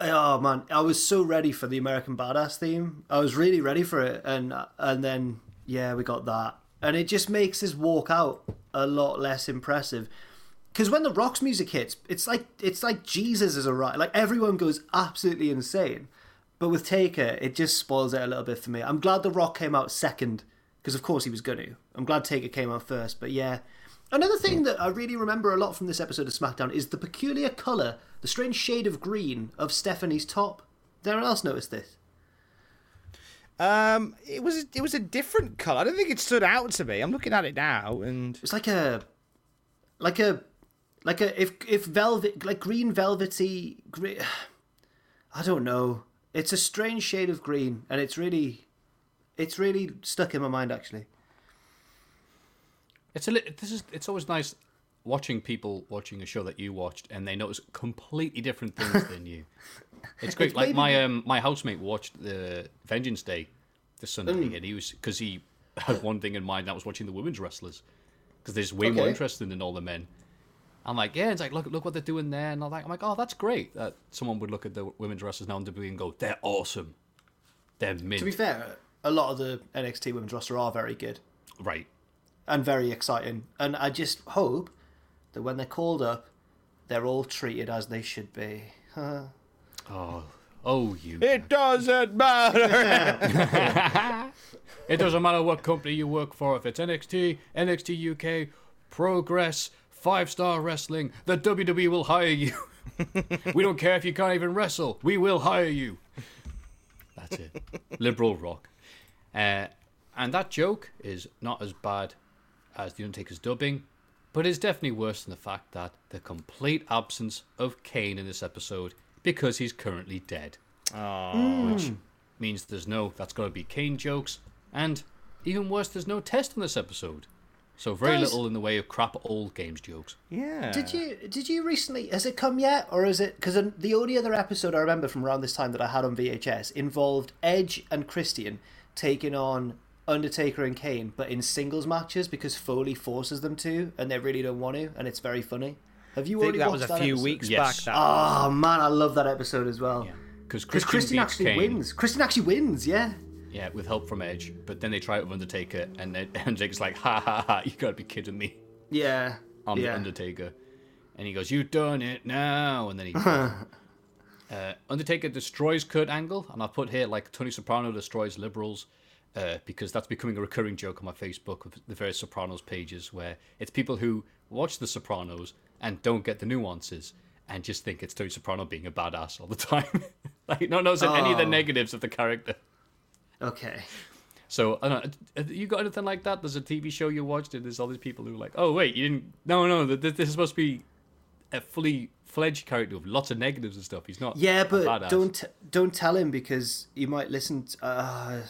Oh man, I was so ready for the American Badass theme. I was really ready for it, and and then yeah, we got that, and it just makes his walk out a lot less impressive. Because when the Rock's music hits, it's like it's like Jesus is a right. Like everyone goes absolutely insane, but with Taker, it just spoils it a little bit for me. I'm glad the Rock came out second, because of course he was gonna. I'm glad Taker came out first, but yeah. Another thing that I really remember a lot from this episode of SmackDown is the peculiar colour, the strange shade of green of Stephanie's top. Did anyone else notice this? Um, it was it was a different color. I don't think it stood out to me. I'm looking at it now, and It's like a, like a, like a if if velvet like green velvety green. <sighs> I don't know. It's a strange shade of green, and it's really, it's really stuck in my mind actually. It's a li- this is it's always nice watching people watching a show that you watched and they notice completely different things <laughs> than you. <laughs> It's great. It's like maybe- my um my housemate watched the Vengeance Day this Sunday Mm. and he was because he had one thing in mind that was watching the women's wrestlers because they're just way more interesting than all the men. I'm like, yeah, it's like look look what they're doing there and I'm like, I'm like, oh, that's great that someone would look at the women's wrestlers now in WWE and go, they're awesome, they're mint. To be fair, a lot of the NXT women's roster are very good right. and very exciting, and I just hope that when they're called up, they're all treated as they should be. <laughs> Oh, oh, you. it doesn't matter. <laughs> It doesn't matter what company you work for. If it's NXT, NXT UK, Progress, Five Star Wrestling, the WWE will hire you. <laughs> we don't care if you can't even wrestle. We will hire you. That's it. Liberal rock. Uh, and that joke is not as bad as The Undertaker's dubbing, but is definitely worse than the fact that the complete absence of Kane in this episode because he's currently dead. Ah. Which means there's no, that's got to be Kane jokes, and even worse, there's no test in this episode. So very Guys- little in the way of crap old games jokes. yeah. Did you did you recently? Has it come yet, or is it? Because the only other episode I remember from around this time that I had on VHS involved Edge and Christian taking on Undertaker and Kane, but in singles matches because Foley forces them to, and they really don't want to, and it's very funny. Have you I think already that was watched a few episode? weeks Yes. back. That Oh man, I love that episode as well. Because Because Christian, Christian actually Kane, wins. Christian actually wins. Yeah. yeah, with help from Edge. But then they try it with Undertaker, and then <laughs> Undertaker's like, "Ha ha ha! You gotta be kidding me!" Yeah. I'm yeah. the Undertaker, and he goes, "You've done it now!" And then he, <laughs> uh, Undertaker destroys Kurt Angle, and I put here like Tony Soprano destroys liberals. uh, because that's becoming a recurring joke on my Facebook of the various Sopranos pages, where it's people who watch The Sopranos and don't get the nuances and just think it's Tony Soprano being a badass all the time, <laughs> like not noticing any of the Oh. negatives of the character. Okay. So I don't know. have You got anything like that? There's a TV show you watched, and there's all these people who are like, "Oh wait, you didn't? No, no, th- th- this is supposed to be a fully fledged character with lots of negatives and stuff. He's not. Yeah, but don't don't tell him because you might listen. To, uh,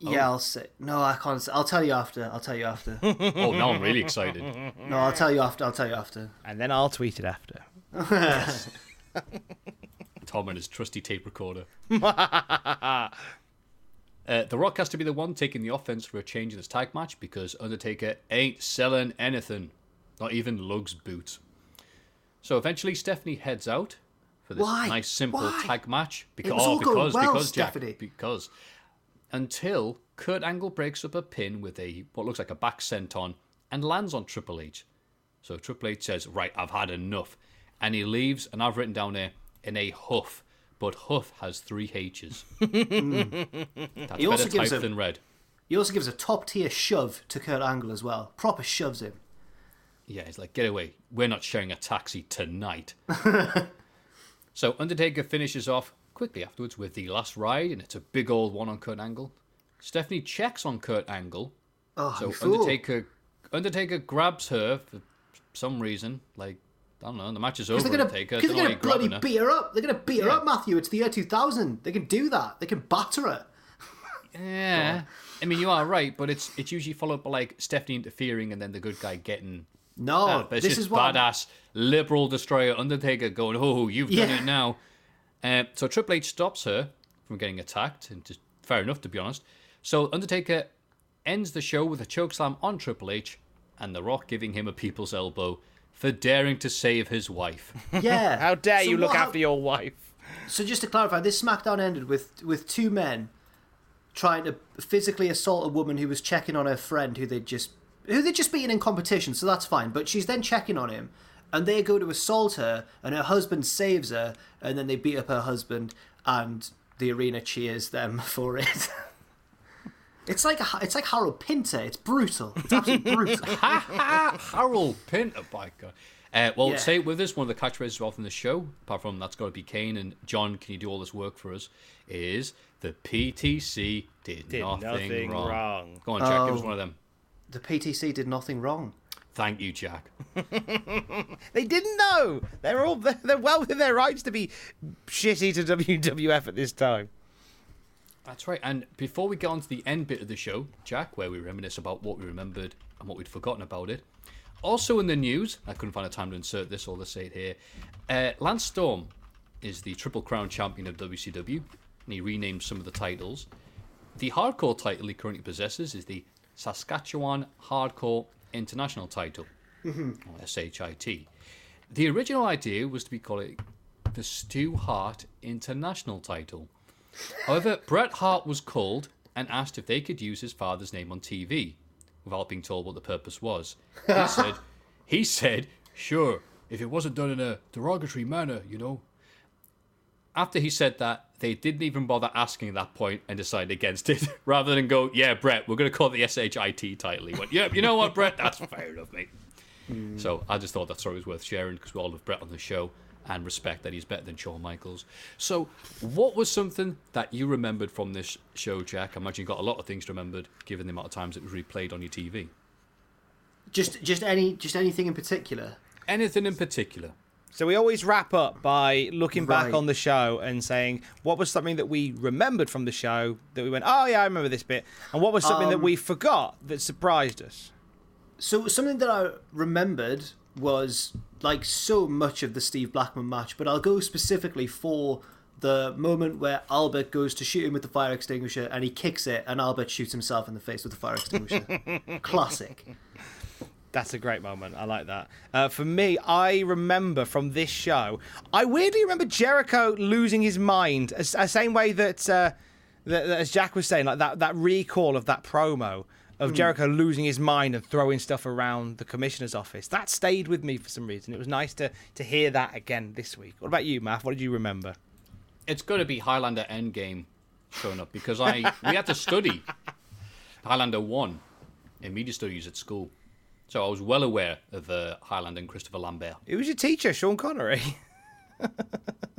yeah, Oh. I'll say no. I can't. say- I'll tell you after. I'll tell you after. <laughs> Oh, now I'm really excited. no, I'll tell you after. I'll tell you after. And then I'll tweet it after. <laughs> Tom and his trusty tape recorder. <laughs> Uh, the Rock has to be the one taking the offense for a change in this tag match because Undertaker ain't selling anything, not even Lug's boots. So eventually, Stephanie heads out for this Why? nice, simple Why? tag match. Because, was oh, all going because, well, because, Jack, Stephanie. because until Kurt Angle breaks up a pin with a what looks like a back senton and lands on Triple H. So Triple H says, "Right, I've had enough," and he leaves. And I've written down there in a huff, but huff has three H's. <laughs> That's He also better gives typed a- than red. He also gives a top tier shove to Kurt Angle as well. Proper shoves him. Yeah, he's like, get away. We're not sharing a taxi tonight. <laughs> so Undertaker finishes off quickly afterwards with the last ride, and it's a big old one on Kurt Angle. Stephanie checks on Kurt Angle. Oh, so fool. Undertaker Undertaker grabs her for some reason. Like, I don't know, the match is over, they're gonna, Undertaker. they're gonna bloody her. beat her up. They're gonna beat her Yeah. up, Matthew. It's the year 2000. They can do that. They can batter her. Yeah. I mean, you are right, but it's it's usually followed by like Stephanie interfering and then the good guy getting. No, it's this just is what. badass liberal destroyer Undertaker going, "Oh, you've done it now." Uh, so Triple H stops her from getting attacked, and just fair enough to be honest. So Undertaker ends the show with a chokeslam on Triple H, and The Rock giving him a people's elbow for daring to save his wife. <laughs> Yeah. How dare So you look what after your wife? So just to clarify, this SmackDown ended with with two men trying to physically assault a woman who was checking on her friend who they'd just who they'd just beaten in competition, so that's fine. But she's then checking on him, and they go to assault her, and her husband saves her, and then they beat up her husband, and the arena cheers them <laughs> for it. It's like a, it's like Harold Pinter. It's brutal. It's absolutely brutal. <laughs> Harold Pinter, by God. Uh, well, Yeah. say it with us. One of the catchphrases off in the show, apart from that's got to be Kane and John. Can you do all this work for us? Is the PTC did, Did nothing, nothing wrong. wrong. Go on, Jack. Give us Oh. one of them. the PTC did nothing wrong. Thank you, Jack. <laughs> They didn't know. They're all they're, well within their rights to be shitty to WWF at this time. That's right. And before we get on to the end bit of the show, Jack, where we reminisce about what we remembered and what we'd forgotten about it. Also in the news, I couldn't find a time to insert this, or let's say it here. Uh, Lance Storm is the Triple Crown champion of WCW, and he renamed some of the titles. The hardcore title he currently possesses is the Saskatchewan Hardcore International title, mm-hmm. or SHIT. The original idea was to be called the Stu Hart International title. However, Bret Hart was called and asked if they could use his father's name on TV, without being told what the purpose was. He <laughs> said, "He said, sure, if it wasn't done in a derogatory manner, you know." After he said that, they didn't even bother asking at that point and decided against it, <laughs> rather than go, "Yeah, Bret, we're going to call it the SHIT title." He went, "Yeah, you know what, Bret? That's <laughs> fair enough, mate." Hmm. So I just thought that story was worth sharing because we all love Bret on the show and respect that he's better than Shawn Michaels. So, what was something that you remembered from this show, Jack? I imagine you got a lot of things remembered given the amount of times it was replayed on your TV. Just just any just anything in particular. Anything in particular? So we always wrap up by looking back on the show and saying what was something that we remembered from the show that we went, oh yeah, I remember this bit, and what was something that Um, we forgot that surprised us. So something that I remembered was like so much of the Steve Blackman match, but I'll go specifically for the moment where Albert goes to shoot him with the fire extinguisher and he kicks it and Albert shoots himself in the face with the fire extinguisher. <laughs> Classic. That's a great moment. I like that. Uh, for me, I remember from this show, I weirdly remember Jericho losing his mind, as, the same way that, uh, that, that as Jack was saying, like that that recall of that promo of Jericho losing his mind and throwing stuff around the commissioner's office. That stayed with me for some reason. It was nice to to hear that again this week. What about you, Matt? What did you remember? It's going to be Highlander Endgame showing up because I we had to study <laughs> Highlander one in media studies at school, so I was well aware of uh, Highlander and Christopher Lambert. Who was your teacher, Sean Connery? <laughs>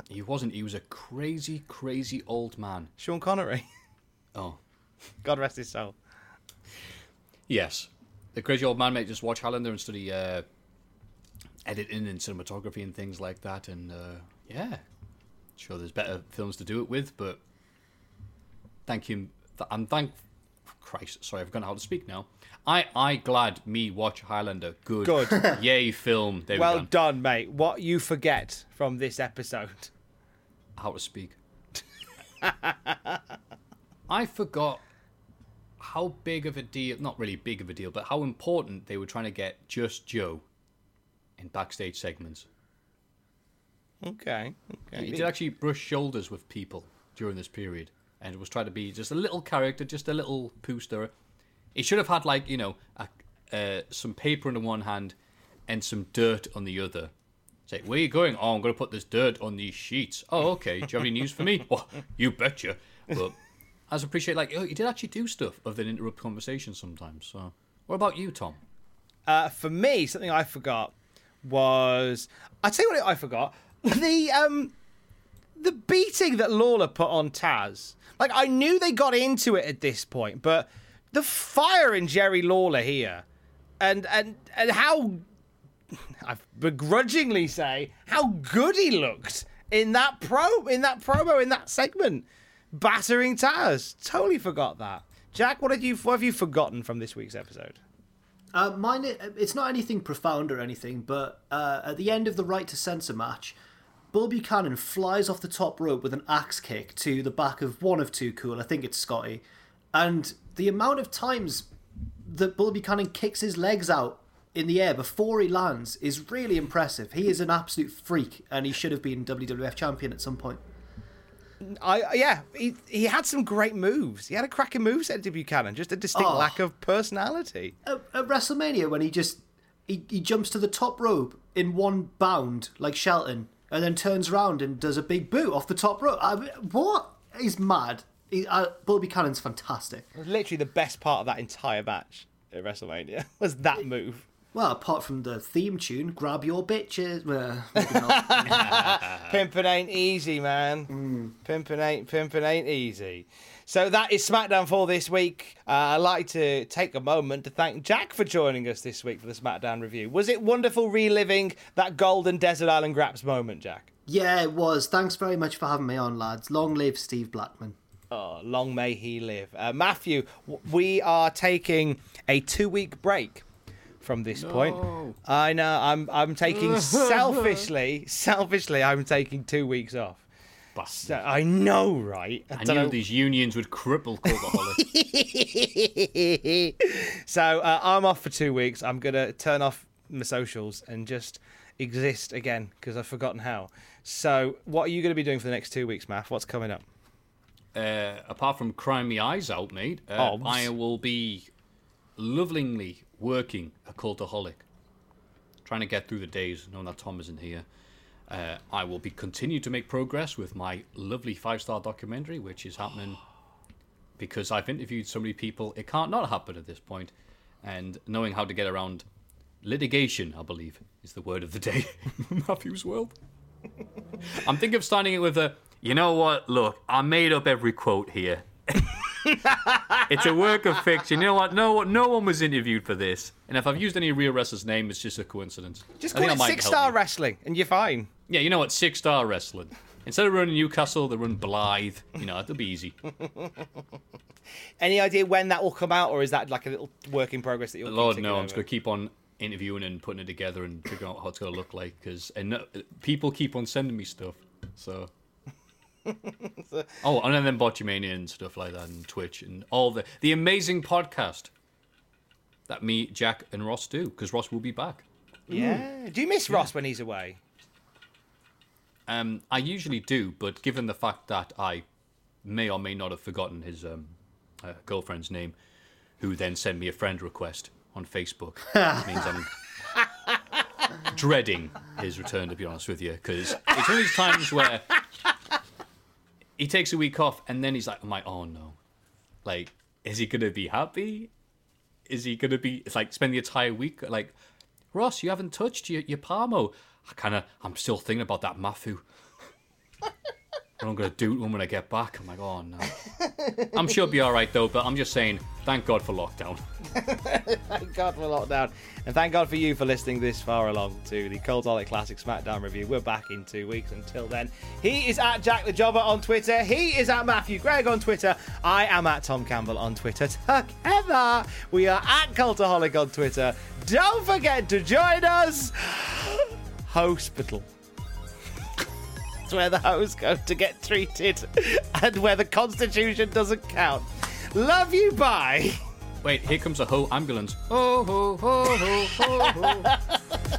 He wasn't. He was a crazy, crazy old man. Sean Connery. <laughs> Oh, God rest his soul. yes, the crazy old man might just watch Highlander and study uh, editing and cinematography and things like that. And uh, yeah, sure, there's better films to do it with, but thank him. th- I'm thank Christ. Sorry, I've forgotten how to speak now. I I glad me watch Highlander. Good. Good. <laughs> Yay, film. There well we done, mate. What you forget from this episode. How to speak. <laughs> I forgot how big of a deal, not really big of a deal, but how important they were trying to get Just Joe in backstage segments. Okay. Okay. He did actually brush shoulders with people during this period and was trying to be just a little character, just a little poo. He should have had, like, you know, a, uh, some paper in the one hand and some dirt on the other. Say, where are you going? Oh, I'm going to put this dirt on these sheets. Oh, okay. Do you have any news for me? Well, <laughs> you betcha. But I appreciate, like, oh, he did actually do stuff other than interrupt conversation sometimes. So, what about you, Tom? Uh, for me, something I forgot was I tell you what I forgot <laughs> the um the beating that Lawler put on Taz. Like I knew they got into it at this point, but the fire in Jerry Lawler here, and and and how I begrudgingly say how good he looked in that pro in that promo in that segment, battering Taz. Totally forgot that. Jack, what did you what have you forgotten from this week's episode? Uh, mine, it's not anything profound or anything, but uh, at the end of the right to censor match, Bull Buchanan flies off the top rope with an axe kick to the back of one of Too Cool. I think it's Scotty, and the amount of times that Bull Buchanan kicks his legs out in the air before he lands is really impressive. He is an absolute freak, and he should have been WWF champion at some point. I yeah, he he had some great moves. He had a cracking move set to Buchanan, just a distinct Oh. lack of personality. at, at WrestleMania when he just he, he jumps to the top rope in one bound like Shelton and then turns around and does a big boot off the top rope. I mean, what? He's mad. He, uh, Bull Buchanan's fantastic. Literally the best part of that entire match at WrestleMania <laughs> was that move. Well, apart from the theme tune, "Grab Your Bitches." Uh, <laughs> maybe. <laughs> Pimping ain't easy, man. Pimping ain't pimping ain't easy. So that is SmackDown for this week. Uh, I'd like to take a moment to thank Jack for joining us this week for the SmackDown review. Was it wonderful reliving that golden Desert Island Graps moment, Jack? yeah, it was. Thanks very much for having me on, lads. Long live Steve Blackman. Oh, long may he live. Uh, Matthew, we are taking a two-week break from this point. I know. I'm. I'm taking <laughs> selfishly. Selfishly, I'm taking two weeks off. So, I know, right? I don't knew know- these unions would cripple Cultaholic. <laughs> so uh, I'm off for two weeks. I'm gonna turn off my socials and just exist again because I've forgotten how. So, what are you going to be doing for the next two weeks, Math? What's coming up? uh, apart from crying my eyes out, mate, uh, Oh, I will be lovingly working a cultaholic, trying to get through the days, knowing that Tom isn't here. Uh, I will be continue to make progress with my lovely five star documentary, which is happening <sighs> because I've interviewed so many people. It can't not happen at this point. point, and knowing how to get around litigation, I believe, is the word of the day. <laughs> In Matthew's world. <laughs> I'm thinking of starting it with a. You know what? Look, I made up every quote here. <laughs> it's a work of fiction. You know what? No, no one was interviewed for this. And if I've used any real wrestler's name, it's just a coincidence. Just I call it six star. Wrestling, and you're fine. Yeah, you know what? Six star wrestling. Instead of running Newcastle, they run Blyth. You know, it'll be easy. Any idea when that will come out, or is that like a little work in progress that you'll? keep Lord, ticking no, I'm just going to keep on interviewing and putting it together and figuring out how it's going to look like. Because and no, people keep on sending me stuff. So. <laughs> oh, and then Botchamania and stuff like that, and Twitch and all the the amazing podcast that me, Jack, and Ross do. Because Ross will be back. Yeah. Do you miss Ross when he's away? Um, I usually do, but given the fact that I may or may not have forgotten his um, uh, girlfriend's name, who then sent me a friend request on Facebook, <laughs> means I'm dreading his return. To be honest with you, because it's one of these times where he takes a week off, and then he's like, I'm like, oh no, like, is he gonna be happy? Is he gonna be? It's like spend the entire week like, Ross, you haven't touched your your Parmo. I kind of, I'm still thinking about that Mafu. what I'm gonna do to him when I get back. I'm like, oh no. I'm sure it'll be all right though. But I'm just saying, thank God for lockdown. thank God for lockdown. And thank God for you for listening this far along to the Cultaholic Classic SmackDown review. We're back in two weeks. Until then, he is at Jack the Jobber on Twitter. He is at Matthew Gregg on Twitter. I am at Tom Campbell on Twitter. Together, we are at Cultaholic on Twitter. Don't forget to join us. Hospital. It's where the hoes go to get treated and where the Constitution doesn't count. Love you, bye. Wait, here comes a ho ambulance. <laughs> Ho ho ho ho ho ho.